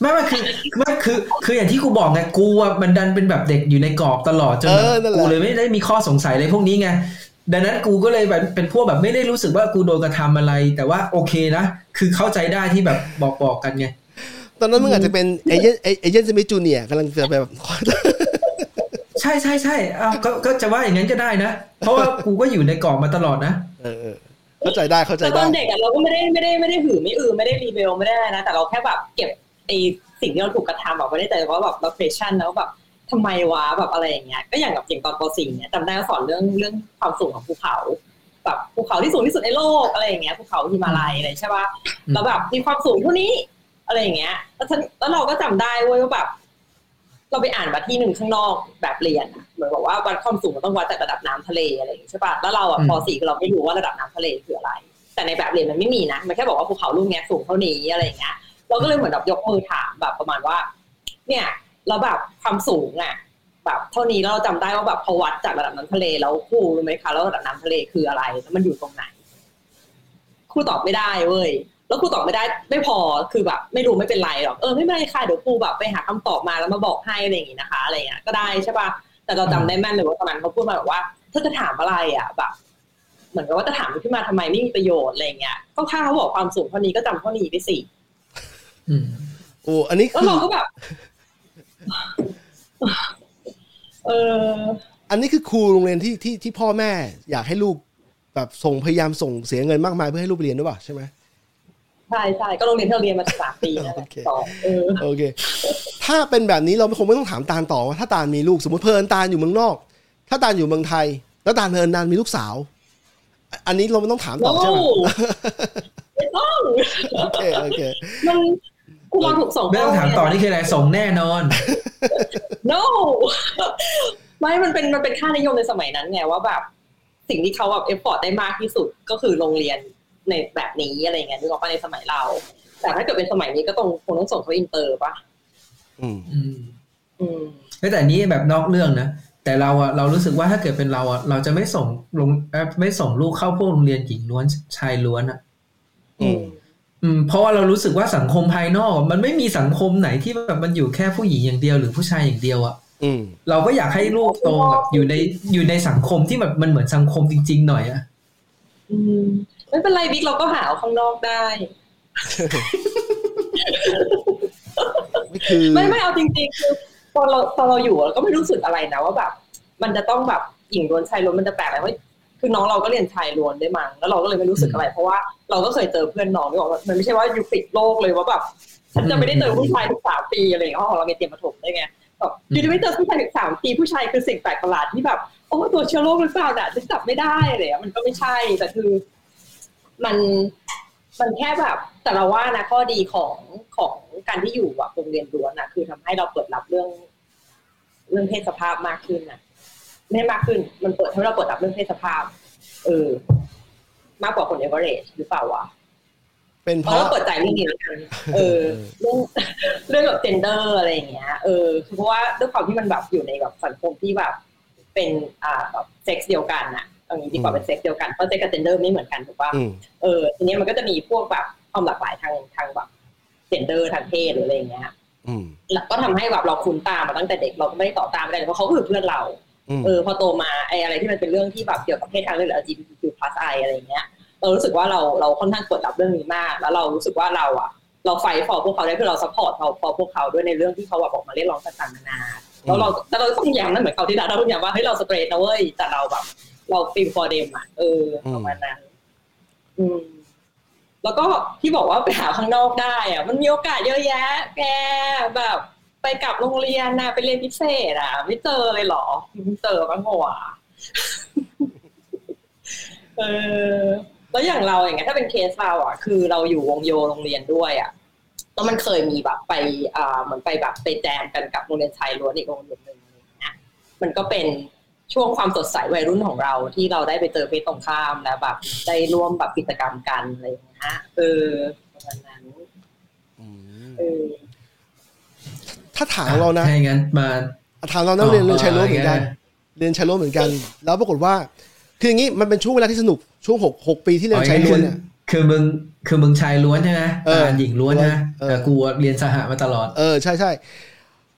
ไม่ไม่คือไม่คือคืออย่างที่กูบอกไงกูอะมันดันเป็นแบบเด็กอยู่ในกรอบตลอดจนแบบเออนั่นแหละกูเลยไม่ได้มีข้อสงสัยอะไรพวกนี้ไงดังนั้นกูก็เลยแบบเป็นพวกแบบไม่ได้รู้สึกว่ากูโดนกระทำอะไร แต่ว่าโอเคนะคือเข้าใจได้ที่แบบบอกบอกกันไงตอนนั้นมึงอาจจะเป็น Agent Agent Smith Junior กำลังจะแบบ ใช่ใช่ใช่อ้าวก็ก็จะว่าอย่างนั้นก็ได้นะ เพราะว่ากูก็อยู่ในกรอบมาตลอดนะ เออเออเข้าใจได้เข้าใจแต่ตได้อนเด็กอะเราก็ไม่ได้ไม่ได้ไม่ได้หือไม่อือไม่ได้รีเบลไม่ได้อะไรนะแต่เราแค่แบบเก็บไอสิ่งที่เราถูกกระทำแบบไม่ได้แต่ว่าแบบเราเฟชั่นแล้วแบบทำไมวะแบบอะไรอย่างเงี้ยก็อย่างกับอย่างตอนป .4 เนี่ยจำได้ว่าสอนเรื่องเรื่องความสูงของภูเขาแบบภูเขาที่สูงที่สุดในโลกอะไรอย่างเงี้ยภูเขาฮิมาลัยอะไรใช่ป่ะอืมแล้วแบบมีความสูงเท่านี้อะไรอย่างเงี้ยแล้วฉันแล้วเราก็จำได้เว้ยว่าแบบ เราไปอ่านมาที่หนึ่งข้างนอกแบบเรียนอะเหมือนบอกว่าวัดความสูงมันต้องวัดจากระดับน้ำทะเลอะไรอย่างงี้ใช่ปะแล้วเราอะอืมป .4 คือเราไม่รู้ว่าระดับน้ำทะเลคืออะไร แต่ในแบบเรียนมันไม่มีนะมันแค่บอกว่าภูเขาลูกเนี้ยสูงเท่านี้อะไรอย่างเงี้ยเราก็เลยเหมือนแบบยกมือถามแบบประมาณว่า เนี่ยเราแบบความสูงอะแบบเท่านี้แล้วเราจำได้ว่าแบบพอวัดจากระดับน้ำทะเลแล้วครูรู้ไหมคะแล้วระดับน้ำทะเลคืออะไรแล้วมันอยู่ตรงไหนครูตอบไม่ได้เว้ย แล้วครูตอบไม่ได้ไม่พอคือแบบ ไม่รู้ไม่เป็นไรหรอกเออไม่เป็นไรค่ะเดี๋ยวครูแบบไปหาคำตอบมาแล้วมาบอกให้อะไรอย่างงี้นะคะอะไรเงี้ยก็ได้ใช่ป่ะแต่เราจำได้แม่นเลยว่าตอนนั้นเขาพูดมาแบบว่าถ้าจะถามอะไรอะแบบเหมือนกับว่าจะถามขึ้นมาทำไมไม่มีประโยชน์อะไรเงี้ยก็ถ้าเขาบอกความสูงเท่านี้ก็จำเท่านี้ไปสิอืมโอ้อันนี้แล้วคือเราก็แบบเอออันนี้คือครูโรงเรียนที่ที่ที่พ่อแม่ อยากให้ลูกแบบส่งพยายามส่งเสียเงินมากมายเพื่อให้ลูกไปเรียนด้วยป่ะใช่ไหม ใช่ใช่ก็โรงเรียนที่เราเรียนมาสามปีนั่นแหละโอเคสองเออโอเค ถ้าเป็นแบบนี้เราคงไม่ต้องถามตาลต่อว่าถ้าตาลมีลูกสมมติเพลินตาลอยู่เมืองนอก ถ้าตาลอยู่เมืองไทย แล้วตาลเพลินตาลมีลูกสาว อันนี้เราไม่ต้องถามต่อใช่ไหม No ไม่ต้องโอเคโอเคมันกูมาถูกส่งไม่ต้องถามต่อนี่คืออะไรส่งแน่นอน no ไม่มันเป็นมันเป็นค่านิยมในสมัยนั้นไงว่าแบบสิ่งที่เขาแบบ afford ได้มากที่สุดก็คือโรงเรียน ในแบบนี้อะไรเงี้ยนึกออกปะในสมัยเรา แต่ถ้าเกิดเป็นสมัยนี้ก็ต้องคงต้องส่งเขาอินเตอร์ปะอืมอืมอืมแต่อันนี้แบบนอกเรื่องนะแต่เราอะเรารู้สึกว่าถ้าเกิดเป็นเราอะเราจะไม่ส่งลงเอ่อไม่ส่งลูกเข้าพวกโรงเรียนหญิงล้วนชายล้วนอะอืมอืมเพราะว่าเรารู้สึกว่าสังคมภายนอก มันไม่มีสังคมไหนที่แบบมันอยู่แค่ผู้หญิงอย่างเดียวหรือผู้ชายอย่างเดียวอะอืมเราก็อยากให้ลูกโตแบบอยู่ในอยู่ในสังคมที่แบบมันเหมือนสังคมจริง ๆ หน่อยอะอืม ไม่เป็นไรบิ๊กเราก็หาเอาข้างนอกได้ไม่คือไม่ไม่เอาจริงๆคือตอนเราตอนเราอยู่เราก็ไม่รู้สึกอะไรนะว่าแบบ มันจะต้องแบบหญิงล้วนชายล้วนมันจะแปลกอะไรเฮ้ยคือน้องเราก็เรียนชายล้วนได้วยมั้งแล้วเราก็เลยไม่รู้สึกอะไร เพราะว่าเราก็เคยเจอเพื่อนน้องที่บอกว่ามันไม่ใช่ว่าอยู่ปิดโลกเลยว่าแบบฉันจะไม่ได้เจอผู้ชายทุกสามปีอะไรอย่างเงี้ยเพราะของเราเรียนเตรียมประถมได้ไงแบบอยู่จะไม่เจอผู้ชายถึงสามปีผู้ชายคือสิ่งแปลกประหลาดที่แบบโอ้ตัวเชื้อโรคหรือเปล่าน่ะฉันจับไม่ได้อะไรอย่างเลยมันก็ไม่ใช่แต่คือ มันมันแค่แบบแต่เราว่านะข้อดีของของการที่อยู่แบบโรงเรียนล้วนนะคือทำให้เราเปิดรับเรื่อง เรื่องเพศสภาพมากขึ้นนะไม่มากขึ้น มันเปิดให้เราเปิดรับเรื่องเพศสภาพ เออ มากกว่าคนเอเวอเรจหรือเปล่าวะเป็นเพราะราะเราเปิดใจเรื่องนี้แล้วกันเออ เรื่องเรื่องแบบ gender อะไรอย่างเงี้ย เออคือเพราะว่าด้วยความที่มันแบบอยู่ในแบบสังคมที่แบบเป็นอ่าแบบเซ็กซ์เดียวกันอะ เอางี้ดีกว่าเป็นเซ็กซ์เดียวกันเพราะเซ็กซ์กับ gender ไม่เหมือนกันถูกปะอืมเออทีนี้มันก็จะมีพวกแบบความหลากหลายทางทางแบบ gender ทางเพศหรืออะไรอย่างเงี้ยอืมแล้วก็ทำให้แบบเราคุ้นตามมาตั้งแต่เด็กเราก็ไม่ได้ต่อต้านไม่ได้เลยเพราะเขาก็คือเพื่อนเราอืมเออพอโตมาไอ้อะไรที่มันเป็นเรื่องที่แบบเกี่ยวกับเพศทางเลือกหรือ LGBTQ+ อะไรอย่างเงี้ย เรารู้สึกว่าเราเราค่อนข้างเปิดรับเรื่องนี้มาก แล้วเรารู้สึกว่าเราอะ เราไฟฟอพวกเขาได้คือเรา support เขา for พวกเขาด้วยในเรื่องที่เขาแบบออกมาเรียกร้องต่างๆนานาแล้วเราแต่เราต้องย้ำนะเหมือนเขาที่เราต้องย้ำว่าเฮ้ยเรา straight นะเว้ยแต่เราแบบ เรา feel for them อะเออประมาณนั้นอืมแล้วก็ที่บอกว่าไปหาข้างนอกได้อะ มันมีโอกาสเยอะแยะ แกแบบไปกลับโรงเรียนนะไปเรียนพิเศษอะ ไม่เจอเลยเหรอไม่เจอบ้างหัวะเออแล้วอย่างเราอย่างเงี้ยถ้าเป็นเคสเราอะ คือเราอยู่วงโยโรงเรียนด้วยอะแล้วมันเคยมีแบบไปอ่าเหมือนไปแบบไปแจมกันกับโรงเรียนชายล้วนอีกโรงเรียนหนึ่งอะไรอย่างเงี้ยมันก็เป็น ช่วงความสดใสวัยรุ่นของเราที่เราได้ไปเจอเพศตรงข้ามแล้วแบบได้ร่วมแบบกิจกรรมกันอะไรอย่างเงี้ยเออประมาณนั้นอืมเออถ้าถามเรานะถ้าอย่างนั้นมาถามเรานะเรียนเรียนชายล้วนเหมือนกันอ๋อเรียนชายล้วนเหมือนกัน แล้วปรากฏว่า คืออย่างนี้มันเป็นช่วงเวลาที่สนุกช่วงหกหกปีที่เรียนชายล้วนเนี่ยคือมึงคือมึงชายล้วนใช่ไหมเอออ่าหญิงล้วนนะเออแต่กูเรียนสหมาตลอด เออใช่ใช่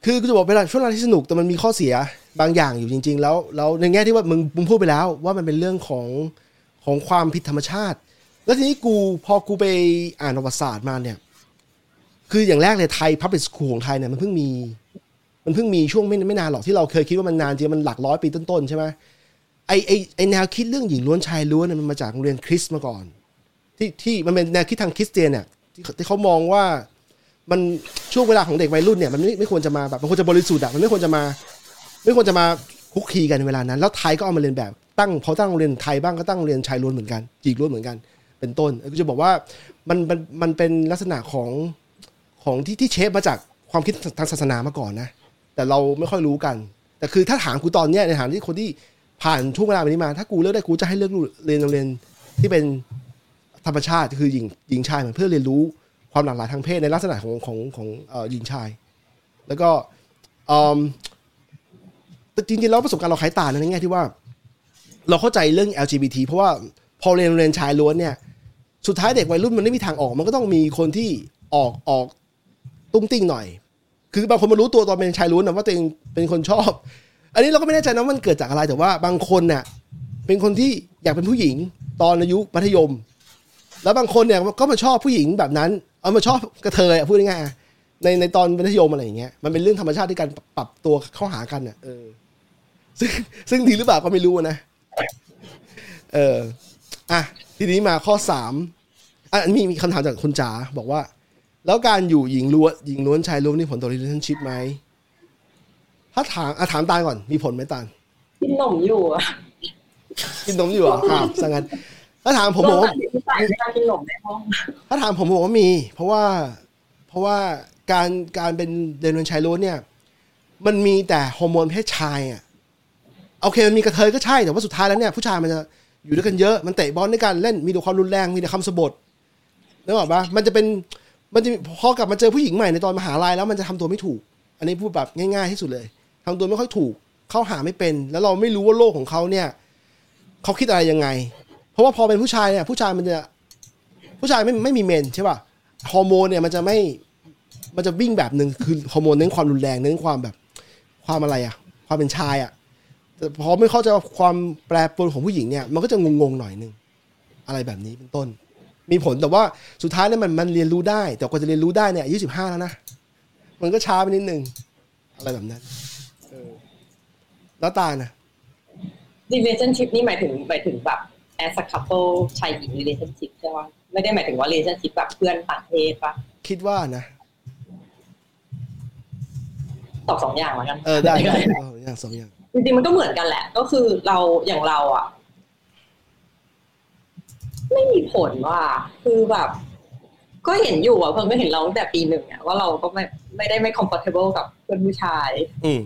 คือกูจะบอกเวลาช่วงเวลาที่สนุกแต่มันมีข้อเสีย บางอย่างอยู่จริง ๆ แล้วแล้วในแง่ที่ว่ามึงมึงพูดไปแล้ว ว่ามันเป็นเรื่องของของความผิดธรรมชาติ แล้วทีนี้กูพอกูไปอ่านประวัติศาสตร์มาเนี่ย คืออย่างแรกเลยไทยพับ l ิ c สคูลของไทยเนี่ยมันเพิ่งมี มันเพิ่งมีช่วงไม่ไม่นานหรอกที่เราเคยคิดว่ามันนานจริงมันหลักร้อยปีต้นๆใช่ไหมไอไอไอแนวคิดเรื่องหญิงล้วนชายล้วนเนี่ยมันมาจากโรงเรียนคริสต์มาก่อน ที่ที่มันเป็นแนวคิดทางคริสเตียนเนี่ยที่ที่เขามองว่ามันช่วงเวลาของเด็กวัยรุ่นเนี่ยมันไม่ไม่ควรจะมาแบบมันควรจะบริสุทธิ์อะมันไม่ควรจะมา ไม่ควรจะมาคุกคีกันในเวลานั้น แล้วไทยก็เอามาเรียนแบบตั้งพอตั้งโรงเรียนไทยบ้างก็ตั้งโรงเรียนชายล้วนเหมือนกันหญิงล้วนเหมือนกัน เป็นต้นก็จะบอกว่ามันมันมันเป็นลักษณะของของที่ที่เชฟมาจากความคิดทางศาสนามาก่อนนะ แต่เราไม่ค่อยรู้กัน แต่คือถ้าถามกูตอนเนี้ยในฐานที่คนที่ผ่านช่วงเวลาแบบนี้มา ถ้ากูเลือกได้กูจะให้เลือกเรียนโรงเรียนที่เป็นธรรมชาติคือหญิงหญิงชายเหมือนเพื่อเรียนรู้ความหลากหลายทางเพศในลักษณะของของของหญิงชาย แล้วก็อืม แต่จริงๆแล้วประสบการณ์เราคล้ายตานะในแง่ที่ว่า เราเข้าใจเรื่อง LGBT เพราะว่าพอเรียนเรียนชายล้วนเนี่ย สุดท้ายเด็กวัยรุ่นมันไม่มีทางออก มันก็ต้องมีคนที่ออกออกตุ้งติ้งหน่อย คือบางคนมารู้ตัวตอนเป็นชายล้วนนะว่าตัวเองเป็นคนชอบ อันนี้เราก็ไม่แน่ใจนะมันเกิดจากอะไรแต่ว่าบางคนเนี่ยเป็นคนที่อยากเป็นผู้หญิงตอนอายุมัธยม แล้วบางคนเนี่ยก็มาชอบผู้หญิงแบบนั้น เอามาชอบกระเทยพูดง่ายๆในในตอนมัธยมอะไรอย่างเงี้ยมันเป็นเรื่องธรรมชาติที่การปรับตัวเข้าหากันเนี่ยเออ ซึ่งซึ่งดีหรือเปล่าก็ไม่รู้นะ เอออะทีนี้มาข้อสามอะมีมีคำถามจากคุณจ๋าบอกว่า แล้วการอยู่หญิงล้วนหญิงล้วนชายล้วนนี่ผลต่อ relationship ไหมถ้าถามอะถามตาลก่อน มีผลไหมตาลกินนมอยู่อะกินนมอยู่เหรออ่าสังกันถ้าถามผมบอกว่าผู้ชายไม่กล้ากินนมในห้องถ้าถามผมผมบอกว่ามี เพราะว่า เพราะว่าการการเป็นเดนวนชายล้วนเนี่ย มันมีแต่ฮอร์โมนเพศชายอะ โอเคมันมีกระเทยก็ใช่แต่ว่าสุดท้ายแล้วเนี่ยผู้ชายมันจะอยู่ด้วยกันเยอะมันเตะบอลด้วยกันเล่นมีแต่ความรุนแรงมีแต่คำสบทนึกออกปะมันจะเป็นมันจะพอกลับมาเจอผู้หญิงใหม่ในตอนมหาลัยแล้วมันจะทำตัวไม่ถูก อันนี้พูดแบบง่ายๆที่สุดเลยทำตัวไม่ค่อยถูกเข้าหาไม่เป็น แล้วเราไม่รู้ว่าโลกของเขาเนี่ยเขาคิดอะไรยังไง เพราะว่าพอเป็นผู้ชายเนี่ยผู้ชายมันจะผู้ชายไม่ไม่มีเมนใช่ป่ะฮอร์โมนเนี่ยมันจะไม่มันจะวิ่งแบบหนึ่งคือฮอร์โมนเน้นความรุนแรงเน้นความแบบความอะไรอะความเป็นชายอะ แต่พอไม่เข้าใจความแปรปรวนของผู้หญิงเนี่ยมันก็จะงงๆหน่อยนึงอะไรแบบนี้เป็นต้น มีผลแต่ว่าสุดท้ายเนี่ยมันมันเรียนรู้ได้ แต่กว่าจะเรียนรู้ได้เนี่ยอายุสิบห้าแล้วนะมันก็ช้าไปนิดนึงอะไรแบบนั้นเออแล้วตานะ relationship นี่หมายถึงหมายถึงแบบ as a couple ชายหญิง relationship ใช่ไหมไม่ได้หมายถึงว่า relationship แบบเพื่อนต่างเพศปะคิดว่านะตอบสองอย่างแล้วกันเออได้ได้เอออย่างสองอย่าง จริงๆมันก็เหมือนกันแหละ ก็คือเราอย่างเราอะไม่มีผลว่า คือแบบ ก็เห็นอยู่อะเพิ่งก็เห็นเราตั้งแต่ปีหนึ่งอะว่าเราก็ไม่ไม่ได้ไม่ comfortable กับเพื่อนผู้ชาย อืม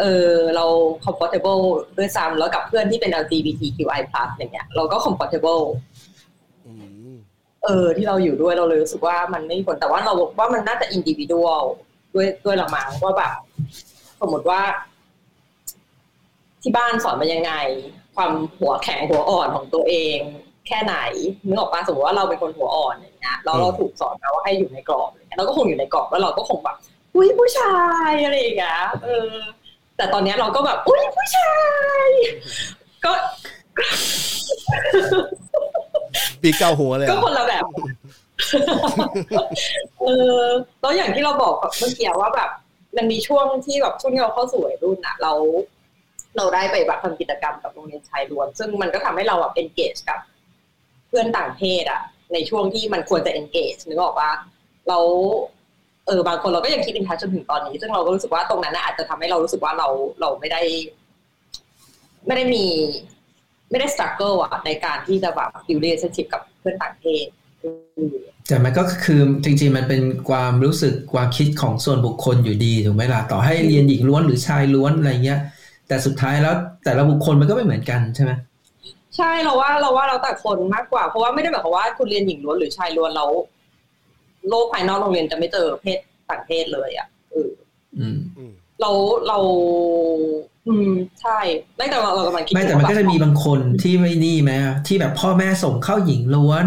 เออเรา comfortable ด้วยซ้ำแล้วกับเพื่อนที่เป็น LGBTQI+ อย่างเงี้ย เราก็ comfortable อืมเออ ที่เราอยู่ด้วยเราเลยรู้สึกว่ามันไม่มีผลแต่ว่าเราว่ามันน่าจะ individual ด้วยด้วยละมั้งว่าแบบสมมติว่า ที่บ้านสอนมายังไง ความหัวแข็งหัวอ่อนของตัวเอง แค่ไหนนึกออกปะสมมติว่าเราเป็นคนหัวอ่อนอย่างเงี้ยแล้วเราถูกสอนมาว่าให้อยู่ในกรอบอย่างเงี้ยเราก็คงอยู่ในกรอบแล้วเราก็คงแบบอุ้ยผู้ชายอะไรอย่างเงี้ยเออ แต่ตอนเนี้ยเราก็แบบอุ้ยผู้ชายก็ปีเก้าหัวเลยก็อะคนละแบบเออแล้วอย่างที่เราบอกเมื่อกี้ว่าแบบ มันมีช่วงที่แบบช่วงที่เราเข้าสู่วัยรุ่นอะเรา เราได้ไปแบบทำกิจกรรมกับโรงเรียนชายล้วน ซึ่งมันก็ทำให้เราแบบ engage กับ เพื่อนต่างเพศอะในช่วงที่มันควรจะ engage นึกออกว่าเราเออบางคนเราก็ยังคิดอินทัชจนถึงตอนนี้ ซึ่งเราก็รู้สึกว่าตรงนั้นน่ะอาจจะทำให้เรารู้สึกว่าเราเราไม่ได้ ไม่ได้มี ไม่ได้ struggle อะในการที่จะแบบ build relationship กับเพื่อนต่างเพศแต่มันก็คือจริงๆมันเป็นความรู้สึกความคิดของส่วนบุคคลอยู่ดีถูกไหมล่ะต่อให้เรียนหญิงล้วนหรือชายล้วนอะไรเงี้ย แต่สุดท้ายแล้วแต่ละบุคคลมันก็ไม่เหมือนกันใช่ไหมใช่เราว่าเราว่าเราแต่คนมากกว่า เพราะว่าไม่ได้หมายความว่าคุณเรียนหญิงล้วนหรือชายล้วนแล้วโลกภายนอกโรงเรียนจะไม่เจอเพศต่างเพศเลยอะเอออืมอืมเราเรา อืมใช่ไม่แต่เราเรากำลังคิดไม่แต่มันก็จะมีบางคนที่ไม่นี่ไหมที่แบบพ่อแม่ส่งเข้าหญิงล้วน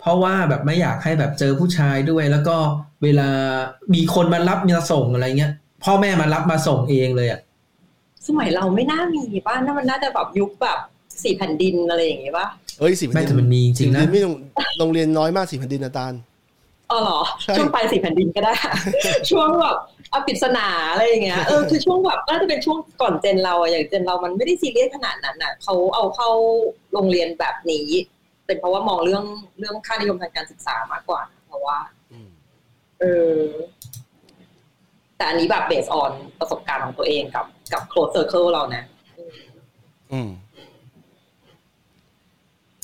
เพราะว่าแบบไม่อยากให้แบบเจอผู้ชายด้วย แล้วก็เวลามีคนมารับมาส่งอะไรเงี้ยพ่อแม่มารับมาส่งเองเลยอะ สมัยเราไม่น่ามีป่ะนั่นมันน่าจะแบบยุคแบบสี่แผ่นดินอะไรอย่างเงี้ยป่ะเอ้ยสี่แผ่ไม่นดิแต่มันมีจริงๆนะไม่โรงโรงเรียนน้อยมากสี่แผ่นดินนะตาลอ๋อเหรอใช่ช่วงปลายสี่แผ่นดินก็ได้ ช่วงแบบอปริศนาอะไรอย่างเงี้ยเออคือช่วงแบบน่าจะเป็นช่วงก่อนเจนเราอะอย่างเจนเรามันไม่ได้ซีเรียสขนาดนั้นอะเขาเอาเข้าโรงเรียนแบบนี้ เป็นเพราะว่ามองเรื่องเรื่องค่านิยมทางการศึกษามากกว่า เพราะว่าอืมเออแต่อันนี้แบบเบสออนประสบการณ์ของตัวเองกับ กับ close circle เรานะ อืม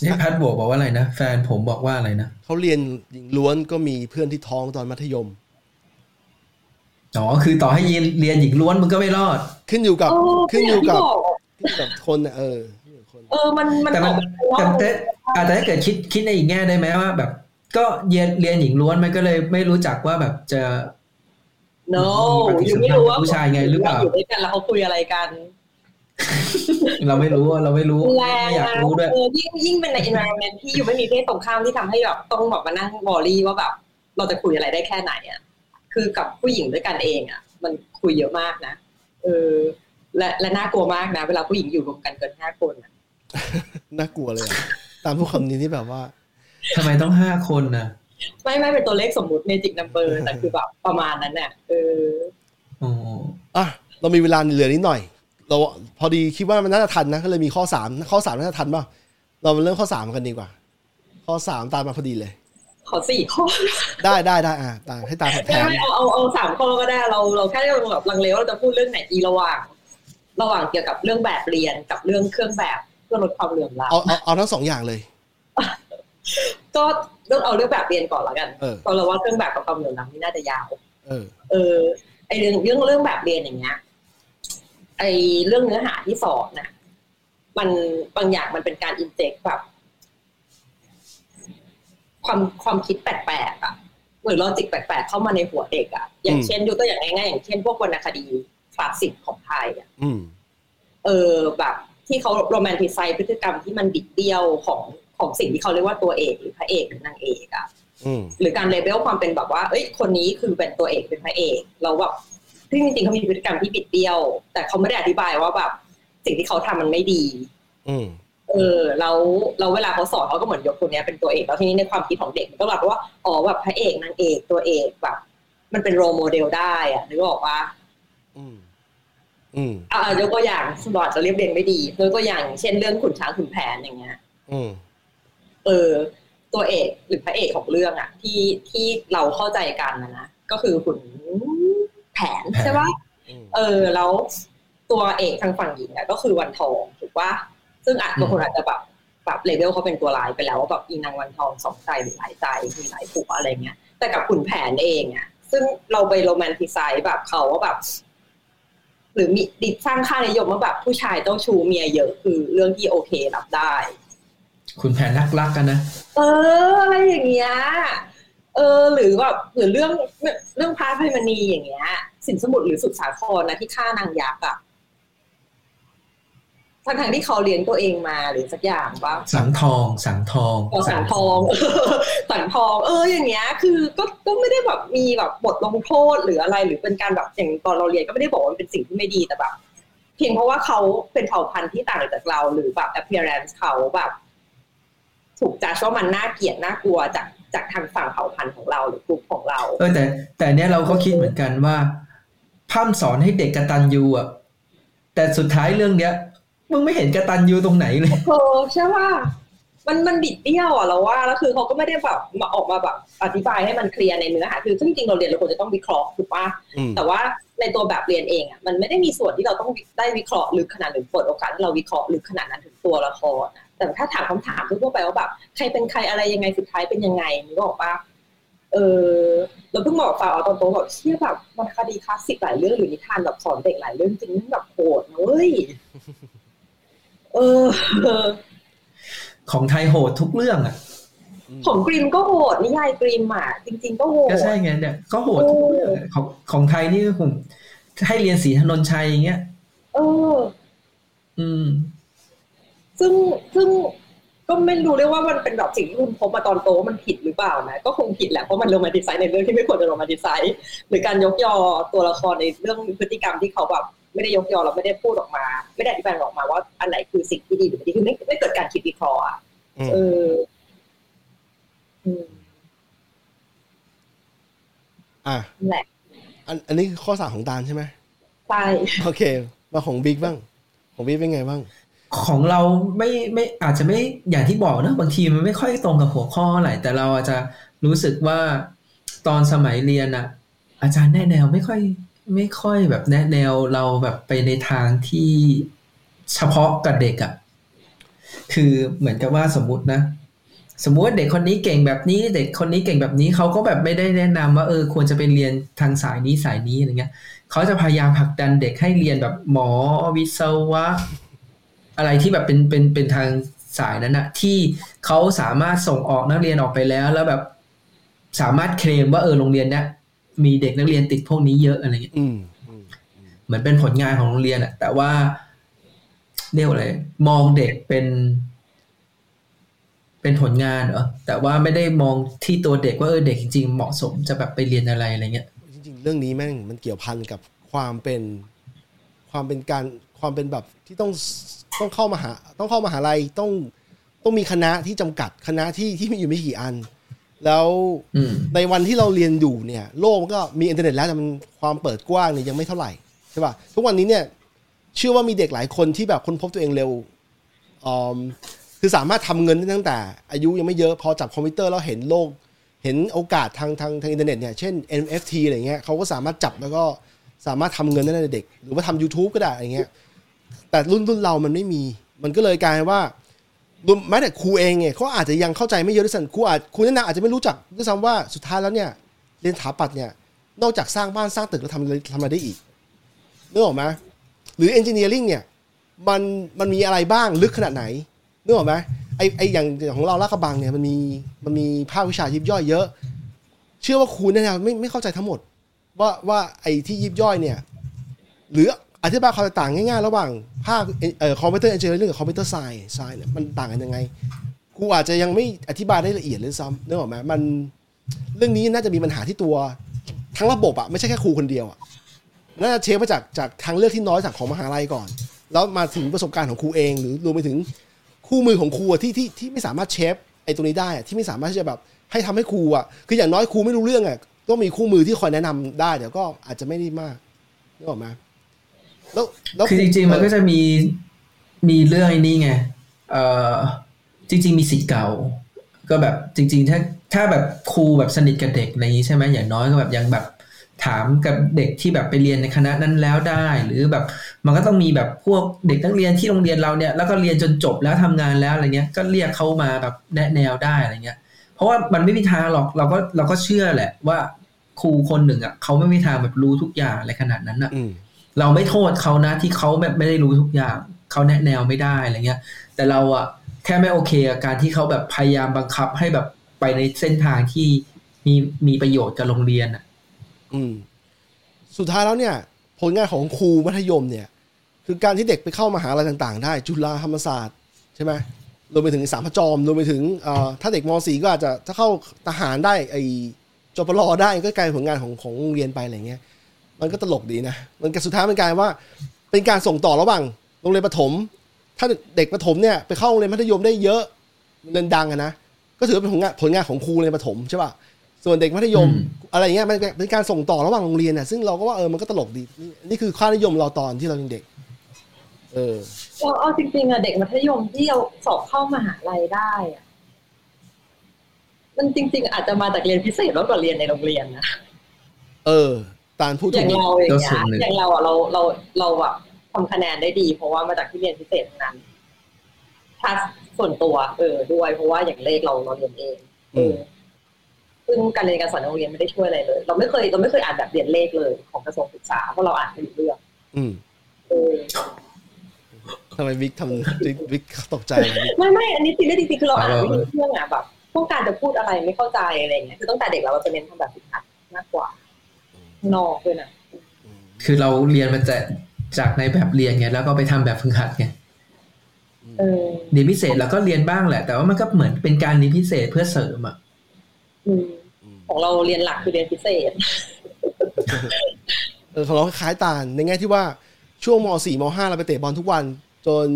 นี่พัดบอกบอกว่าอะไรนะ แฟนผมบอกว่าอะไรนะเขาเรียนหญิงล้วนก็มีเพื่อนที่ท้องตอนมัธยมอ๋อคือต่อให้เรียนเรียนหญิงล้วนมึงก็ไม่รอด ขึ้นอยู่กับเออขึ้นอยู่กับก็างที่บขึ้นอยู่กับคนน่ะเออขึ้นอยู่กับคนเออมันมันแต่มันออกมาแต่ว่าแต่อาจจะถ้าเกิดคิดคิดในอีกแง่ได้ไหมว่า แบบ ก็เรียนเรียนหญิงล้วนมันก็เลยไม่รู้จักว่าแบบจะ no มีปฏิอสัยู่มไม่พันธ์รู้กับว่าผู้ชายไงหรือเปล่าอยู่ด้วยกันแล้วเขาคุยอะไรกัน เราไม่รู้เราไม่รู้แรไม่งอยากนะรู้ด้วยเออยิ่งยิ่งเป็นใน environment ที่อยู่ไม่มีเพศตรงข้ามที่ทำให้แบบต้องแบบมานั่งวอรี่ว่าแบบ เราจะคุยอะไรได้แค่ไหนอะคือกับผู้หญิงด้วยกันเองอะ มันคุยเยอะมากนะเออและและน่ากลัวมากนะ เวลาผู้หญิงอยู่รวมกันเกินห้าคนอะน่ากลัวเลยอะตามพวกคำนี้ที่แบบว่าทำไมต้องห้าคนนะ ไม่ไม่เป็นตัวเลขสมมุติเมจิกนัมเบอร์แต่คือแบบประมาณนั้นน่ะเอออ๋ออะเรามีเวลาเหลือนิดหน่อย เราพอดีคิดว่ามันน่าจะทันนะก็เลยมีข้อสามข้อสามน่าจะทันป่ะเรามาเริ่มข้อสามกันดีกว่า ข้อสามตามมาพอดีเลย ขอสี่ข้อ ได้ได้ได้อะตามให้ตามแถไม่มไม่เอาเอาเอาสามข้อก็ได้เราเราแค่แบบลังเลว่าเราจะพูดเรื่องไหนดีระหว่าง ระหว่างเกี่ยวกับเรื่องแบบเรียนกับเรื่องเครื่องแบบเพื่อลดความเหลื่อมล้เอาเอาเอาทั้งสองอย่างเลยำ ก็เรื่องเอาเรื่องแบบเรียนก่อนละกันเออเพราะเราว่าเครื่องแบบกับความเหลื่อมล้ำนี่น่าจะยาว เออ เออ ไอเรื่องเรื่องเรื่องแบบเรียนอย่างเงี้ย ไอเรื่องเนื้อหาที่สอนน่ะ มันบางอย่างมันเป็นการอินเจกแบบ ความความคิดแปลกๆอะหรือ logic แปลกๆเข้ามาในหัวเด็กอะ อย่างอืมเช่นยกตัวอย่างง่ายๆอย่างเช่นพวกวรรณคดีคลาสสิกของไทยอะอืมเออแบบที่เขา romanticize พฤติกรรมที่มันบิดเบี้ยวของ ของสิ่งที่เขาเรียกว่าตัวเอกหรือพระเอกหรือนางเอกอะอืมหรือการเลเวลความเป็นแบบว่า เอ้ย คนนี้คือเป็นตัวเอกเป็นพระเอกเราแบบที่จริงๆเขามีพฤติกรรมที่บิดเบี้ยว แต่เขาไม่ได้อธิบายว่าแบบสิ่งที่เขาทำมันไม่ดี อืมเอเออแล้วเราเวลาเขาสอนเขาก็เหมือนยกตัวเนี้ยเป็นตัวเอกแล้วทีนี้ในความคิดของเด็กมันก็แบบว่าอ๋อแบบพระเอกนางเอกตัวเอกแบบ มันเป็นโรโมเดลได้อะนึกออกว่าอืมอืมอ่ายกตัวอย่างสมอจะเรียบเรียงไม่ดียกตัวอย่างเช่นเรื่องขุนช้างขุนแผนอย่างเงี้ย อืม เออตัวเอกหรือพระเอกของเรื่องอะที่ที่เราเข้าใจกันนะนะก็คือขุนแผนใช่ปะอืมเออแล้วตัวเอกทางฝั่งหญิงอะก็คือวันทองถูกปะซึ่งอาจบางคนอาจจะแบบแบบเลเวลเขาเป็นตัวร้ายไปแล้วว่าแบบอีนางวันทองสองใจหรือหลายใจมีหลายผัวอะไรเงี้ย แต่กับขุนแผนเองอะซึ่งเราไป romanticize แบบเขาว่าแบบ หรือมีดิสร้างค่านิยมว่าแบบผู้ชายเจ้าชู้เมียเยอะคือเรื่องที่โอเครับได้ ขุนแผนรักรักกันนะ เออ อะไรอย่างเงี้ย เออ หรือแบบหรือเรื่องเรื่องพระพิมณีอย่างเงี้ย สินสมุทรหรือสุดสาครนะที่ฆ่านางยักษ์อะทั้งทางๆที่เขาเลี้ยงตัวเองมาหรือสักอย่างว่าสังทอง สังทองต่อสังทองสังทอง เอออย่างเงี้ย คือก็ก็ไม่ได้แบบมีแบบบทลงโทษหรืออะไร หรือเป็นการแบบอย่างตอนเราเรียนก็ไม่ได้บอกว่ามันเป็นสิ่งที่ไม่ดีแต่แบบเพียงเพราะว่าเขาเป็นเผ่าพันธุ์ที่ต่างจากเรา หรือแบบ appearance เขาแบบ ถูกจัดว่ามันน่าเกลียดน่ากลัวจากจากทางฝั่งเผ่าพันธุ์ของเราหรือกลุ่มของเรา เออแต่ แต่เนี้ยเราก็คิดเหมือนกันว่าพร่ำสอนให้เด็กกระตันยูอะแต่สุดท้ายเรื่องเนี้ยมึงไม่เห็นกระตันยูตรงไหนเลยโอ้ใช่ว่ามันมันบิดเบี้ยวอะเราว่าแล้วคือเขาก็ไม่ได้แบบมาออกมาแบบอธิบายให้มันเคลียร์ในเนื้อหาคือซึ่งจริงๆเราเรียนเราควรจะต้องวิเคราะห์ถูกปะอืมแต่ว่าในตัวแบบเรียนเองอะมันไม่ได้มีส่วนที่เราต้องได้วิเคราะห์ลึกขนาดหรือเปิดโอกาสให้เราวิเคราะห์ลึกขนาดนั้นถึงตัวละครอะ แต่ถ้าถามคำถามทั่วๆไปว่าแบบใครเป็นใครอะไรยังไงสุดท้ายเป็นยังไงนึกออกปะเออเราเพิ่งบอกฝากเอาตอนโตแบบเชี่ยแบบมันคดีคลาสสิกหลายเรื่องหรือนิทานแบบสอนเด็กหลายเรื่องจริงมันแบบโหดนะเว้ยเออ ของไทยโหดทุกเรื่องอะของกริมก็โหดนิยายกริมอะจริง ๆ ก็โหดก็ใช่ไงเนี่ยก็โหดทุกเรื่องอะของของไทยนี่ผมให้เรียนสีถนนชัยอย่างเงี้ยเออ อืม ซึ่งซึ่งก็ไม่รู้เรียกว่ามันเป็นแบบสิ่งที่คุณพบมาตอนโตว่ามันผิดหรือเปล่านะ ก็คงผิดแหละเพราะมัน romanticize ในเรื่องที่ไม่ควรจะ romanticize หรือการยกยอตัวละครในเรื่องพฤติกรรมที่เขาแบบไม่ได้ยกยอเราไม่ได้พูดออกมา ไม่ได้อธิบายออกมาว่าอันไหนคือสิ่งที่ดีหรือไม่ดีคือไม่ไม่เกิดการคิดวิเคราะห์อะอืมเอออืมอะนั่นแหละอันอันนี้คือข้อสามของตาลใช่ไหมใช่โอเค มาของบิ๊กบ้าง ของบิ๊กเป็นไงบ้าง ของเราไม่ไม่อาจจะไม่อย่างที่บอกนะบางทีมันไม่ค่อยตรงกับหัวข้อเท่าไหร่แต่เราอาจจะรู้สึกว่าตอนสมัยเรียนอะอาจารย์แนะแนวไม่ค่อยไม่ค่อยแบบแนะแนวเราแบบไปในทางที่เฉพาะกับเด็กอะคือเหมือนกับว่าสมมตินะ สมมุติว่าเด็กคนนี้เก่งแบบนี้ เด็กคนนี้เก่งแบบนี้เขาก็แบบไม่ได้แนะนำว่าเออควรจะไปเรียนทางสายนี้สายนี้อะไรเงี้ยเขาจะพยายามผลักดันเด็กให้เรียนแบบหมอวิศวะ อะไรที่แบบเป็นเป็นเป็นทางสายนั้นอะที่เขาสามารถส่งออกนักเรียนออกไปแล้ว แล้วแบบสามารถเคลมว่าเออโรงเรียนเนี้ยมีเด็กนักเรียนติดพวกนี้เยอะอะไรเงี้ยอืมอืมเหมือนเป็นผลงานของโรงเรียนอะแต่ว่าเรียกว่าอะไรมองเด็กเป็น เป็นผลงานเหรอแต่ว่าไม่ได้มองที่ตัวเด็กว่าเออเด็กจริงๆเหมาะสมจะแบบไปเรียนอะไรอะไรเงี้ยจริงๆเรื่องนี้แม่งมันเกี่ยวพันกับความเป็น ความเป็นการความเป็นแบบที่ต้อง ต้องเข้ามาหาต้องเข้ามาหาลัยต้องต้องมีคณะที่จำกัดคณะที่ที่มีอยู่ไม่กี่อัน แล้วอืมในวันที่เราเรียนอยู่เนี่ย โลกมันก็มีอินเทอร์เน็ตแล้วแต่มันความเปิดกว้างเนี่ยยังไม่เท่าไหร่ใช่ป่ะทุกวันนี้เนี่ยเชื่อว่ามีเด็กหลายคนที่แบบค้นพบตัวเองเร็วอืมคือสามารถทำเงินได้ตั้งแต่ อายุยังไม่เยอะพอจับคอมพิวเตอร์แล้วเห็นโลก เห็นโอกาสทางทางทางอินเทอร์เน็ตเนี่ยเช่น NFT อะไรเงี้ยเขาก็สามารถจับแล้วก็สามารถทำเงินได้ในเด็ก หรือว่าทำ YouTube ก็ได้อะไรเงี้ย แต่รุ่นรุ่นเรามันไม่มี มันก็เลยกลายว่ารวมแม้แต่ครูเองเนี่ยเขาอาจจะยังเข้าใจไม่เยอะด้วยซ้ำครูอาจครูแนะนำอาจจะไม่รู้จักด้วยซ้ำว่าสุดท้ายแล้วเนี่ยเรียนสถาปัตย์เนี่ยนอกจากสร้างบ้านสร้างตึกแล้วทำอะไรทำอะไรได้อีกนึกออกไหมหรือ engineering เนี่ยมันมันมีอะไรบ้างลึกขนาดไหนนึกออกไหมไอไออย่างของเราลาดกระบังเนี่ยมันมีมันมีภาควิชายิบย่อยเยอะ เชื่อว่าครูเนี่ยไม่ไม่เข้าใจทั้งหมด ว่าว่าไอที่ยิบย่อยเนี่ย หรือ อธิบายความต่างง่ายๆ ระหว่างภาคเอ่อ computer engineering กับ computer science science เนี่ยมันต่างกันยังไงครูอาจจะยังไม่อธิบายได้ละเอียดเลยซ้ำนึกออกไหมมันเรื่องนี้น่าจะมีปัญหาที่ตัวทั้งระบบอะไม่ใช่แค่ครูคนเดียวอะน่าจะเช็คมาจากจากทางเลือกที่น้อยจากของมหาลัยก่อน แล้วมาถึงประสบการณ์ของครูเอง หรือรวมไปถึงคู่มือของครูอะที่ที่ที่ไม่สามารถเชฟไอ้ตรงนี้ได้อะที่ไม่สามารถที่จะแบบให้ทำให้ครูอะคืออย่างน้อยครูไม่รู้เรื่องอะต้องมีคู่มือที่คอยแนะนำได้เดี๋ยวก็อาจจะไม่ได้มากนึกออกไหม แล้วแล้วคือจริง ๆ มันก็จะมีมีเรื่องไอ้นี้ไงเอ่อจริง ๆ มีสิทธิ์เก่า ก็แบบจริง ๆ ถ้าถ้าแบบครูแบบสนิทกับเด็กอะไรอย่างนี้ใช่ไหมอย่างน้อยก็แบบยังแบบถามกับเด็กที่แบบไปเรียนในคณะนั้นแล้วได้ หรือแบบมันก็ต้องมีแบบพวกเด็กนักเรียนที่โรงเรียนเราเนี่ยแล้วก็เรียนจนจบแล้วทำงานแล้วอะไรเงี้ย ก็เรียกเขามาแบบแนะแนวได้อะไรเงี้ย เพราะว่ามันไม่มีทางหรอกเราก็เราก็เชื่อแหละว่าครูคนหนึ่งอะเขาไม่มีทางแบบรู้ทุกอย่างอะไรขนาดนั้นอะอืม เราไม่โทษเขานะที่เขาแบบไม่ได้รู้ทุกอย่างเขาแนะแนวไม่ได้อะไรเงี้ย แต่เราอะแค่ไม่โอเคกับการที่เขาแบบพยายามบังคับให้แบบไปในเส้นทางที่มีมีประโยชน์กับโรงเรียนอะอืม สุดท้ายแล้วเนี่ย ผลงานของครูมัธยมเนี่ย คือการที่เด็กไปเข้ามหาลัยต่าง ๆ ได้ จุฬาธรรมศาสตร์ใช่ไหมรวมไปถึงสามพจอมรวมไปถึงถ้าเด็กม .4 ก็อาจจะถ้าเข้าทหารได้ไอจปรได้ก็กลายเป็นผลงานของของโรงเรียนไปอะไรเงี้ย มันก็ตลกดีนะ มันก็สุดท้ายมันกลายว่า เป็นการส่งต่อระหว่างโรงเรียนประถม ถ้าเด็กประถมเนี่ยไปเข้าโรงเรียนมัธยมได้เยอะเรียนดังอะนะ ก็ถือว่าเป็นผลงานผลงานของครูในประถมใช่ป่ะ ส่วนเด็กมัธยม อะไรอย่างเงี้ยมันเป็นการส่งต่อระหว่างโรงเรียนน่ะ ซึ่งเราก็ว่าเออ มันก็ตลกดี นี่นี่คือค่านิยมเราตอนที่เรายังเด็ก เออเอาเอาจริงๆอะเด็กมัธยมที่เอาสอบเข้ามหาลัยได้อะมันจริง ๆ อาจจะมาจากเรียนพิเศษมากกว่าเรียนในโรงเรียนนะ เออ ตาลพูดอถูย่างกเราอย่างเงี้ยอย่างเราอะเราเราเราแบบทำคะแนนได้ดี เพราะว่ามาจากที่เรียนพิเศษทั้งนั้นถ้าส่วนตัวเออด้วย เพราะว่าอย่างเลขเราเราเรียนเองเออซึ่งการเรียนการสอนในโรงเรียนไม่ได้ช่วยอะไรเลย เราไม่เคยเราไม่เคยอ่านแบบเรียนเลขเลย ของกระทรวงศึกษาเพราะเราอ่านไม่รู้เรื่องอืมเออทำไมวิกทำวิกวิกตกใจอะไรวิกไม่ไม่อันนี้จริงๆจริงๆคือเราอ่านไม่รู้เรื่องอะแบบต้องการจะพูดอะไรไม่เข้าใจอะไรอย่างเงี้ยคือตั้งแต่เด็กเราเราจะเน้นทำแบบฝึกหัดมากกว่า ข้างนอกด้วยนะคือเราเรียนมาจากจากในแบบเรียนไงแล้วก็ไปทำแบบฝึกหัดไงเออเรียนพิเศษเราก็เรียนบ้างแหละ แต่ว่ามันก็เหมือนเป็นการเรียนพิเศษเพื่อเสริมอะอืมของเราเรียนหลักคือเรียนพิเศษเออของเราคล้ายๆตาลในแง่ที่ว่าช่วงม .4 ม .5 เราไปเตะบอลทุกวัน จน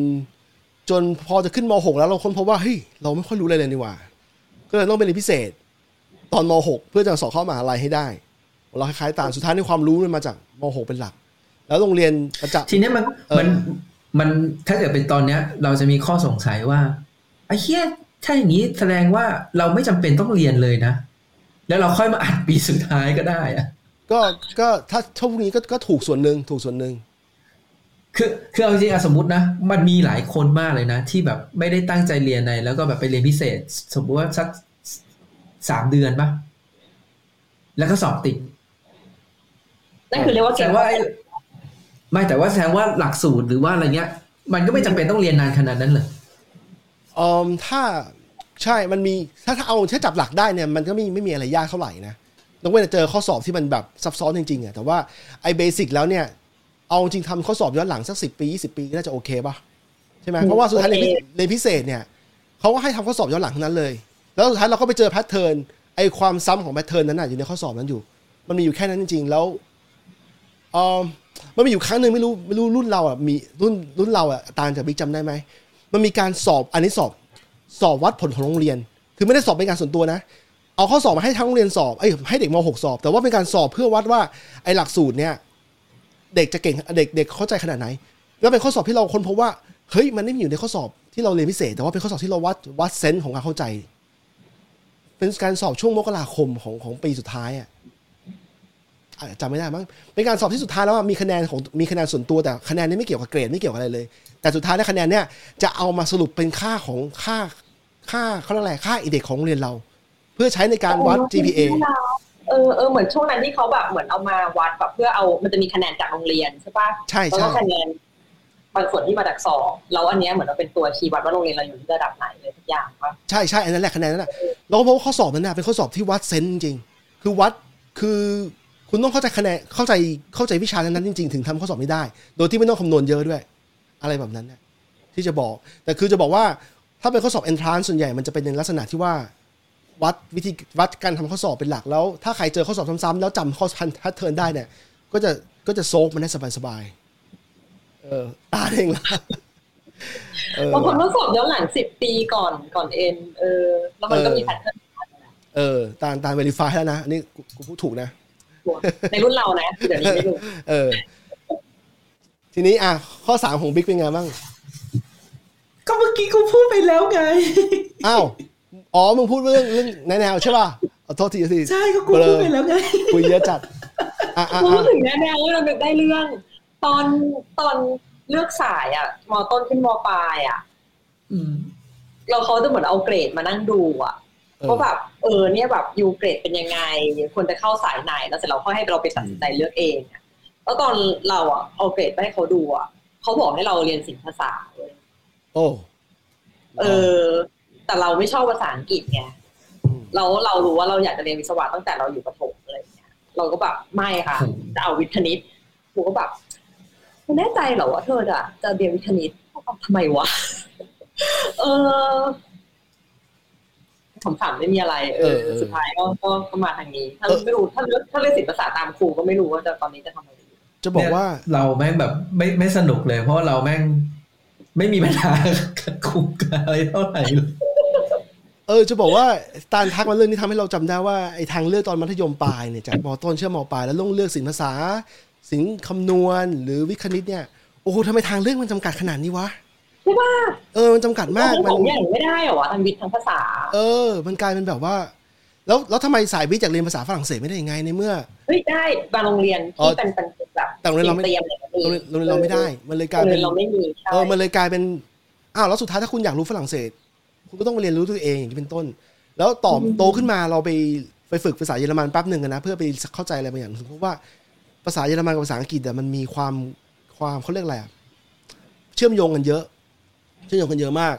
จนพอจะขึ้นม .6 แล้วเราค้นพบว่าเฮ้ยเราไม่ค่อยรู้อะไรเลยนี่หว่า ก็เลยต้องไปเรียนพิเศษ ตอนม .6 เพื่อจะสอบเข้ามหาลัยให้ได้ของ เราคล้ายๆตาลสุดท้ายในความรู้มันมาจากม .6 เป็นหลัก แล้วโรงเรียนประจำทีเนี้ยมันเออมันมันถ้าเกิดเป็นตอนเนี้ย เราจะมีข้อสงสัยว่าไอ้เฮียถ้าอย่างนี้แสดงว่าเราไม่จำเป็นต้องเรียนเลยนะ แล้วเราค่อยมาอัดปีสุดท้ายก็ได้อะก็ก็ถ้าถ้าพวกนี้ก็ก็ถูกส่วนหนึ่งถูกส่วนหนึ่งคือคือเอาจริงๆอะสมมตินะ มันมีหลายคนมากเลยนะ ที่แบบไม่ได้ตั้งใจเรียนใน แล้วก็แบบไปเรียนพิเศษ สมมติว่าสักสามเดือนปะแล้วก็สอบติด นั่นคือเรียกว่าแสเก่ดงงว่าไอ้ไม่แต่ว่าแสดงว่าหลักสูตรหรือว่าอะไรเงี้ย มันก็ไม่จำเป็นต้องเรียนนานขนาดนั้นเลยเอ่อถ้าใช่มันมีถ้าถ้าเอาถ้าจับหลักได้เนี่ยมันก็ไม่ไม่มีอะไรยากเท่าไหร่นะต้องเว้นแต่เจอข้อสอบที่มันแบบซับซ้อนจริงๆอะแต่ว่าไอ้ basic แล้วเนี่ยเอาจริงทำข้อสอบย้อนหลังสักสิปียี่สิบปีก็น่าจะโอเคป่ะใช่ไหมเพราะว่าสุดท้ายเรียนพิเรียนพิเศษเนี่ยเขาก็ให้ทำข้อสอบย้อนหลังทั้งนั้นเลย แล้วสุดท้ายเราก็ไปเจอ pattern ไอ้ความซ้ำของ pattern นั้นน่ะอยู่ในข้อสอบนั้นอยู่ มันมีอยู่แค่นั้นจริงๆ แล้วเออมันมีอยู่ครั้งหนึ่งไม่รู้ไม่รู้รุ่นเราอะมีรุ่นรุ่นเราอะตามจากบิ๊กจำได้ไหมมันมีการสอบอันนี้สอบสอบวัดผลของโรงเรียน คือไม่ได้สอบเป็นการส่วนตัวนะ เอาข้อสอบมาให้ทั้งโรงเรียนสอบเอ้ให้เด็กม .6 สอบ แต่ว่าเป็นการสอบเพื่อวัดว่าไอ้หลักสูตรเนี่ย เด็กจะเก่งเด็กเด็กเข้าใจขนาดไหน แล้วเป็นข้อสอบที่เราค้นพบว่าเฮ้ยมันไม่มีอยู่ในข้อสอบที่เราเรียนพิเศษ แต่ว่าเป็นข้อสอบที่เราวัดวัดเซนส์ของการเข้าใจ เป็นการสอบช่วงมกราคมของของปีสุดท้ายอะอะ จำไม่ได้มั้งเป็นการสอบที่สุดท้ายแล้วอะมีคะแนนของมีคะแนนส่วนตัวแต่คะแนนนี้ไม่เกี่ยวกับเกรดไม่เกี่ยวกับอะไรเลย แต่สุดท้ายแล้วคะแนนเนี่ยจะเอามาสรุปเป็นค่าของค่าค่าเขาเรียกอะไรค่าอีเด็กของโรงเรียนเรา เพื่อใช้ในการวัด GPA เออเออเหมือนช่วงนั้นที่เขาแบบเหมือนเอามาวัดแบบเพื่อเอามันจะมีคะแนนจากโรงเรียนใช่ปะใช่แล้วใช่ก็คะแนนบางส่วนที่มาจากสอบแล้วอันเนี้ยเหมือนเราเป็นตัวชี้วัดว่าโรงเรียนเราอยู่ที่ระดับไหนเลยทุกอย่างปะใช่ใช่อันนั้นแหละคะแนนนั่นแหละเราก็พบว่าข้อสอบนั้นนะเป็นข้อสอบที่วัดเซนส์จริงๆคือวัดคือ คุณต้องเข้าใจคะแนนเข้าใจเข้าใจวิชานั้นๆจริงๆ ถึงทำข้อสอบไม่ได้ โดยที่ไม่ต้องคำนวณเยอะด้วย อะไรแบบนั้นนะที่จะบอก แต่คือจะบอกว่าถ้าเป็นข้อสอบ entrance ส่วนใหญ่มันจะเป็นในลักษณะที่ว่าวัดวิธีวัดการทำข้อสอบเป็นหลักแล้ว ถ้าใครเจอข้อสอบซ้ำๆแล้วจำข้อ pattern ได้เนี่ย ก็จะก็จะโซกมันได้สบายๆเออตาเองละเออบางคนต้องสอบย้อนหลังสิบปีก่อนก่อนเอ็นเออแล้วมันก็มี patternเออตามตาม verify แล้วนะ อันนี้กูกูพูดถูกนะ ในรุ่นเรานะเดี๋ยวนี้ไม่รู้เออ ทีนี้อะข้อสามของบิ๊กเป็นไงบ้างก็เมื่อกี้กูพูดไปแล้วไงอ้าวอ๋อมึงพูดเรื่องเรื่องแนวๆใช่ป่ะขอโทษทีทีใช่ก็กูพูดไปแล้วไงคุยเยอะจัดอะอะพูดอะถึงแน่ๆว่าเรานึกได้เรื่อง ตอนตอนเลือกสายอะมอต้นขึ้นมอปลายอะอืมเราเขาจะเหมือนเอาเกรดมานั่งดูอะเออ ว่าแบบเออเนี่ยแบบยูเกรดเป็นยังไงควรจะเข้าสายไหนแล้วเสร็จเราค่อยให้เราไปตัดสินใจเลือกเองอะแล้วตอนเราอะเอาเกรดไปให้เขาดูอะเขาบอกให้เราเรียนศิลปภาษาเว้ยโอ้เออ แต่เราไม่ชอบภาษาอังกฤษไงมเราเรารู้ว่าเราอยากจะเรียนวิศวะตั้งแต่เราอยู่ประถมอะไรอย่างเงี้ย เราก็แบบไม่ค่ะอืมจะเอาวิทย์คณิตกูก็แบบคุณแน่ใจเหรอว่าเธอจะจะเรียนวิทย์คณิตทำไมวะ เออ ผมถามไม่มีอะไรเออสุดท้ายก็ก็ก็มาทางนี้ถ้าไม่รู้ถ้าเลือกถ้าเลือกศิลปภาษาตามครูก็ไม่รู้ว่าจะตอนนี้จะทำอะไรอยู่จะบอกว่าเนี่ยเราแม่งแบบไม่ไม่สนุกเลย เพราะเราแม่งไม่มีปัญหากับกลุ่มกับอะไรเท่าไหร่เลยเออจะบอกว่าตาลทักมาเรื่องนี้ทำให้เราจำได้ว่าไอ้ทางเลือกตอนมัธยมปลายเนี่ยจากมต้นเชื่อมปลายแล้วลงเลือกศิลปภาษาศิลป์คำนวณหรือวิทย์คณิตเนี่ยโอ้โหทำไมทางเลือกมันจำกัดขนาดนี้วะใช่ป่ะเออมันจำกัดมากทั้งมัสนองอย่างไม่ได้เหรอวะทั้งวิทย์ทั้งภาษา เออ มันกลายเป็นแบบว่า แล้วแล้วทำไมสายวิทย์อยากเรียนภาษาฝรั่งเศสไม่ได้ยังไงในเมื่อเฮ้ยได้บางโรงเรียนอ๋อที่เป็นเป็นแบบแต่โรงเรียนเราไม่เตรียมเนี่ยมีโรงเรียนโรงเรียนเราไม่ได้ มันเลยกลายโรงเป็เรียนนเราไม่มีใช่เออมันเลยกลายเป็นอ้าวแล้วสุดท้ายถ้าคุณอยากรู้ฝรั่งเศส คุณก็ต้องไปเรียนรู้ตัวเองอย่างที่เป็นต้น แล้วต่อโตขึ้นมาเราไปไปฝึกภาษาเยอรมันแป๊บหนึ่งกันนะเพื่อไปเข้าใจอะไรบางอย่างเพราะว่าภาษาเยอรมันกับภาษาอังกฤษอะมันมีความความเขาเรียกอะไรอะเชื่อมโยงกันเยอะ เชื่อมโยงกันเยอะมาก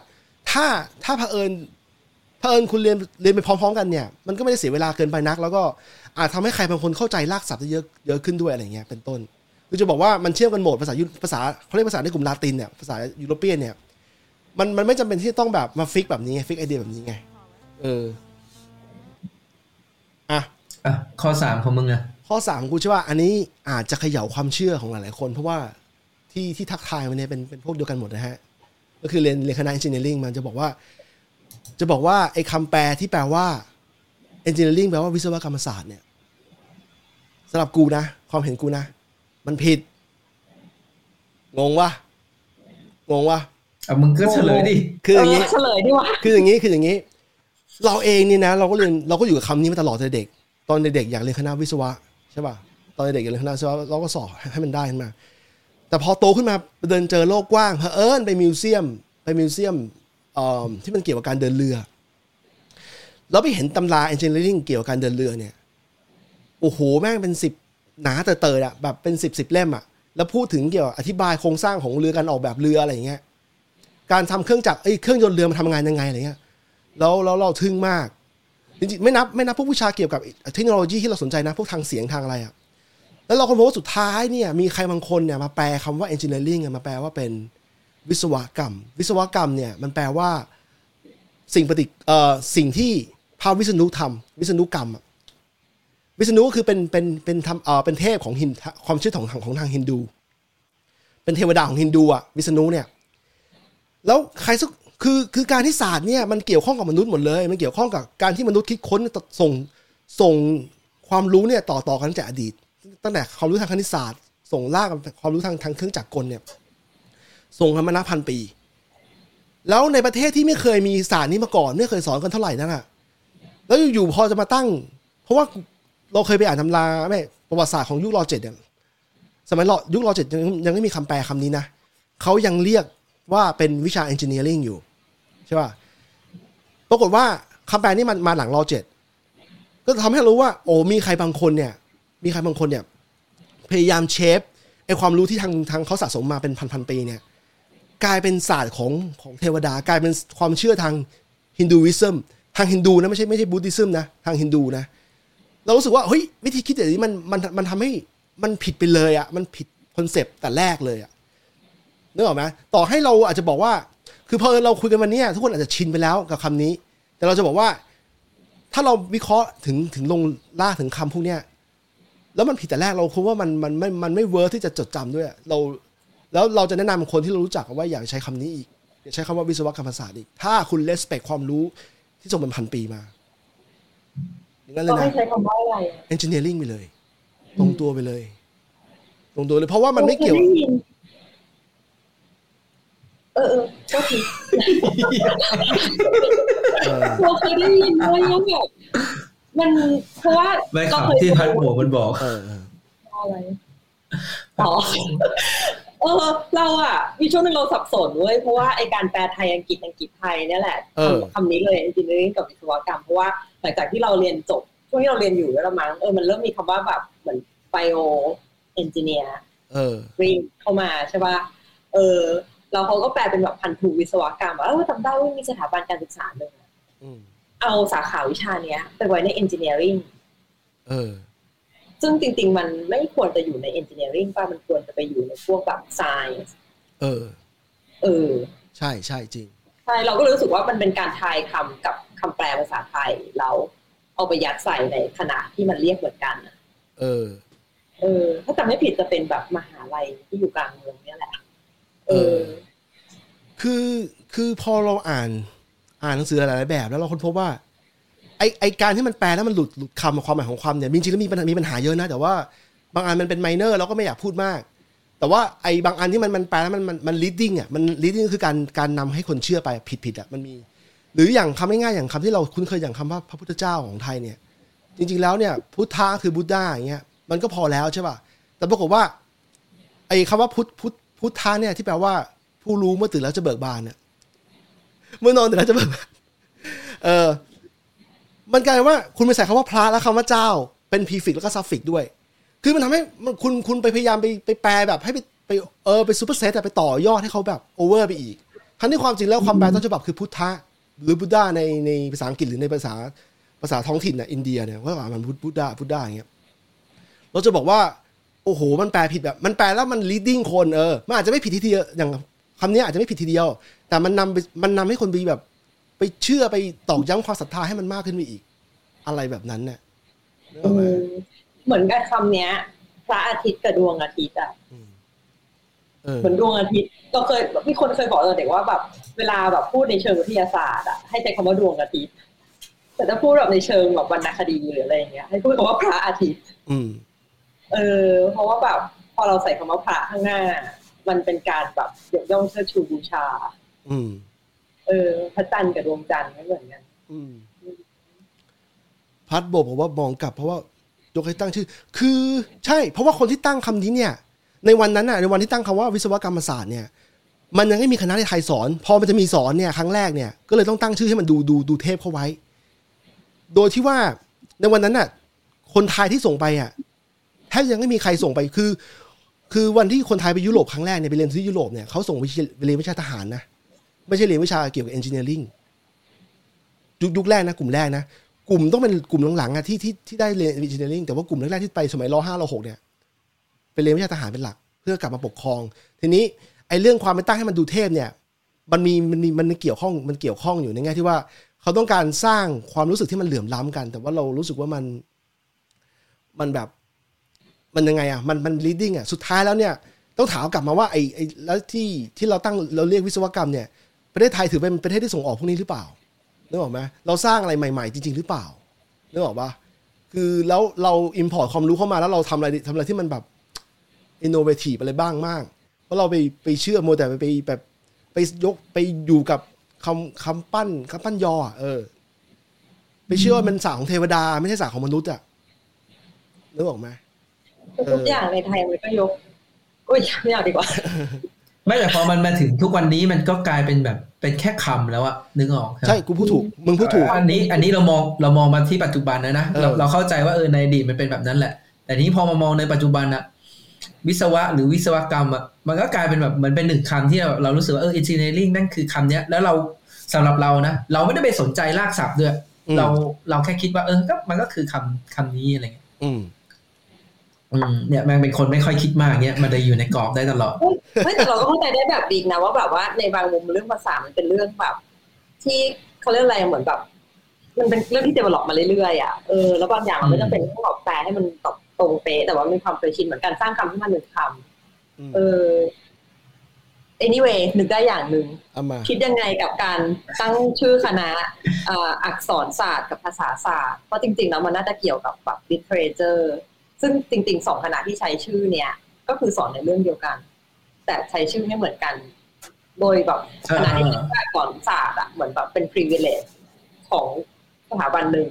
ถ้าถ้าเผอิญเผอิญคุณเรียนเรียนไปพร้อม ๆ กันเนี่ยมันก็ไม่ได้เสียเวลาเกินไปนัก แล้วก็อาจทำให้ใครบางคนเข้าใจรากศัพท์ได้เยอะเยอะขึ้นด้วยอะไรเงี้ยเป็นต้นคือจะบอกว่ามันเชื่อมกันหมดภาษายุภาษาเขาเรียกภาษาในกลุ่มลาตินเนี่ยภาษายุโรเปียนเนี่ยมันมันไม่จำเป็นที่ต้องแบบมาฟิกแบบนี้ไงฟิกไอเดียแบบนี้ไงเอออะอะข้อสามของมึงอะข้อสามกูเชื่อว่าอันนี้อาจจะเขย่าความเชื่อของหลายๆคน เพราะว่าที่ที่ทักทายมาเนี่ยเป็นเป็นพวกเดียวกันหมดนะฮะ ก็คือเรียนเรียนคณะ engineering มันจะบอกว่า จะบอกว่าไอ้คำแปลที่แปลว่า engineering แปลว่าวิศวกรรมศาสตร์เนี่ยสำหรับกูนะ ความเห็นกูนะ มันผิด งงวะงงวะอะมึงก็เฉลยดิคืออย่างนี้เเฉลยดีวะคืออย่างนี้คืออย่างนี้ เราเองนี่นะ เราก็เรียนเราก็อยู่กับคำนี้มาตลอดแต่เด็ก ตอนเด็กๆอยากเรียนคณะวิศวะใช่ป่ะตอนเด็กๆอยากเรียนคณะวิศวะเราก็สอบให้มันได้ขึ้นมา แต่พอโตขึ้นมาเดินเจอโลกกว้างเผอิญไปมิวเซียมไปมิวเซียมที่มันเกี่ยวกับการเดินเรือ แล้วไปเห็นตำรา engineering เกี่ยวกับการเดินเรือเนี่ยโอ้โหแม่งเป็นสิบหนาเตอๆอะแบบเป็นสิบสิบเล่มอะแล้วพูดถึงเกี่ยวกับอธิบายโครงสร้างของเรือการออกแบบเรืออะไรอย่างเงี้ยการทำเครื่องจักรเอ้เครื่องยนต์เรือมันทำงานยังไงอะไรเงี้ยแล้วแล้วเราทึ่งมากจริงๆไม่นับไม่นับพวกวิชาเกี่ยวกับเทคโนโลยีที่เราสนใจนะพวกทางเสียงทางอะไรอะ แล้วเราก็พบว่าสุดท้ายเนี่ยมีใครบางคนเนี่ยมาแปลคำว่า engineering มาแปลว่าเป็นวิศวกรรม วิศวกรรมเนี่ยมันแปลว่าสิ่งปฏิเอ่อสิ่งที่พระวิษณุทำวิษณุกรรม วิษณุก็คือเป็นเป็นเป็นทำเอ่อเป็นเทพของฮินความเชื่อของของทางฮินดู เป็นเทวดาของฮินดูอะวิษณุเนี่ยแล้วใครสักคือคือการที่ศาสตร์เนี่ยมันเกี่ยวข้องกับมนุษย์หมดเลย มันเกี่ยวข้องกับการที่มนุษย์คิดค้นส่งส่งความรู้เนี่ยต่อต่อกันตั้งแต่อดีต ตั้งแต่ความรู้ทางคณิตศาสตร์ ส่งลากกับความรู้ทางทางเครื่องจักรกลเนี่ย ส่งกันมานับพันปี แล้วในประเทศที่ไม่เคยมีศาสตร์นี้มาก่อนไม่เคยสอนกันเท่าไหร่นั่นอะแล้วอยู่ๆพอจะมาตั้ง เพราะว่าเราเคยไปอ่านตำราไม่ประวัติศาสตร์ของยุครอเจ็ดเนี่ยสมัยรอยุครอเจ็ดยังยังไม่มีคำแปลคำนี้นะเขายังเรียกว่าเป็นวิชา engineering อยู่ใช่ป่ะปรากฏว่าคำแปลนี้มันมาหลังรอเจ็ดก็ทำให้รู้ว่า โอ้มีใครบางคนเนี่ย มีใครบางคนเนี่ยพยายามเชฟไอความรู้ที่ทางทางเขาสะสมมาเป็นพันพันๆปีเนี่ยกลายเป็นศาสตร์ของของเทวดากลายเป็นความเชื่อทาง Hinduism ทางฮินดูนะไม่ใช่ไม่ใช่ Buddhism นะทางฮินดูนะเรารู้สึกว่าเฮ้ยวิธีคิดอย่างนี้มันมันมันทำให้มันผิดไปเลยอะ่ะมันผิด concept แต่แรกเลยอะ่ะนึกออกไหมต่อให้เราอาจจะบอกว่า คือพอเราคุยกันวันนี้ทุกคนอาจจะชินไปแล้วกับคำนี้ แต่เราจะบอกว่า ถ้าเราวิเคราะห์ถึงถึงลงล่าถึงคำพวกเนี้ย แล้วมันผิดแต่แรกเราคิดว่ามันมันไม่มันไม่ work ที่จะจดจำด้วยเราแล้วเราจะแนะนำคนที่เรารู้จักว่าอย่าใช้คำนี้อีกอย่าใช้คำว่าวิศวกรรมศาสตร์อีก ถ้าคุณเลสเปคความรู้ที่ส่งเป็นพันปีมาอย่างนั้นเลก็ยให้นะใช้คำว่าอะไรอะเอนจิเนียริงไปเลย ตรงตัวไปเลย ตรงตัวเลย เพราะว่ามันไม่เกี่ยวคได้นเออเออก็ทีเออเราเคยได้ยินด้วยว่าแบบ มันเพราะว่าไม่เราขับเคยที่พัดหัวมันบอกเออเอออะไรอ๋อเออเราอะมีช่วงหนึงเราสับสนเว้ยเพราะว่าไอการแปลไทยอังกฤษอังกฤษไทยเนี่ยแหละเออคำนี้เลย engineering กับวิศวกรรมเพราะว่าหลังจากที่เราเรียนจบช่วงที่เราเรียนอยู่แล้วละมั้งเออมันเริ่มมีคำว่าแบบเหมือน bio engineer เออรีมเข้ามาใช่ป่ะเออแล้วเขาก็แปลเป็นแบบพันธุวิศวกรรมว่าเออจำได้ว่ามีสถาบันการศึกษาหนึ่งอะอืม เอาสาขาวิชาเนี้ย ไปไว้ใน engineering เออ ซึ่งจริง ๆ มันไม่ควรจะอยู่ใน engineering ป่ะมันควรจะไปอยู่ในพวกแบบ science เออ เออ ใช่ใช่จริง ใช่ เราก็เลยรู้สึกว่ามันเป็นการทายคำกับคำแปลภาษาไทยแล้วเอาไปยัดใส่ในขนาดที่มันเรียกเหมือนกันอะเออ เออ ถ้าจำไม่ผิดจะเป็นแบบมหาลัยที่อยู่กลางเมืองเนี่ยแหละ เออ คือคือพอเราอ่าน อ่านหนังสือหลายๆแบบ แล้วเราค้นพบว่าไอไอการที่มันแปลแล้วมันหลุดหลุดคำความหมายของความเนี่ยจริงๆแล้วมีปัญหามีปัญหาเยอะนะ แต่ว่าบางอันมันเป็นไมเนอร์เราก็ไม่อยากพูดมาก แต่ว่าไอบางอันที่มันมันแปลแล้วมันมันมัน leading อะมัน leading คือการการนำให้คนเชื่อไปผิดผิดๆอะมันมี หรืออย่างคำง่ายๆอย่างคำที่เราคุ้นเคยอย่างคำว่าพระพุทธเจ้าของไทยเนี่ย จริง ๆแล้วเนี่ยพุทธะคือบุตดาอย่างเงี้ยมันก็พอแล้วใช่ป่ะแต่ปรากฏว่าไอคำว่าพุทธพุทธพุทธะเนี่ยที่แปลว่าผู้รู้เมื่อตื่นแล้วจะเบิกบานเนี่ย เมื่อนอนตื่นแล้วจะเบิกบานเออมันกลายว่าคุณไปใส่คำว่าพระแล้วคำว่าเจ้า เป็นพีฟิกแล้วก็ suffix ด้วย คือมันทำให้คุณคุณไปพยายามไปไปแปลแบบให้ไปไปเออไป superset ไปต่อยอดให้เขาแบบ over ไปอีกทั้งที่ความจริงแล้วความแปลต้นฉบับคือพุทธะหรือ Buddha ในในภาษาอังกฤษหรือในภาษาภาษาท้องถิ่นน่ะอินเดียเนี่ยก็อ่ามันพุทธบุตดาพุทธาอย่างเงี้ยเราจะบอกว่า โอ้โห มันแปลผิดแบบ มันแปลแล้วมัน leading คนเออมันอาจจะไม่ผิดทีเดียวอย่างคำนี้อาจจะไม่ผิดทีเดียว แต่มันนำไปมันนำให้คนไปแบบ ไปเชื่อไปตอกย้ำความศรัทธาให้มันมากขึ้นไปอีก อะไรแบบนั้นเนี่ยนึกออกไหมเหมือนกับคำเนี้ย พระอาทิตย์กับดวงอาทิตย์อะเออเหมือนดวงอาทิตย์เราเคยมีคนเคยบอกเราเด็กว่าแบบ เวลาแบบพูดในเชิงวิทยาศาสตร์อะให้ใช้คำว่าดวงอาทิตย์ แต่ถ้าพูดแบบในเชิงแบบวรรณคดีหรืออะไรอย่างเงี้ย ให้พูดคำว่าพระอาทิตย์อืมเออ เพราะว่าแบบพอเราใส่คำว่าพระข้างหน้า มันเป็นการแบบยกย่องเชิดชูบูชา อืม เออพระจันทร์กับดวงจันทร์ไม่เหมือนกันอืม พัดบอกผมว่ามองกลับ เพราะว่ายกให้ตั้งชื่อ คือ ใช่ เพราะว่าคนที่ตั้งคำนี้เนี่ย ในวันนั้นน่ะ ในวันที่ตั้งคำว่าวิศวกรรมศาสตร์เนี่ย มันยังไม่มีคณะในไทยสอน พอมันจะมีสอนเนี่ยครั้งแรกเนี่ย ก็เลยต้องตั้งชื่อให้มันดูดูดูเทพเข้าไว้ โดยที่ว่าในวันนั้นน่ะ คนไทยที่ส่งไปอะแทบยังไม่มีใครส่งไปคือ คือวันที่คนไทยไปยุโรปครั้งแรกเนี่ยไปเรียนที่ยุโรปเนี่ยเขาส่งไปเรียนวิชาทหารนะ ไม่ใช่เรียนวิชาเกี่ยวกับเอนจิเนียริงยุคยุคแรกนะ กลุ่มแรกนะ กลุ่มต้องเป็นกลุ่มหลังๆอะที่ที่ที่ได้เรียน engineering แต่ว่ากลุ่มแรกๆที่ไปสมัยรห้ารหกเนี่ยไปเรียนวิชาทหารเป็นหลัก เพื่อกลับมาปกครอง ทีนี้ไอ้เรื่องความเป็นตั้งให้มันดูเทพเนี่ย มันมีมันมีมันเกี่ยวข้องมันเกี่ยวข้องอยู่ในแง่ที่ว่า เขาต้องการสร้างความรู้สึกที่มันเหลื่อมล้ำกัน แต่ว่าเรารู้สึกว่ามันมันแบบมันยังไงอะมันมัน leading อะสุดท้ายแล้วเนี่ย ต้องถามกลับมาว่าไอ้ไอ้แล้วที่ที่เราตั้งเราเรียกวิศวกรรมเนี่ย ประเทศไทยถือเป็นประเทศที่ส่งออกพวกนี้หรือเปล่านึกออกไหมเราสร้างอะไรใหม่ ๆ จริง ๆ หรือเปล่านึกออกปะคือแล้วเรา import ความรู้เข้ามาแล้วเราทำอะไรทำอะไรที่มันแบบ innovative อะไรบ้างมากเพราะเราไปไปเชื่อโมแต่ไปไปแบบไปยกไปอยู่กับคำคำปั้นคำปั้นยออเออ ไปเชื่อว่ามันศาสตร์ของเทวดา ไม่ใช่ศาสตร์ของมนุษย์อะนึกออกไหมทุกอย่างในไทยมันก็ยกอุ้ยไม่เอาดีกว่า ไม่แต่พอมันมาถึงทุกวันนี้มันก็กลายเป็นแบบเป็นแค่คำแล้วอะนึกออกใช่กูพูดถูกมึงพูดถูกอันนี้อันนี้เรามองเรามองมาที่ปัจจุบันนะนะเราเออเราเข้าใจว่าเออในอดีตมันเป็นแบบนั้นแหละ แต่ทีนี้พอมามองในปัจจุบันอะวิศวะหรือวิศวกรรมอะมันก็กลายเป็นแบบเหมือนเป็นหนึ่งคำที่เราเรารู้สึกว่าเออ engineering นั่นคือคำเนี้ยแล้วเราสำหรับเรานะเราไม่ได้ไปสนใจรากศัพท์ด้วยอืมเราเราแค่คิดว่าเออก็มันก็คือคำคำนี้อะไรเงี้ยอืมอืม เนี่ยแม่งเป็นคนไม่ค่อยคิดมากเงี้ยมันเลยอยู่ในกรอบได้ตลอดไม่แต่เราก็เข้าใจได้แบบดีนะว่าแบบว่าในบางมุมเรื่องภาษามันเป็นเรื่องแบบ ที่เขาเรียกอะไรเหมือนแบบ มันเป็นเรื่องที่เดเวล็อปมาเรื่อยๆอะเออแล้วบางอย่างมันไม่จำเป็นต้องแบบแปลให้มันตรงตรงเป๊ะแต่ว่ามีความเคยชินเหมือนการสร้างคำให้มันหนึ่งคอืมำเออ anyway นึกได้อย่างหนึ่งเอามาคิดยังไงกับการตั้งชื่อคณะเอ่ออักษรศาสตร์กับภาษาศาสตร์เพราะจริงๆแล้วมันน่าจะเกี่ยวกับแบบ literature ซึ่งจริงๆสองคณะที่ใช้ชื่อเนี่ย ก็คือสอนในเรื่องเดียวกัน แต่ใช้ชื่อไม่เหมือนกัน โดยแบบคณะที่ใช้อักษรศาสตร์อะเหมือนแบบเป็น privilege ของสถาบันหนึ่ง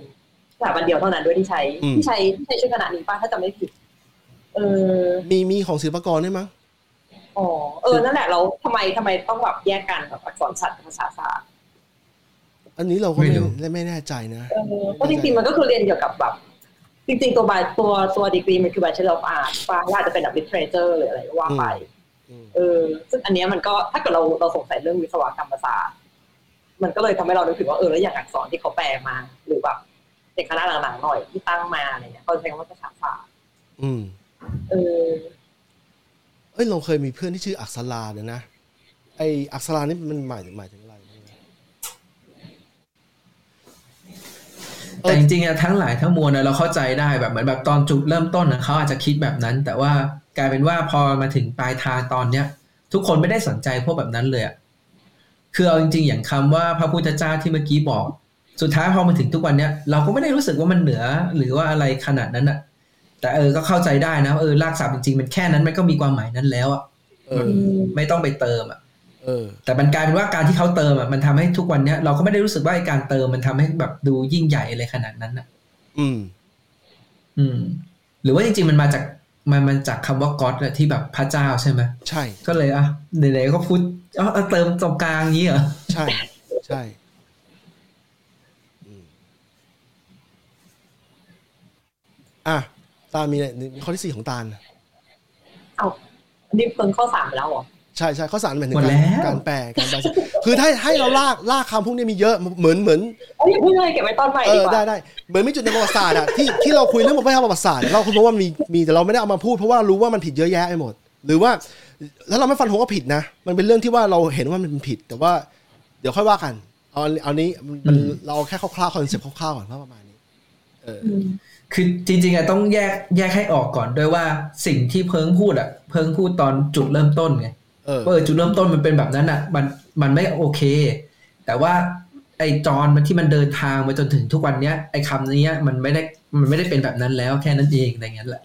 สถาบันเดียวเท่านั้นด้วยที่ใช้อืมที่ใช้ที่ใช้ชื่อคณะนี้ป้าถ้าจำไม่ผิด เออ มีมีของศิลปากรด้วยมั้งอ๋อเออนั่นแหละเราทำไมทำไมต้องแบบแยกกันแบบอักษรศาสตร์กับภาษาศาสตร์อันนี้เราก็ไม่ไม่รู้ไม่แน่ใจนะเออเพราะจริงๆมันก็คือเรียนเกี่ยวกับแบบ จริงๆ ตัวบาตัวตัวดีกรีมันคือ Bachelor of Art ป้าอาจจะเป็นแบบ literature หรืออะไรก็ว่าไปอืมเออซึ่งอันเนี้ยมันก็ถ้าเกิดเราเราสงสัยเรื่องวิศวกรรมศาสตร์มันก็เลยทำให้เรานึกถึงว่าเออแล้วอย่างอักษรที่เขาแปลมา หรือแบบเด็กคณะหลังๆหน่อยที่ตั้งมาอะไรเงี้ยเขาใช้คำว่าภาษาศาสตร์อืม เออ เอ้ยเราเคยมีเพื่อนที่ชื่ออักษราเนี่ยนะไออักษรานี่มันหมายหมายถึงอะไรนะ เอ แต่อจริงๆอะทั้งหลายทั้งมวลอะเราเข้าใจได้แบบเหมือนแบบตอนจุดเริ่มต้นอะเขาอาจจะคิดแบบนั้น แต่ว่ากลายเป็นว่าพอมาถึงปลายทางตอนเนี้ย ทุกคนไม่ได้สนใจพวกแบบนั้นเลยอะคือเอาจริง ๆ อย่างคำว่าพระพุทธเจ้าที่เมื่อกี้บอก สุดท้ายพอมาถึงทุกวันเนี้ยเราก็ไม่ได้รู้สึกว่ามันเหนือหรือว่าอะไรขนาดนั้นอะแต่เออก็เข้าใจได้นะว่าเออรากศัพท์จริงๆมันแค่นั้นมันก็มีความหมายนั้นแล้วอะเออไม่ต้องไปเติมอะเออ แต่มันกลายเป็นว่าการที่เขาเติมอะมันทำให้ทุกวันเนี้ยเราก็ไม่ได้รู้สึกว่าไอ้การเติมมันทำให้แบบดูยิ่งใหญ่อะไรขนาดนั้นอะ อืม อืม หรือว่าจริงๆมันมาจากมันมันจากคำว่าก็อดที่แบบพระเจ้าใช่ไหมใช่ ก็เลยอะไหนๆก็พูดอ๋อเอาเติมตรงกลางอย่างนี้เหรอใช่ ใช่อืมอะตาลมีอะไรมีข้อที่สี่ของตาลเอาอันนี้เพิ่งข้อสามไปแล้วเหรอ ใช่ใช่ข้อสารหมายถึหงมดการแล้วการแปลการแปลคือถ้าให้เราลากลากคำพวกนี้มีเยอะเหมือนเหมือนเอ้ยพูดเลยเก็บไว้ตอนใหม่เออดีกว่าได้ได้เหมือนมีจุดในประวัติศาสตร์อะที่ที่เราคุยเรื่องประวัติศาสตร์เราคุยเพราะว่ามีมีแต่เราไม่ได้เอามาพูดเพราะว่ารู้ว่ามันผิดเยอะแยะไปหมด หรือว่าแล้วเราไม่ฟันธงว่าผิดนะ มันเป็นเรื่องที่ว่าเราเห็นว่ามันเป็นผิด แต่ว่าเดี๋ยวค่อยว่ากันเอาเอานี้มันเราเอาแค่คร่าวๆ concept คร่าวๆก่อนว่าประมาณนี้ เอออืมคือจริงๆอะต้องแยกแยกให้ออกก่อนด้วยว่าสิ่งที่เพิงพูดอะเพิงพูดตอนจุดเริ่มต้นไง เออว่าเออจุดเริ่มต้นมันเป็นแบบนั้นอะมันมันไม่โอเค แต่ว่าไอ้จอนมันที่มันเดินทางมาจนถึงทุกวันเนี้ยไอ้คำเนี้ยมันไม่ได้มันไม่ได้เป็นแบบนั้นแล้วแค่นั้นเองอะไรเงี้ยแหละ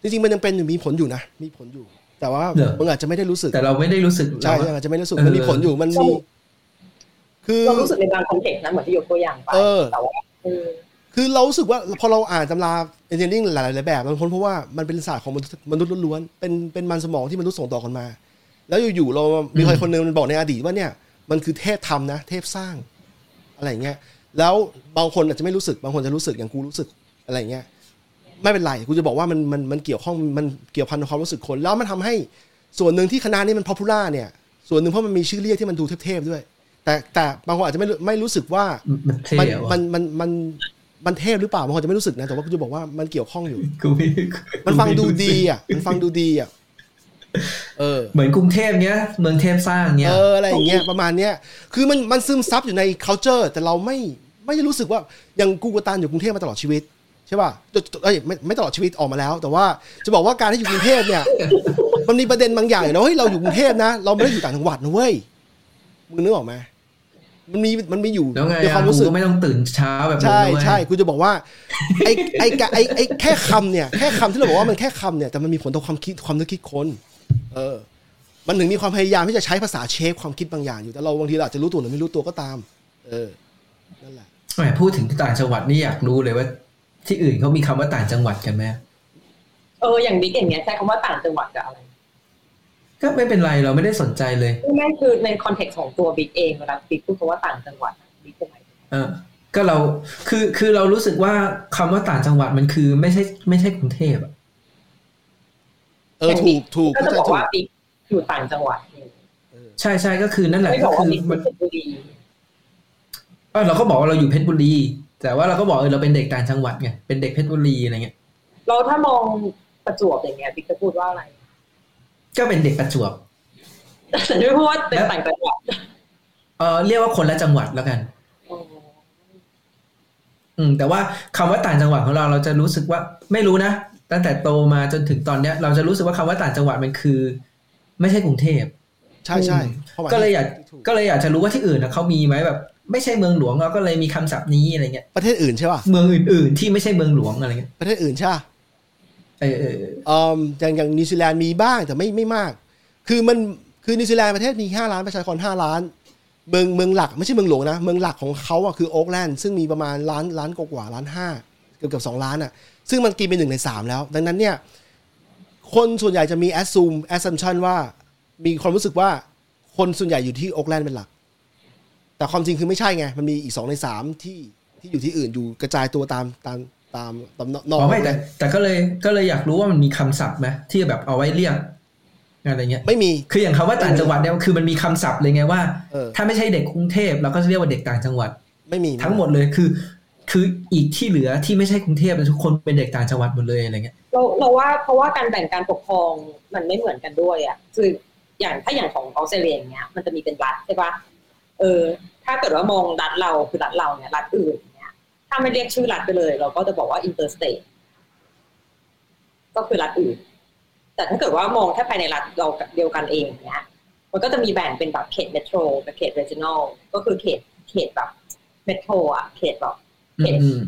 จริงๆมันยังเป็นอยู่มีผลอยู่นะมีผลอยู่ แต่ว่าเหรอมึงอาจจะไม่ได้รู้สึก แต่เราไม่ได้รู้สึกใช่เราอาจจะไม่ได้รู้สึกเออมันมีผลอยู่มันมีคือเรารู้สึกในบางคอนเทกต์นะเหมือนที่ยกตัวอย่างไปเออแต่ว่าเออคือเรารู้สึกว่าพอเราอ่านตำรา เอนจิเนียริ่งหลายๆแบบมันพ้นเพราะว่ามันเป็นศาสตร์ของมนุษย์มนุษย์ล้วนๆเป็นเป็นมันสมองที่มนุษย์ส่งต่อกันมา แล้วอยู่ๆเรา มีใครคนหนึงมันบอกในอดีตว่าเนี่ยมันคือเทพทำนะ เทพสร้าง อะไรอย่างเงี้ยแล้วบางคนอาจจะไม่รู้สึกบางคนจะรู้สึกอย่างกูรู้สึกอะไรอย่างเงี้ยไม่เป็นไรกูจะบอกว่ามันมันมันเกี่ยวข้องมันเกี่ยวพันกับความรู้สึกคน แล้วมันทำให้ส่วนหนึ่งที่คณะนี้มันพ o p ูล่าเนี่ยส่วนหนึ่งเพราะมันมีชื่อเรียกที่มันดูเทพๆด้วย แต่แต่บางคนอาจจะไม่รู้ไม่รู้สึกว่ามันเท่มันอะมันมัน มันมันเทพหรือเปล่าบางคนจะไม่รู้สึกนะแต่ว่ากูจะบอกว่ามันเกี่ยวข้องอยู่กูไม่มันฟังดูกูไรู้สึกดีอะมันฟังดูดีอะเออเหมือนกรุงเทพเนี้ยเมืองเทพสร้างเนี้ยเอออะไรอย่างเงี้ยประมาณเนี้ยคือมันมันซึมซับอยู่ใน culture แต่เราไม่ไม่ได้รู้สึกว่าอย่างกูกับตานอยู่กรุงเทพมาตลอดชีวิตใช่ป่ะเอ้ยไม่ไม่ตลอดชีวิตออกมาแล้ว แต่ว่าจะบอกว่าการที่อยู่กรุงเทพเนี่ย มันมีประเด็นบางอย่างอยู่นะเฮ้ยเราอยู่กรุงเทพนะ เราไม่ได้อยู่ต่างจังหวัดนะเว้ยมึงนึกออกไหม มันมีมันมีอยู่แล้วไงในความอะรู้สึกกูก็ไม่ต้องตื่นเช้าแบบมึงใช่แล้วไงใช่กูจะบอกว่าไอ้ไอ้กะไอ้ไอ้แค่คำเนี่ยแค่คำที่เราบอกว่ามันแค่คำเนี่ยแต่มันมีผลต่อความคิดความนึกคิดคนเออ มันถึงมีความพยายามที่จะใช้ภาษา shape ความคิดบางอย่างอยู่แต่เราบางทีเราอาจจะรู้ตัวหรือไม่รู้ตัวก็ตาม เออนั่นแหละแหมพูดถึงต่างจังหวัดนี่อยากรู้เลยว่า ที่อื่นเขามีคำว่าต่างจังหวัดกันไหมเอออย่างบิ๊กอย่างเงี้ยใช้คำว่าต่างจังหวัดกับอะไร ก็ไม่เป็นไรเราไม่ได้สนใจเลยไม่ไม่คือใน context ของตัวบิ๊กเองเวลาบิ๊กพูดคำว่าต่างจังหวัดบิ๊กจะหมายถึงเออก็เราคือคือเรารู้สึกว่าคำว่าต่างจังหวัดมันคือไม่ใช่ไม่ใช่กรุงเทพอะเออถูกถูกก็เข้าจะใจบอกถูกว่าบิ๊กอยู่ต่างจังหวัดใช่ใช่ก็คือนั่นแหละไม่บก็อกว่าคือบิ๊กมันเป็นบุรีเออเราก็บอกว่าเราอยู่เพชรบุรี แต่ว่าเราก็บอกเออเราเป็นเด็กต่างจังหวัดไงเป็นเด็กเพชรบุรีอะไรเงี้ยเราถ้ามองประจวบอย่างเงี้ยบิ๊กจะพูดว่าอะไร ก็เป็นเด็กประจวบแต่ไม่พูดว่าเป็นต่างจังหวัดเออเรียกว่าคนละจังหวัดแล้วกันอ๋ออืมแต่ว่าคำว่าต่างจังหวัดของเราเราจะรู้สึกว่าไม่รู้นะตั้งแต่โตมาจนถึงตอนเนี้ย เราจะรู้สึกว่าคำว่าต่างจังหวัดมันคือ ไม่ใช่กรุงเทพใช่ใช่ความหมก็เลยอยากถูกก็เลยอยากจะรู้ว่าที่อื่นนะเขามีไหมแบบ ไม่ใช่เมืองหลวงเราก็เลยมีคำศัพท์นี้อะไรเงี้ยประเทศอื่นใช่ป่ะเมืองอื่น ๆ ที่ไม่ใช่เมืองหลวงอะไรเงี้ยประเทศอื่นใช่ปะ เออเออเออเอ่ออย่างอย่างนิวซีแลนด์มีบ้างแต่ไม่ไม่มาก คือมันคือนิวซีแลนด์ประเทศมีห้าล้านประชากรห้าล้าน เมืองเมืองหลักไม่ใช่เมืองหลวงนะ เมืองหลักของเขาอะคือโอ๊กแลนด์ซึ่งมีประมาณล้านล้านกว่าล้านห้าเกือบเกือบสองล้านอะ ซึ่งมันกินเป็นหนึ่งในสามแล้ว ดังนั้นเนี่ย คนส่วนใหญ่จะมี assume assumption ว่ามีความรู้สึกว่าคนส่วนใหญ่อยู่ที่โอ๊กแลนด์เป็นหลัก แต่ความจริงคือไม่ใช่ไง มันมีอีกสองในสามที่ที่อยู่ที่อื่นอยู่กระจายตัวตามตาม ตามตามนอ๋อกอไม่แต่แต่ก็เลยก็เลยอยากรู้ว่ามันมีคำศัพท์ไหมที่แบบเอาไว้เรียกอะไรเงี้ยไม่มีคืออย่างคำว่าต่างจังหวัดเนี่ยคือมันมีคำศัพท์เลยไงว่าเออถ้าไม่ใช่เด็กกรุงเทพเราก็จะเรียกว่าเด็กต่างจังหวัด ไม่มีทั้งหมดเลยคือ คืออีกที่เหลือที่ไม่ใช่กรุงเทพทุกคนเป็นเด็กต่างจังหวัดหมดเลยอะไรเงี้ยเราเราว่าเพราะว่าการแบ่งการปกครองมันไม่เหมือนกันด้วยอะคืออย่างถ้าอย่างของออสเตรเลียอย่างเงี้ยมันจะมีเป็นรัฐใช่ปะเออ ถ้าเกิดว่ามองรัฐเราคือรัฐเราเนี่ยรัฐอื่นเนี่ย ถ้าไม่เรียกชื่อรัฐไปเลย เราก็จะบอกว่า interstate ก็คือรัฐอื่น แต่ถ้าเกิดว่ามองแค่ภายในรัฐเราเดียวกันเองเนี่ยมันก็จะมีแบ่งเป็นแบบเขต metro กับเขต regional ก็คือเขตเขตแบบ metro อะเขตแบบอืมอืม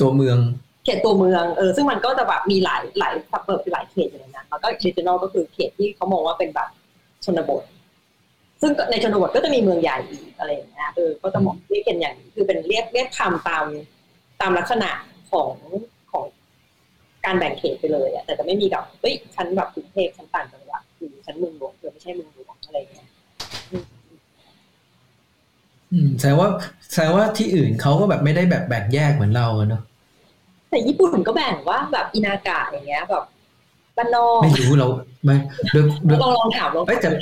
ตัวเมือง เขตตัวเมืองเออซึ่งมันก็จะแบบมีหลายหลาย suburb หลายเขตอยู่ในนั้นแล้วก็ regional ก็คือเขตที่เขามองว่าเป็นแบบชนบท ซึ่งในชนบทก็จะมีเมืองใหญ่อีกอะไรอย่างเงี้ยเออก็จะมองเรียกกันอย่างนี้คือเป็นเรียกเรียกคำตามตามลักษณะของของการแบ่งเขตไปเลยอะแต่จะไม่มีแบบเฮ้ยฉันแบบกรุงเทพฉันต่างจังหวัดหรือฉันเมืองหลวงหรือไม่ใช่เมืองหลวงอะไรอย่างเงี้ยอืมแสดงว่าแสดงว่าที่อื่นเขาก็แบบไม่ได้แบบแบ่งแยกเหมือนเราอะเนอะแต่ญี่ปุ่นก็แบ่งว่าแบบอินากะอย่างเงี้ยแบบบ้านนอกไม่รู้เราไม่เดี๋ยวเดี๋ยวลองลองถามลองเอ้ยแต่ถาม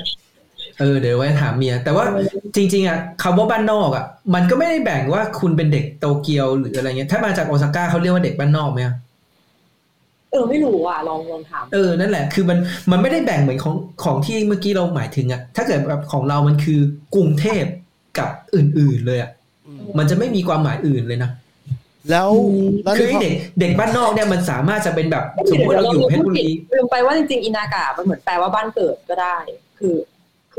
เออเดี๋ยวไว้ถามเมีย แต่ว่าจริง ๆอะคำว่าบ้านนอกอะ มันก็ไม่ได้แบ่งว่าคุณเป็นเด็กโตเกียวหรืออะไรเงี้ย ถ้ามาจากโอซาก้าเขาเรียกว่าเด็กบ้านนอกไหมอะเออไม่รู้อะลองลองถาม เออนั่นแหละ คือมันมันไม่ได้แบ่งเหมือนของของที่เมื่อกี้เราหมายถึงอะ ถ้าเกิดแบบของเรามันคือกรุงเทพกับอื่น ๆ เลยอะอืมมันจะไม่มีความหมายอื่นเลยนะแล้วแล้วคือในไอ้ความเด็กเด็กบ้านนอกเนี่ยมันสามารถจะเป็นแบบสมมติเราอยู่เพชรบุรีลืมไปว่าจริงๆอินากะมันเหมือนแปลว่าบ้านเกิดก็ได้ คือ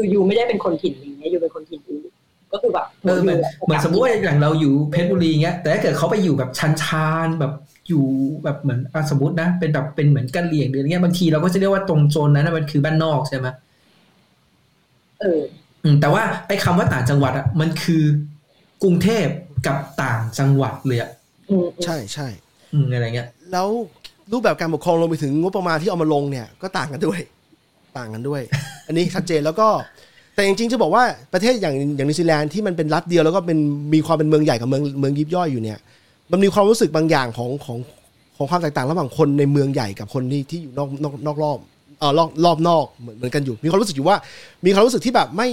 คือยูไม่ได้เป็นคนถิ่นนี้ยูเป็นคนถิ่นอื่นก็คือแบบเออเหมือนเหมือนสมมติว่าอย่างเราอยู่เพชรบุรีเงี้ยแต่ถ้าเกิดเขาไปอยู่แบบชันชานๆแบบอยู่แบบเหมือนอะสมมตินะ เป็นแบบเป็นเหมือนกันเหลี่ยงหรืออะไรเงี้ยบางทีเราก็จะเรียกว่าตรงโซนนั้นนะมันคือบ้านนอกใช่ไหมเอออืมแต่ว่าไอ้คำว่าต่างจังหวัดอะมันคือกรุงเทพกับต่างจังหวัดเลยอะอืมใช่ใช่อืมอะไรเงี้ย แล้วรูปแบบการปกครองรวมไปถึงงบประมาณที่เอามาลงเนี่ยก็ต่างกันด้วย ต่างกันด้วย อันนี้ชัดเจนแล้วก็ แต่จริงๆจะบอกว่าประเทศอย่างอย่างนิวซีแลนด์ที่มันเป็นรัฐเดียวแล้วก็เป็นมีความเป็นเมืองใหญ่กับเมืองเมืองยิบย่อยอยู่เนี่ย มันมีความรู้สึกบางอย่างของของของความแตกต่างระหว่างคนในเมืองใหญ่กับคนที่ที่อยู่นอกนอกนอกรอบเออรอบรอบนอกเหมือนเหมือนกันอยู่ มีความรู้สึกอยู่ว่า มีความรู้สึกที่แบบไม่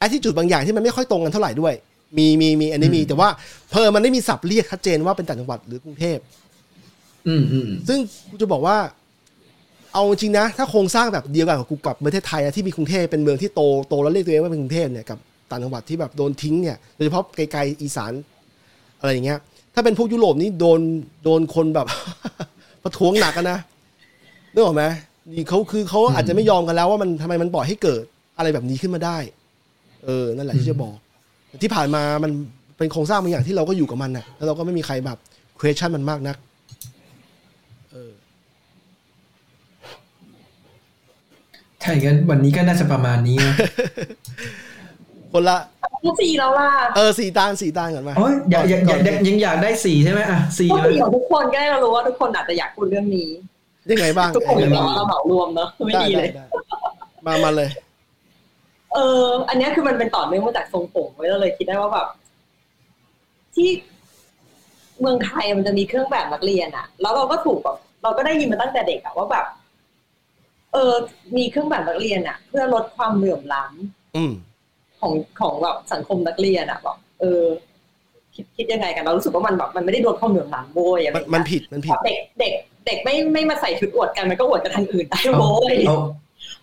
อ t ิจุดบางอย่างที่มันไม่ค่อยตรงกันเท่าไหร่ด้วย มีมีมีอันนี้มี แต่ว่าเพอมันไม่มีศัพท์เรียกชัดเจนว่าเป็นต่างจังหวัดหรือกรุงเทพอืมอืมซึ่งกูจะบอกว่า เอาจริงนะ ถ้าโครงสร้างแบบเดียวกันกับกูกับประเทศไทยอะที่มีกรุงเทพเป็นเมืองที่โตโตแล้วเรียกตัวเองว่าเป็นกรุงเทพเนี่ยกับต่างจังหวัดที่แบบโดนทิ้งเนี่ยโดยเฉพาะไกลๆอีสานอะไรอย่างเงี้ย ถ้าเป็นพวกยุโรปนี่โดนโดนคนแบบ ประท้วงหนักกันนะนึกออกไหมนี่เขาคือเขาอาจจะไม่ยอมกันแล้วว่ามันทำไมมันปล่อยให้เกิดอะไรแบบนี้ขึ้นมาได้ เออ นั่นแหละที่จะบอก ที่ผ่านมามันเป็นโครงสร้างบางอย่างที่เราก็อยู่กับมันนะแล้วเราก็ไม่มีใครแบบ question มันมากนัก เออ ใช่กันวันนี้ก็น่าจะประมาณนี้นะคนละทุกสี่แล้วล่ะ เออสี่ตานสี่ตานก่อนมาโอ้ยอยากอยากอยากก่นยังอยากได้สี่ใช่ไหมอะสี่ก็เลยสี่ของทุกคนก็ได้เรารู้ว่าทุกคนอาจจะอยากพูดเรื่องนี้ยังไงบ้างทุกคนยังไงแบบบ้างว่าเราเหมารวมเนอะไม่ได้ดีเลได้ยได้มามาเลย เออ อันเนี้ยคือมันเป็นต่อเนื่องมาจากทรงผมไว้เราเลยคิดได้ว่าแบบที่เมืองไทยมันจะมีเครื่องแบบนักเรียนอะแล้วเราก็ถูกแบบเราก็ได้ยินมาตั้งแต่เด็กอะว่าแบบเออ มีเครื่องแบบนักเรียนอะเพื่อลดความเหลื่อมล้ำอืมของของแบบสังคมนักเรียนอะแบบเออ คิดคิดยังไงกันเรารู้สึกว่ามันแบบมันไม่ได้ลดความเหลื่อมล้ำโวยอะไรมันอย่างมันเงี้ยผิดมันผิแบดบเด็กเด็ก เด็กไม่ไม่มาใส่ชุดอวดกันมันก็อวดกันทางอื่นได้เอาโว้ยเอา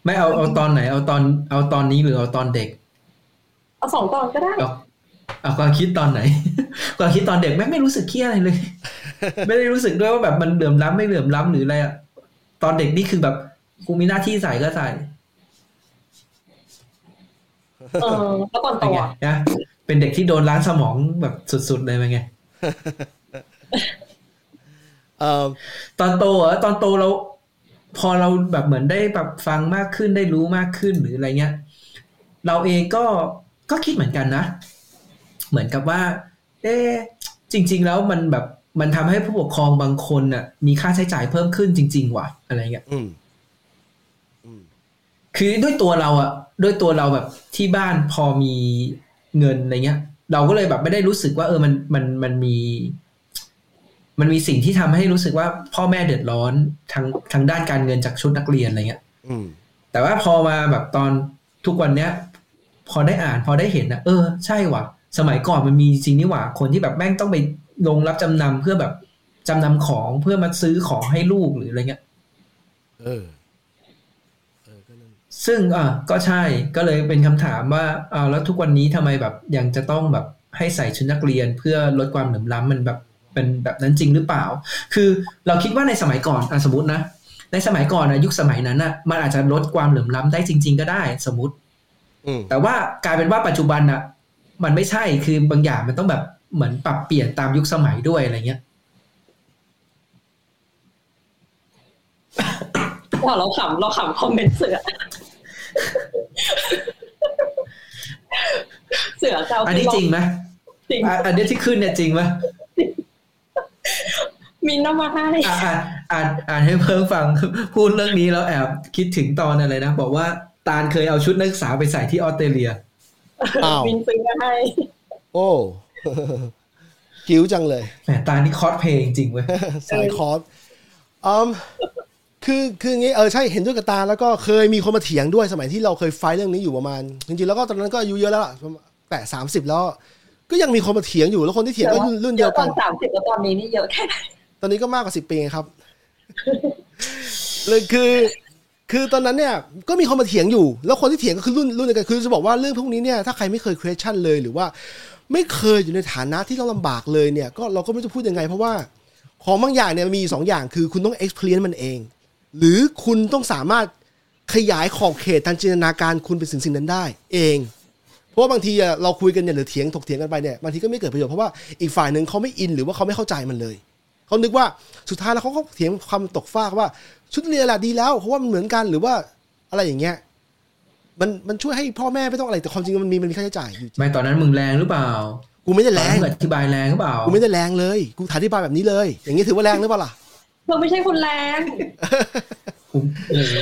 ไม่เอาเอาตอนไหน เอาตอนเอาตอนนี้หรือเอาตอนเด็ก เอาสองตอนก็ได้เอาเอาความคิดตอนไหนความคิดตอนเด็กแม่งไม่รู้สึกเครียดอะไรเลย ไม่ได้รู้สึกด้วยว่าแบบมันเหลื่อมล้ำไม่เหลื่อมล้ำหรืออะไรอะตอนเด็กนี่คือแบบ กูมีหน้าที่ใส่ก็ใส่เออแล้วก่อนโตเป็นไงอะนะเป็นเด็กที่โดนล้างสมองแบบสุดๆเลยเป็นไงเออตอนโตเหรอตอนโตเรา พอเราแบบเหมือนได้แบบฟังมากขึ้นได้รู้มากขึ้นหรืออะไรเงี้ย เราเองก็ก็คิดเหมือนกันนะ เหมือนกับว่า เอ๊ะจริง ๆ แล้วมันแบบมันทำให้ผู้ปกครองบางคนน่ะ มีค่าใช้จ่ายเพิ่มขึ้นจริง ๆ ว่ะอะไรเงี้ยอืมอืม คือด้วยตัวเราอะด้วยตัวเราแบบที่บ้านพอมีเงินอะไรเงี้ย เราก็เลยแบบไม่ได้รู้สึกว่า เออมันมันมันมี มันมีสิ่งที่ทำให้รู้สึกว่า พ่อแม่เดือดร้อนทางทางด้านการเงินจากชุดนักเรียนอะไรเงี้ยอืมแต่ว่าพอมาแบบตอนทุกวันเนี้ย พอได้อ่านพอได้เห็นนะเออใช่ว่ะ สมัยก่อนมันมีจริงนี่หว่า คนที่แบบแม่งต้องไปลงรับจำนำเพื่อแบบจำนำของเพื่อมาซื้อของให้ลูกหรืออะไรเงี้ย เออเออก็นั่น ซึ่งอะก็ใช่ก็เลยเป็นคำถามว่าอ่าแล้วทุกวันนี้ทำไมแบบยังจะต้องแบบให้ใส่ชุดนักเรียนเพื่อลดความเหลื่อมล้ำมันแบบเป็นแบบนั้นจริงหรือเปล่า คือเราคิดว่าในสมัยก่อนอะสมมตินะ ในสมัยก่อนนะยุคสมัยนั้นอะมันอาจจะลดความเหลื่อมล้ำได้จริง ๆ ก็ได้สมมติอืมแต่ว่ากลายเป็นว่าปัจจุบันอะมันไม่ใช่คือบางอย่างมันต้องแบบเหมือนปรับเปลี่ยนตามยุคสมัยด้วยอะไรเงี้ยว่าเราขำเราขำ comment เสือ เสือเจ้าอันนี้จริงไหมจริงอะอันนี้ที่ขึ้นเนี่ยจริงไหมมินเอามาให้อ่านอ่านอ่านให้เพิงฟังพูดเรื่องนี้แล้วแอบคิดถึงตอนอะไรนะ บอกว่าตาลเคยเอาชุดนักศึกษาไปใส่ที่ออสเตรเลียอ้าวมินซื้อมาให้ โอ้ cute จังเลยแหมตาลนี่คอสเพลย์จริงๆเว้ยสายคอร์สอืม คือคืออย่างงี้เออใช่เห็นด้วยกับตาแล้วก็เคยมีคนมาเถียงด้วยสมัยที่เราเคยไฟท์เรื่องนี้อยู่ประมาณจริงๆแล้วก็ตอนนั้นก็อายุเยอะแล้วล่ะแต่สามสิบแล้วก็ยังมีคนมาเถียงอยู่แล้วคนที่เถียงก็รุ่นรุ่นเดียวตกัอนนสามสิบแล้วตอนนี้นี่เยอะแค่ไหนตอนนี้ก็มากกว่าสิบปีครับเลยคือ คือตอนนั้นเนี่ยก็มีคนมาเถียงอยู่ แล้วคนที่เถียงก็คือรุ่นรุ่นเดียวกันคือจะบอกว่าเรื่องพวกนี้เนี่ยถ้าใครไม่เคย question เลยหรือว่า ไม่เคยอยู่ในฐานะที่ต้องลำบากเลยเนี่ย ก็เราก็ไม่รู้จะพูดยังไง เพราะว่าของบางอย่างเนี่ยมันมีอยู่สองอย่างคือคุณต้อง experience มันเอง หรือคุณต้องสามารถขยายขอบเขตทางจินตนาการคุณเป็นสิ่งสิ่งนั้นได้ เอง เพราะว่าบางทีอะเราคุยกันเนี่ยหรือเถียงถกเถียงกันไปเนี่ยบางทีก็ไม่เกิดประโยชน์เพราะว่าอีกฝ่ายหนึ่งเขาไม่อินหรือว่าเขาไม่เข้าใจมันเลยเขานึกว่าสุดท้ายแล้วเขาก็เถียงความตกฟากว่า ชุดเรียนแหละดีแล้วเพราะว่ามันเหมือนกันหรือว่าอะไรอย่างเงี้ยมันมันช่วยให้พ่อแม่ไม่ต้องอะไรแต่ความจริงมันมีมันมีค่าใช้จ่ายอยู่ไม่ตอนนั้นมึงแรงหรือเปล่า กูไม่ได้แรงตอนนั้นมึอธิบายแรงหรือเปล่ากูไม่ได้แรงเลย กูอธิบายแบบนี้เลย อย่างนี้ถือว่าแรงหรือเปล่าล่ะ เธอไม่ใช่คนแรง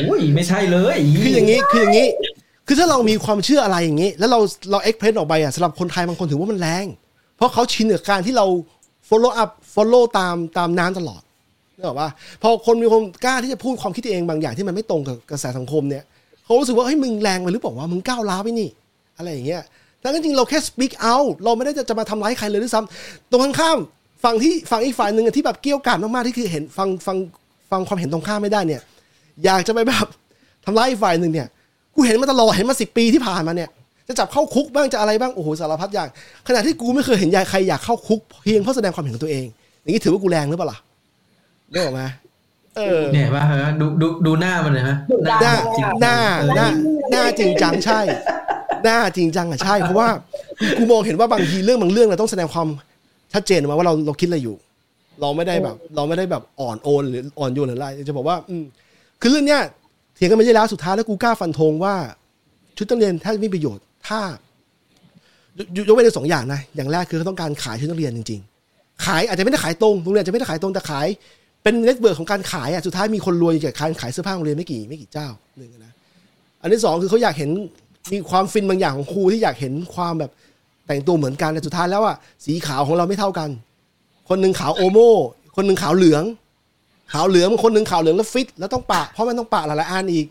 โอ้ยไม่ใช่เลยคืออย่างนี้คืออย่างนี้ คือถ้าเรามีความเชื่ออะไรอย่างนี้ แล้วเราเราเอ็กเพรสออกไปอะสำหรับคนไทยบางคนถือว่ามันแรง เพราะเขาชินกับการที่เรา follow up follow ตามตามน้ำตลอดนึกออกปะพอคนมีความกล้าที่จะพูดความคิดตัวเองบางอย่างที่มันไม่ตรงกับกระแสสังคมเนี่ยเขารู้สึกว่าเฮ้ยมึงแรงไปหรือเปล่าวะมึงก้าวร้าวไปนี่ อะไรอย่างเงี้ยแต่จริงๆเราแค่ speak out เราไม่ได้จะจะมาทำร้ายใครเลยด้วยซ้ำตรงข้ามๆ ฝั่งที่ฝั่งอีกฝ่ายหนึ่งอะที่แบบเกี้ยวกาดมากๆที่คือเห็นฟังฟังฟังความเห็นตรงข้ามไม่ได้เนี่ย อยากจะไปแบบทำร้ายอีกฝ่ายหนึ่งเนี่ยกูเห็นมาตลอดเห็นมาสิปีที่ผ่านมาเนี่ยจะจับเข้าคุกบ้างจะอะไรบ้างโอ้โหสารพัดอย่างขณะที่กูไม่เคยเห็นยายใครอยากเข้าคุกเพียงเพราะแสดงความเห็นของตัวเอง อย่างนี้ถือว่ากูแรงหรือเปล่าล่ะได้หรอกไหมเออเนี่ยว่าฮะดูดูดูหน้ามันเลยฮะหน้าหน้าหน้าหน้าจริงจังใช่ หน้าจริงจังอะใช่เพราะว่ากูมองเห็นว่าบางทีเรื่องบางเรื่องเราต้องแสดงความ ชัดเจนออกมาว่าเราเราคิดอะไรอยู่ เราไม่ได้แบบ เราไม่ได้แบบอ่อนโอนหรืออ่อนโยนหรืออะไรจะบอกว่า อืมคือเรื่องเนี้ยเถียงกันไม่ใช่แล้วสุดท้ายแล้วกูกล้าฟันธงว่า ชุดนักเรียนถ้าไม่มีประโยชน์ถ้ายกยกไว้ในสองอย่างนะ อย่างแรกคือเขาต้องการขายชุดนักเรียนจริง ๆ ขายอาจจะไม่ได้ขายตรงโรงเรียนอาจจะไม่ได้ขายตรงแต่ขาย เป็น network ของการขายอะสุดท้ายมีคนรวยจากการขายเสื้อผ้าโรงเรียนไม่กี่ไม่กี่เจ้าหนึ่งนะอันที่สองคือเขาอยากเห็นมีความฟินบางอย่างของครูที่อยากเห็นความแบบ แต่งตัวเหมือนกันแต่สุดท้ายแล้วอะสีขาวของเราไม่เท่ากัน คนหนึ่งขาวโอโมคนหนึ่งขาวเหลือง ขาวเหลืองคนหนึ่งขาวเหลืองแล้วฟิต แล้วต้องปะเพราะมันต้องปะหลายๆอันอีก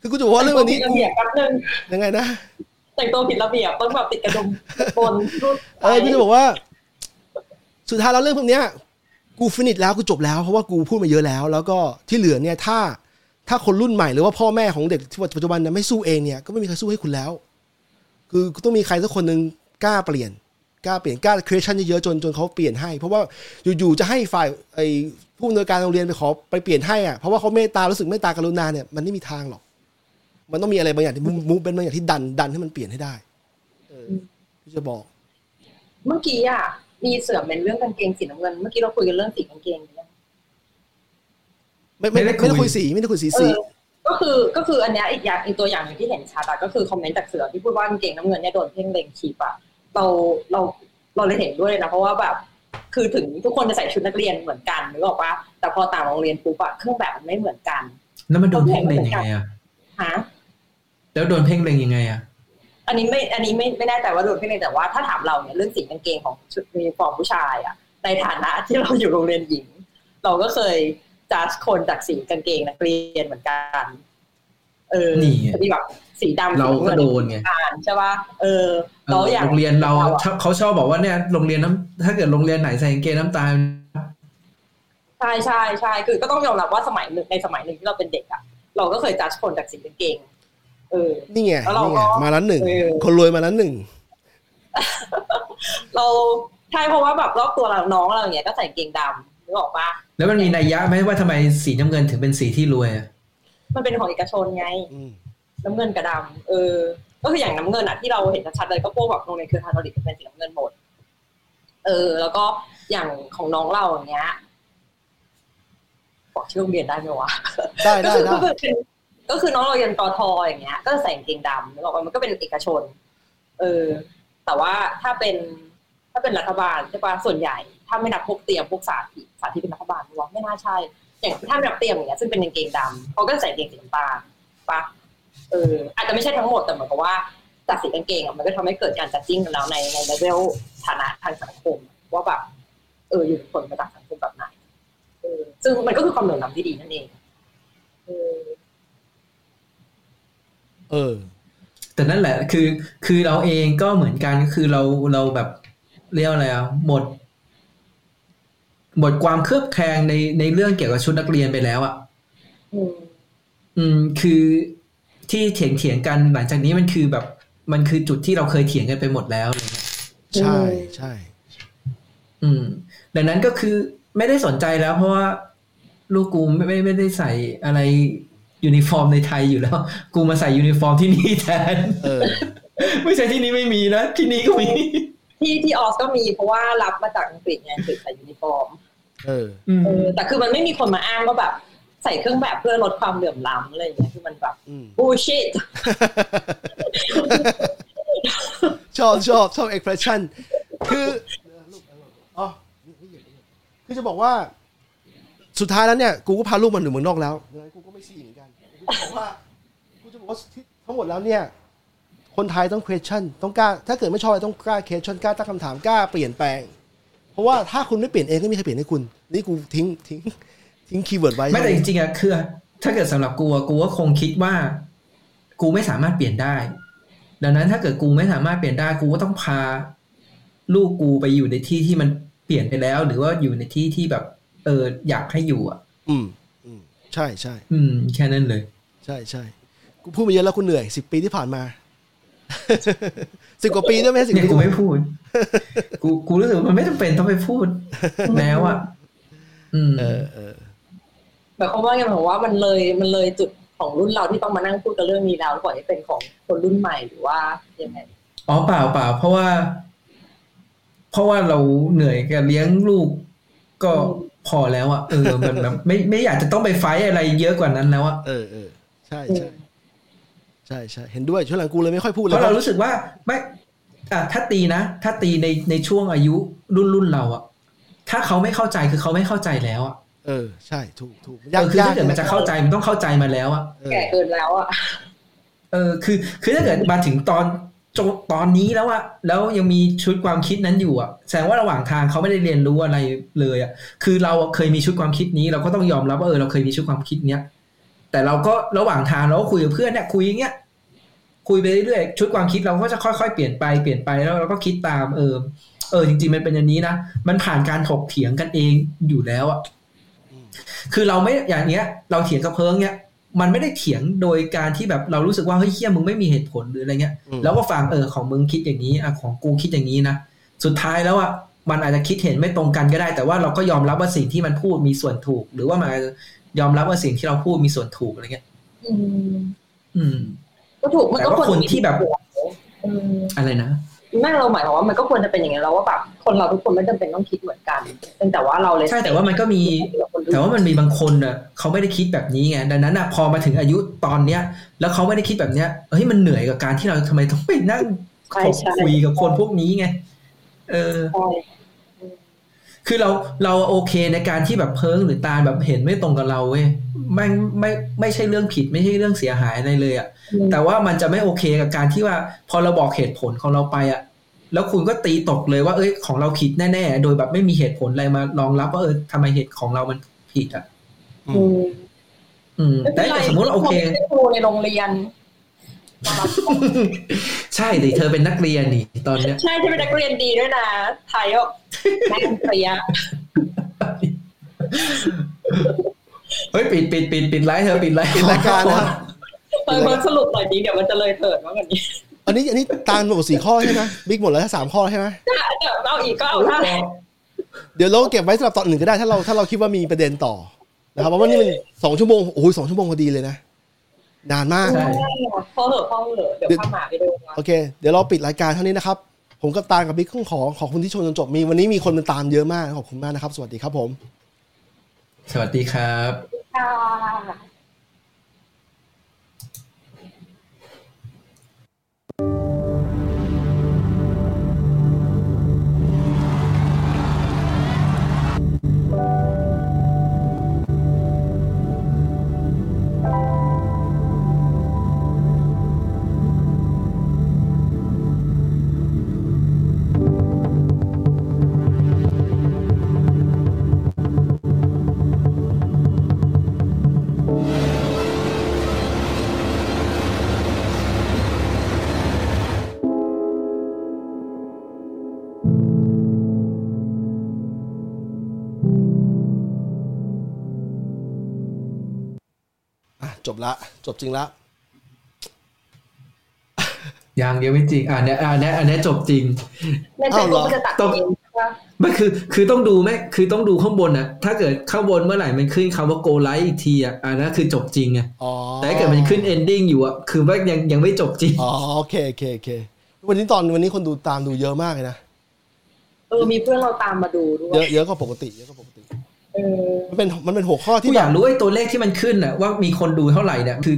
คือกูจะบอกว่าเรื่องวันนี้ระเบียบแป๊บนึงยังไงนะแต่งตัวผิดระเบียบต้องแบบติดกระดุมบนรูดเออกูจะบอกว่า สุดท้ายแล้วเรื่องพวกเนี้ยกูฟินิชแล้วกูจบแล้วเพราะว่ากูพูดมาเยอะแล้ว แล้วก็ที่เหลือเนี่ยถ้าถ้าคนรุ่นใหม่หรือว่าพ่อแม่ของเด็กที่ปัจจุบันเนี่ยไม่สู้เองเนี่ยก็ไม่มีใครสู้ให้คุณแล้ว คือต้องมีใครสักคนหนึ่ง กล้าเปลี่ยนกล้าเปลี่ยนกล้า creation เยอะๆจนจนเขาเปลี่ยนให้ เพราะว่าอยู่ๆจะให้ฝ่ายไอ้ผู้อำนวยการโรงเรียนไปขอไปเปลี่ยนให้อะเพราะว่าเขาเมตตารู้สึกเมตตากรุณาเนี่ยมันไม่มีทางหรอก มันต้องมีอะไรบางอย่างที่มูฟเป็นบางอย่างที่ดันดันให้มันเปลี่ยนให้ได้ เออที่จะบอก เมื่อกี้อะมีเสือเป็นเรื่องกางเกงสีน้ำเงินเมื่อกี้เราคุยกันเรื่องสีกางเกงเนี่ยไม่ไม่ไม่ไม่ได้คุยได้คุยสีไม่ได้คุยสีเอสีอก็คือก็คืออันเนี้ยอีกอย่างอีกตัวอย่างหนึงที่เห็นชัดอะก็คือคอมเมนต์จากเสือที่พูดว่ากางเกงน้ำเงินเนี่ยโดนเพ่งเล็งชีปอะ เราเราเราเลยเห็นด้วยเลยนะเพราะว่าแบบคือถึงทุกคนจะใส่ชุดนักเรียนเหมือนกันนึกออกปะแต่พอต่างโรงเรียนปุ๊บอะเครื่องแบบมันไม่เหมือนกัน แล้วมันโดนเพ่งเล็งยังไงอะฮะแล้วโดนเพ่งเล็งยังไงอะอันนี้ไม่อันนี้ไม่ไม่แน่ใจว่าโดนเพ่งเล็งแต่ว่าถ้าถามเราเนี่ยเรื่องสีกางเกงของชุดยูนิฟอร์มผู้ชายอะในฐานะที่เราอยู่โรงเรียนหญิง เราก็เคยจัดคนจากสีกางเกงนักเรียนเหมือนกัน เออนี่ไงที่แบบสีดำเราก็โดนไงอ่านใช่ป่ะเออเอแล้วออย่างโรงเรียนเราอะชอบเขาชอบบอกว่าเนี่ยโรงเรียนน้ำถ้าเกิดโรงเรียนไหนใส่กางเกงน้ำตาลใช่ใช่ใช่คือก็ต้องยอมรับว่าสมัยหนึ่งในสมัยหนึ่งที่เราเป็นเด็กอะเราก็เคยจัดคนจากสีกางเกงเออนี่ไงแล้วเรานี่ไงก็มาล้านหนึ่งเออคนรวยมาล้านหนึ่งเราใช่เพราะว่าแบบรอบตัวเราน้องเราอย่างเงี้ยก็ใส่กางเกงดำนึกออกปะแล้วมันมีนัยยะไหมว่าทำไมสีน้ำเงินถึงเป็นสีที่รวยอะ มันเป็นของเอกชนไงอืมน้ำเงินกับดำเออ ก็คืออย่างน้ำเงินอะที่เราเห็นชัดๆเลยก็พวกแบบโรงเรียนเครือคาทอลิกเป็นสีน้ำเงินหมด เออ แล้วก็อย่างของน้องเราอย่างเงี้ยบอกชื่อโรงเรียนได้ไหมวะได้ก็ได้คือได้ก็คือเป็นก็คือน้องเราเรียนตอทออย่างเงี้ย ก็จะใส่กางเกงดำนึกออกปะมันก็เป็นเอกชน เออ แต่ว่าถ้าเป็นถ้าเป็นรัฐบาลใช่ปะส่วนใหญ่ ถ้าไม่นับพวกเตรียมพวกสาธิตสาธิตเป็นรัฐบาลว่าไม่น่าใช่ อย่างถ้าไม่นับเตรียมอย่างเงี้ยซึ่งเป็นกางเกงดำเขาก็ใส่กางเกงสีน้ำตาลปะเอออาจจะไม่ใช่ทั้งหมดแต่เหมือนกับว่าจากสีกางเกงอะมันก็ทำให้เกิดการจัดจิ้งกันแล้วในในเลเวลฐานะทางสังคม ว่าแบบเอออยู่ผลมาจากสังคมแบบไหนเออซึ่งมันก็คือความเหลื่อมล้ำที่ดีนั่นเองเออเออ แต่นั่นแหละคือคือเราเองก็เหมือนกันคือเราเราแบบเรียกอะไรอะหมด หมดความเครือบแคลงในในเรื่องเกี่ยวกับชุดนักเรียนไปแล้วอะอืมอืมคือที่เถียงเถียงกันหลังจากนี้มันคือแบบ มันคือจุดที่เราเคยเถียงกันไปหมดแล้วอะไรเงี้ยใช่ใช่ อืม ดังนั้นก็คือไม่ได้สนใจแล้ว เพราะว่าลูกกูไม่ไม่ไม่ได้ใส่อะไรยูนิฟอร์มในไทยอยู่แล้ว กูมาใส่ยูนิฟอร์มที่นี่แทนเออไม่ใช่ที่นี่ไม่มีนะที่นี่ก็มีที่ที่ออสก็มีเพราะว่ารับมาจากอังกฤษไงอังกฤษใส่ยูนิฟอร์ม เอออืมเออ แต่คือมันไม่มีคนมาอ้างว่าแบบ ใส่เครื่องแบบเพื่อลดความเหลื่อมล้ำอะไรอย่างเงี้ยคือมันแบบอืม bullshit ชอบชอบชอบ expression คืออ๋อคือจะบอกว่า สุดท้ายแล้วเนี่ย กูก็พาลูกมันอยู่เมืองนอกแล้วดังนั้นกูก็ไม่ซีเหมือนกันกูจะบอกว่ากูจะบอกว่าที่ทั้งหมดแล้วเนี่ยคนไทยต้อง question ต้องกล้า ถ้าเกิดไม่ชอบอะไรต้องกล้า question กล้าตั้งคำถามกล้าเปลี่ยนแปลง เพราะว่าถ้าคุณไม่เปลี่ยนเองก็ไม่มีใครเปลี่ยนให้คุณ นี่กูทิ้งทิ้งทิ้ง keyword ไว้ไม่แต่จริงๆอะคือ ถ้าเกิดสำหรับกูอะกูก็คงคิดว่า กูไม่สามารถเปลี่ยนได้ ดังนั้นถ้าเกิดกูไม่สามารถเปลี่ยนได้กูก็ต้องพา ลูกกูไปอยู่ในที่ที่มันเปลี่ยนไปแล้ว หรือว่าอยู่ในที่ที่แบบ เอออยากให้อยู่อะ อืมอืมใช่ใช่อืม แค่นั้นเลย ใช่ใช่กูพูดมาเยอะแล้วกูเหนื่อยสิบปีที่ผ่านมา สิบกว่าปีด้วยไหมสิบเนี่ยปีกูไม่พูด กูกูรู้สึกว่ามันไม่จำเป็นต้องไปพูดแล้วอะอืมเออเออหมายความว่าไงหมายความว่ามันเลยมันเลยจุดของรุ่นเราที่ต้องมานั่งพูดกันเรื่องนี้แล้วปล่อยให้เป็นของคนรุ่นใหม่หรือว่ายังไงอ๋อเปล่าเปล่าเพราะว่า เพราะว่าเราเหนื่อยกับเลี้ยงลูก ก็พอแล้วอะเออมันแบบไม่ไม่อยากจะต้องไปไฟท์อะไรเยอะกว่านั้นแล้วอะเออเออใช่ใช่ ใช่ใช่เห็นด้วยช่วงหลังกูเลยไม่ค่อยพูดเพเลยราะเรารู้สึกว่าไม่อะถ้าตีนะ ถ้าตีในในช่วงอายุรุ่นรุ่นเราอะถ้าเขาไม่เข้าใจคือเขาไม่เข้าใจแล้วอะเออ ใช่ถูกถูกเออคือถ้าเกิดมันจะเข้าใจมันต้องเข้าใจมาแล้วอะเออแก่เกินแล้วอะเออคือคือถ้าเกิดมาถึงตอนจบตอนนี้แล้วอะแล้วยังมีชุดความคิดนั้นอยู่อะแสดงว่าระหว่างทางเขาไม่ได้เรียนรู้อะไรเลยอะคือเราเคยมีชุดความคิดนี้ เราก็ต้องยอมรับว่าเออเราเคยมีชุดความคิดเนี้ย แต่เราก็ระหว่างทางเราก็คุยกับเพื่อนเนี่ยคุยอย่างเงี้ยคุยไปเรื่อยๆชุดความคิดเราก็จะค่อยๆเปลี่ยนไปเปลี่ยนไปแล้วเราก็คิดตามเออเออจริงๆมันเป็นอย่างนี้นะมันผ่านการถกเถียงกันเองอยู่แล้วอะคือเราไม่อย่างเงี้ย เราเถียงกับเพิงเนี้ยมันไม่ได้เถียงโดยการที่แบบเรารู้สึกว่าเฮ้ยเฮี้ยมึงไม่มีเหตุผลหรืออะไรเงี้ยอืมแล้วก็ฟังเออของมึงคิดอย่างนี้อะของกูคิดอย่างนี้นะสุดท้ายแล้วอะมันอาจจะคิดเห็นไม่ตรงกันก็ได้ แต่ว่าเราก็ยอมรับว่าสิ่งที่มันพูดมีส่วนถูก หรือว่ามันอาจจะ ยอมรับว่าสิ่งที่เราพูดมีส่วนถูกอะไรเงี้ย อืมออืม ก็ถูกมันก็แต่ว่าควรคนที่แบบอืมอะไรนะไม่เราหมายความว่ามันก็ควรจะเป็นอย่างนี้แล้วว่าแบบคนเราทุกคนไม่จำเป็นต้องคิดเหมือนกันแต่ว่าเราเลยใช่แต่ว่ามันก็มี แต่ว่ามันมีบางคนอะเขาไม่ได้คิดแบบนี้ไงดังนั้นอะพอมาถึงอายุตอนเนี้ย แล้วเขาไม่ได้คิดแบบเนี้ยเฮ้ยมันเหนื่อยกับการที่เราทำไมต้องไปนั่งใช่ใช่คุยกับคนพวกนี้ไงเออใช่ คือเราเราโอเคในการที่แบบเพิงหรือตาลแบบเห็นไม่ตรงกับเราเว้ยไม่ไม่ไม่ใช่เรื่องผิดไม่ใช่เรื่องเสียหายอะไรเลยอะแต่ว่ามันจะไม่โอเคกับการที่ว่าพอเราบอกเหตุผลของเราไปอะแล้วคุณก็ตีตกเลยว่าเอ้ยของเราผิดแน่ๆ โดยแบบไม่มีเหตุผลอะไรมารองรับว่าเออทำไมเหตุของเรามันผิดอะอืมอืมแต่แต่สมมติว่าโอเคไม่ใช่ครูในโรงเรียน ใช่ดิเธอเป็นนักเรียนนี่ตอนเนี้ยใช่ที่เป็นนักเรียนดีด้วยนะไทยอะแม่งเปรียเฮ้ยปิดปิดปิดปิดไลฟ์เธอปิดไลฟ์ปิดรายการนะครับเออมันสรุปหน่อยดีเดี๋ยวมันจะเลยเถิดมากกว่านี้อันนี้อันนี้ตามหมดสี่ข้อใช่ไหมบิ๊กหมดแล้วสามข้อใช่ไหมถ้าเดี๋ยวเอาอีกก็เอาได้เดี๋ยวเราเก็บไว้สำหรับตอนอื่นก็ได้ถ้าเราถ้าเราคิดว่ามีประเด็นต่อนะครับเพราะว่านี่มันสองชั่วโมงโอ้ยสองชั่วโมงพอดีเลยนะ นานมากใช่พ่อเหอะพ่อเหอะเดี๋ยวข้าหมาไปดูนะโอเค เดี๋ยวเราปิดรายการเท่านี้นะครับ ผมกับตาลกับบิ๊กต้องขอขอบคุณที่ชมจนจบมีวันนี้มีคนมาตามเยอะมากขอบคุณมากนะครับ สวัสดีครับผม สวัสดีครับค่ะอะ จบละ จบจริงละยังยังไม่จริงอ่าเนี้ยอ่าเนี้ยอันเนี้ยจบจริงในเฟซบุ๊กมันจะตัดเองใช่ปะไม่คือ คือต้องดูไหมคือต้องดูข้างบนนะถ้าเกิดข้างบนเมื่อไหร่มันขึ้นคำว่า go live อีกทีอะอันนั้นคือจบจริงไงอ๋อแต่ถ้าเกิดมันขึ้น ending อยู่อะคือว่ายังยังไม่จบจริงอ๋อโอเคโอเคโอเควันนี้ตอนวันนี้คนดูตามดูเยอะมากเลยนะเออมีเพื่อนเราตามมาดูด้วเยอะยเยอะกว่าปกติเยอะกว่าปกติเออ มันเป็นมันเป็นหัวข้อที่ที่อแบยากบรู้ไอ้ตัวเลขที่มันขึ้นอะว่ามีคนดูเท่าไหร่เนี่ยคือ